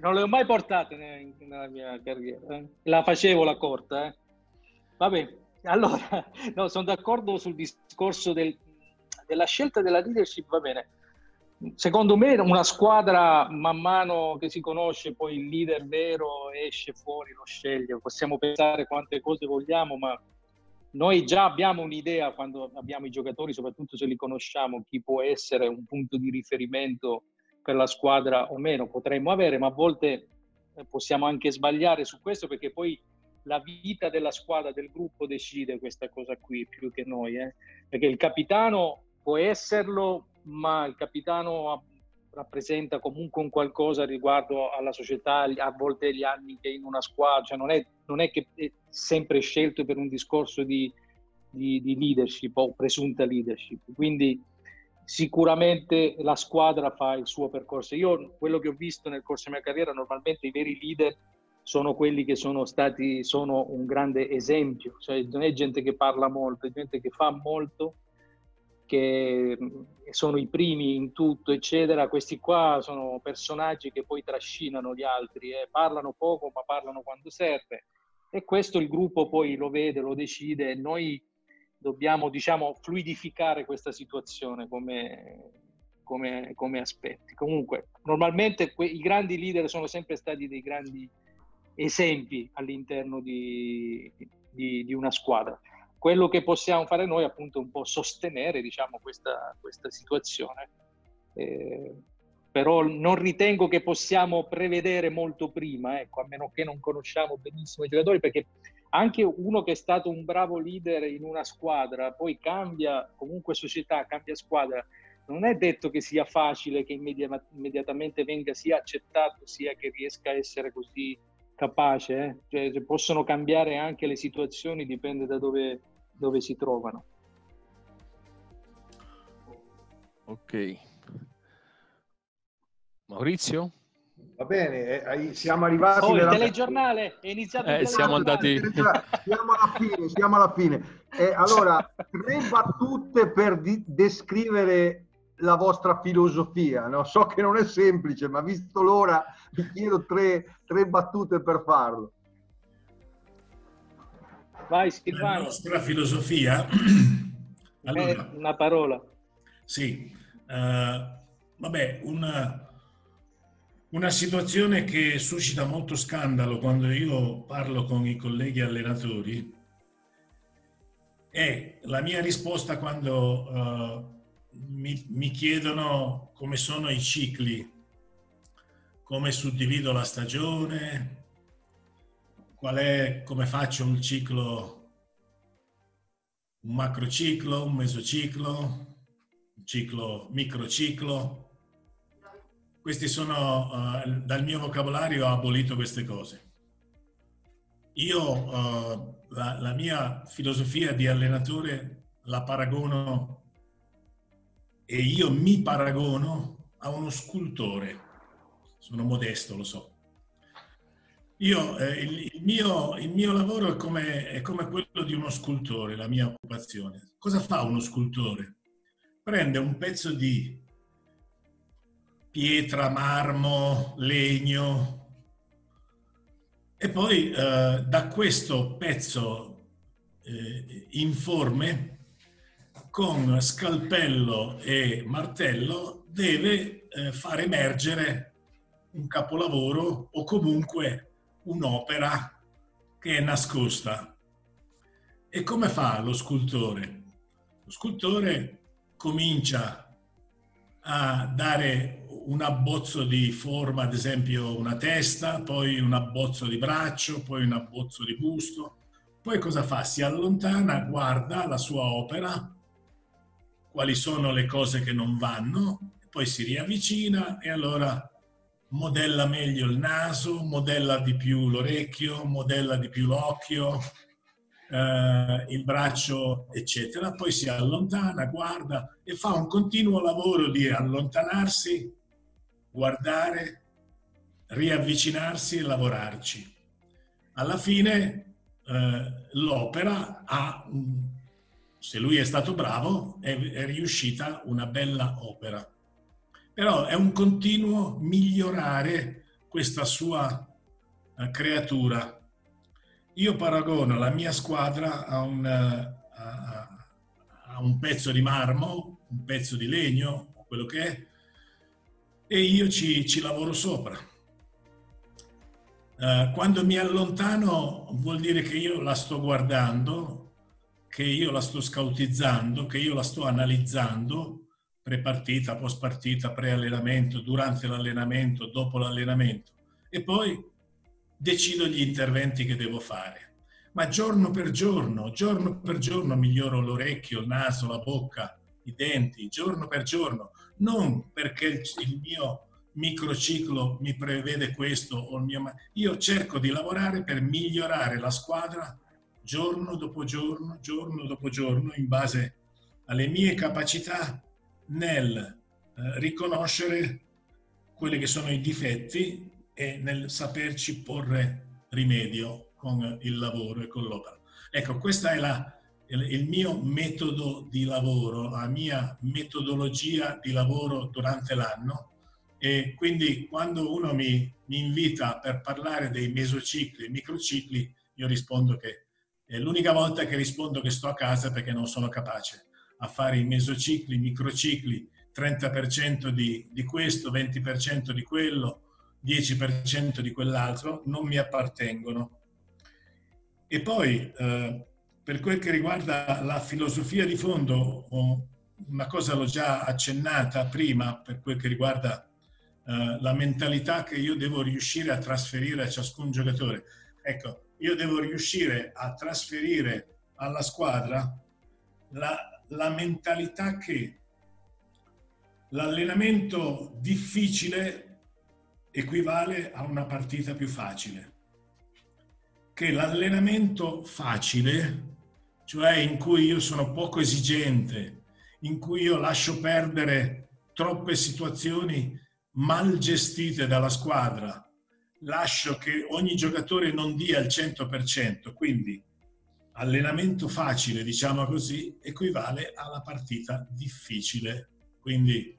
non le ho mai portate ne- nella mia carriera. eh. La facevo la corta. Eh. Vabbè, allora, no, sono d'accordo sul discorso del- della scelta della leadership, va bene. Secondo me una squadra man mano che si conosce, poi il leader vero esce fuori, lo sceglie. Possiamo pensare quante cose vogliamo, ma noi già abbiamo un'idea quando abbiamo i giocatori, soprattutto se li conosciamo, chi può essere un punto di riferimento per la squadra o meno, potremmo avere, ma a volte eh, possiamo anche sbagliare su questo perché poi la vita della squadra, del gruppo decide questa cosa qui più che noi, eh. perché il capitano può esserlo, ma il capitano rappresenta comunque un qualcosa riguardo alla società, a volte gli anni che in una squadra, cioè non è, non è che è sempre scelto per un discorso di, di- di leadership o presunta leadership. Quindi sicuramente la squadra fa il suo percorso. Io quello che ho visto nel corso della mia carriera, normalmente i veri leader sono quelli che sono stati, sono un grande esempio, cioè non è gente che parla molto, è gente che fa molto, che mh, sono i primi in tutto, eccetera. Questi qua sono personaggi che poi trascinano gli altri, eh. parlano poco ma parlano quando serve. E questo il gruppo poi lo vede, lo decide noi dobbiamo, diciamo, fluidificare questa situazione come, come, come aspetti. Comunque, normalmente que- i grandi leader sono sempre stati dei grandi esempi all'interno di, di- di una squadra. Quello che possiamo fare noi appunto è un po' sostenere diciamo, questa, questa situazione, Eh, però non ritengo che possiamo prevedere molto prima, ecco, a meno che non conosciamo benissimo i giocatori, perché anche uno che è stato un bravo leader in una squadra, poi cambia comunque società, cambia squadra, non è detto che sia facile che immedia- immediatamente venga sia accettato sia che riesca a essere così capace. eh. Cioè, possono cambiare anche le situazioni, dipende da dove, dove si trovano. Ok. Maurizio? Va bene, eh, siamo arrivati Oh, il nella- telegiornale, è iniziato Eh, il siamo andati... Siamo alla fine, siamo alla fine. Eh, allora, tre battute per di- descrivere la vostra filosofia. No? So che non è semplice, ma visto l'ora, vi chiedo tre, tre battute per farlo. Vai La Silvano, nostra filosofia, allora, una parola. Sì, eh, vabbè, una, una situazione che suscita molto scandalo quando io parlo con i colleghi allenatori è la mia risposta quando eh, mi, mi chiedono come sono i cicli, come suddivido la stagione, qual è, come faccio un ciclo, un macrociclo, un mesociclo, un ciclo, microciclo. Questi sono, eh, dal mio vocabolario ho abolito queste cose. Io eh, la, la mia filosofia di allenatore la paragono e io mi paragono a uno scultore. Sono modesto, lo so. Io, eh, il, il mio, il mio lavoro è come, è come quello di uno scultore, la mia occupazione. Cosa fa uno scultore? Prende un pezzo di pietra, marmo, legno e poi eh, da questo pezzo eh, informe con scalpello e martello deve eh, far emergere un capolavoro o comunque un'opera che è nascosta. E come fa lo scultore? Lo scultore comincia a dare un abbozzo di forma, ad esempio una testa, poi un abbozzo di braccio, poi un abbozzo di busto. Poi cosa fa? Si allontana, guarda la sua opera, quali sono le cose che non vanno, poi si riavvicina e allora modella meglio il naso, modella di più l'orecchio, modella di più l'occhio, eh, il braccio, eccetera. Poi si allontana, guarda e fa un continuo lavoro di allontanarsi, guardare, riavvicinarsi e lavorarci. Alla fine eh, l'opera ha, se lui è stato bravo, è, è riuscita una bella opera. Però è un continuo migliorare questa sua eh, creatura io paragono la mia squadra a un, a, a un, pezzo di marmo, un pezzo di legno, quello che è, e io ci, ci lavoro sopra. Uh, quando mi allontano vuol dire che io la sto guardando, che io la sto scautizzando, che io la sto analizzando pre-partita, post-partita, pre-allenamento, durante l'allenamento, dopo l'allenamento. E poi decido gli interventi che devo fare. Ma giorno per giorno, giorno per giorno miglioro l'orecchio, il naso, la bocca, i denti, giorno per giorno, non perché il mio microciclo mi prevede questo o il mio... Io cerco di lavorare per migliorare la squadra giorno dopo giorno, giorno dopo giorno, in base alle mie capacità nel eh, riconoscere quelli che sono i difetti e nel saperci porre rimedio con il lavoro e con l'opera. Ecco, questo è la, il mio metodo di lavoro, la mia metodologia di lavoro durante l'anno e quindi quando uno mi, mi invita per parlare dei mesocicli e microcicli, io rispondo che è l'unica volta che rispondo che sto a casa perché non sono capace a fare i mesocicli, i microcicli, 30% di, di questo, 20% di quello, 10% di quell'altro non mi appartengono. E poi, eh, per quel che riguarda la filosofia di fondo, una cosa l'ho già accennata prima, per quel che riguarda eh, la mentalità che io devo riuscire a trasferire a ciascun giocatore. Ecco, io devo riuscire a trasferire alla squadra la, la mentalità che l'allenamento difficile equivale a una partita più facile. Che l'allenamento facile, cioè in cui io sono poco esigente, in cui io lascio perdere troppe situazioni mal gestite dalla squadra, lascio che ogni giocatore non dia il 100%, quindi allenamento facile, diciamo così, equivale alla partita difficile. Quindi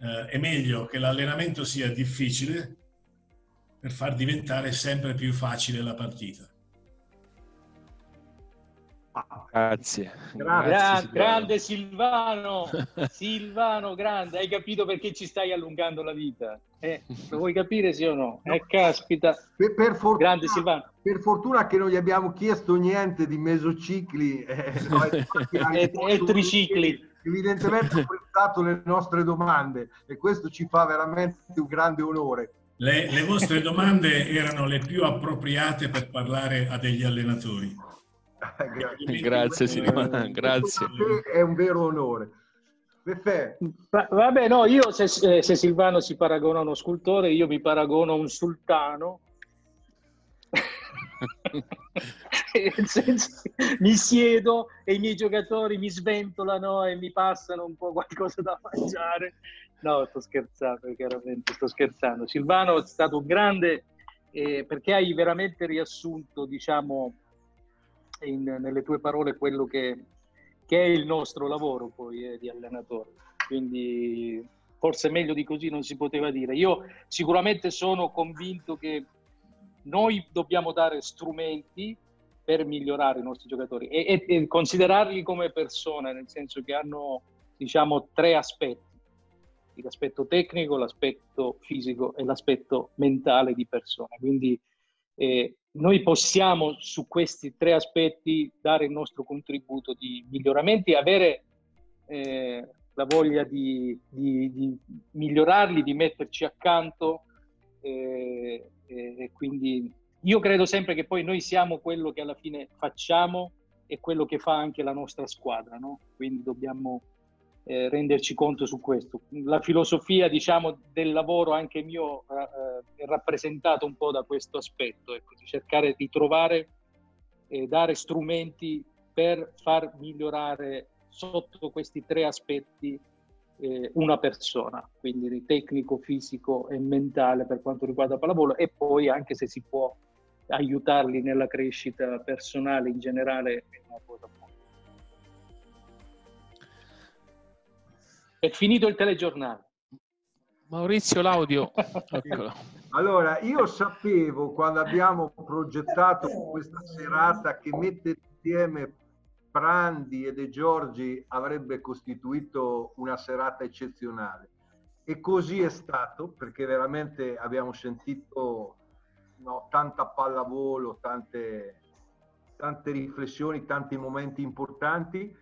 eh, è meglio che l'allenamento sia difficile per far diventare sempre più facile la partita. Grazie. Grazie Gra- grande Silvano, Silvano, grande, hai capito perché ci stai allungando la vita? Eh, lo vuoi capire sì o no? Eh, caspita. Per, per, fortuna, grande Silvano. per fortuna che non gli abbiamo chiesto niente di mesocicli eh, no, e, e tricicli evidentemente ha apprezzato le nostre domande e questo ci fa veramente un grande onore. Le, le vostre domande erano le più appropriate per parlare a degli allenatori. Grazie, grazie Silvana, grazie. È un vero onore. Vabbè, no, io se, se, Silvano si paragona a uno scultore, io mi paragono a un sultano senso, mi siedo e i miei giocatori mi sventolano e mi passano un po' qualcosa da mangiare. No, sto scherzando, chiaramente sto scherzando. Silvano è stato un grande eh, perché hai veramente riassunto, diciamo, in, nelle tue parole quello che, che, è il nostro lavoro poi eh, di allenatore. Quindi forse meglio di così non si poteva dire. Io sicuramente sono convinto che noi dobbiamo dare strumenti per migliorare i nostri giocatori e, e, e, considerarli come persone, nel senso che hanno, diciamo, tre aspetti. L'aspetto tecnico, l'aspetto fisico e l'aspetto mentale di persona. Quindi eh, noi possiamo su questi tre aspetti dare il nostro contributo di miglioramenti avere eh, la voglia di, di, di migliorarli, di metterci accanto e, e, e quindi io credo sempre che poi noi siamo quello che alla fine facciamo e quello che fa anche la nostra squadra, no? quindi dobbiamo eh, renderci conto su questo. La filosofia diciamo, del lavoro anche mio eh, è rappresentato un po' da questo aspetto, ecco, di cercare di trovare e dare strumenti per far migliorare sotto questi tre aspetti eh, una persona, quindi tecnico, fisico e mentale per quanto riguarda la pallavolo e poi anche se si può aiutarli nella crescita personale in generale è una cosa buona. È finito il telegiornale. Maurizio l'audio. allora, io sapevo quando abbiamo progettato questa serata che mettere insieme Prandi e De Giorgi avrebbe costituito una serata eccezionale. E così è stato, perché veramente abbiamo sentito no, tanta pallavolo, tante, tante riflessioni, tanti momenti importanti.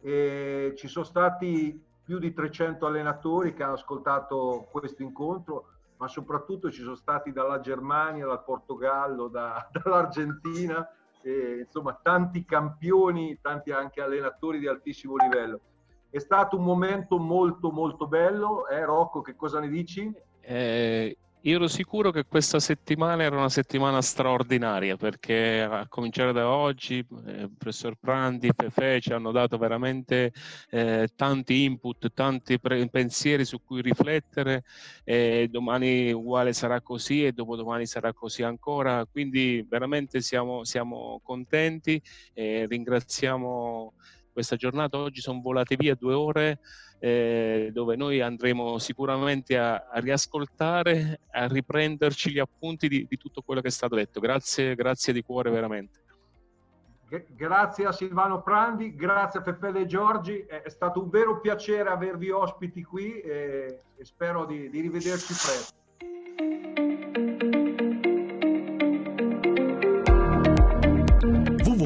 E ci sono stati più di 300 allenatori che hanno ascoltato questo incontro, ma soprattutto ci sono stati dalla Germania, dal Portogallo, da, dall'Argentina, e, insomma tanti campioni, tanti anche allenatori di altissimo livello. È stato un momento molto molto bello, eh, Rocco, che cosa ne dici? Eh, io ero sicuro che questa settimana era una settimana straordinaria perché a cominciare da oggi eh, professor Prandi, Fefe ci hanno dato veramente eh, tanti input, tanti pre- pensieri su cui riflettere e domani uguale sarà così e dopodomani sarà così ancora, quindi veramente siamo, siamo contenti e ringraziamo questa giornata. Oggi sono volate via due ore eh, dove noi andremo sicuramente a, a, riascoltare, a riprenderci gli appunti di, di, tutto quello che è stato detto. Grazie, grazie di cuore veramente. Grazie a Silvano Prandi, grazie a Peppe Giorgi, è stato un vero piacere avervi ospiti qui e, e spero di, di rivederci presto.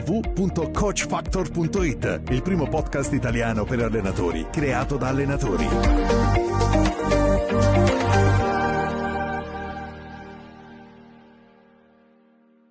www.coachfactor.it, il primo podcast italiano per allenatori creato da allenatori.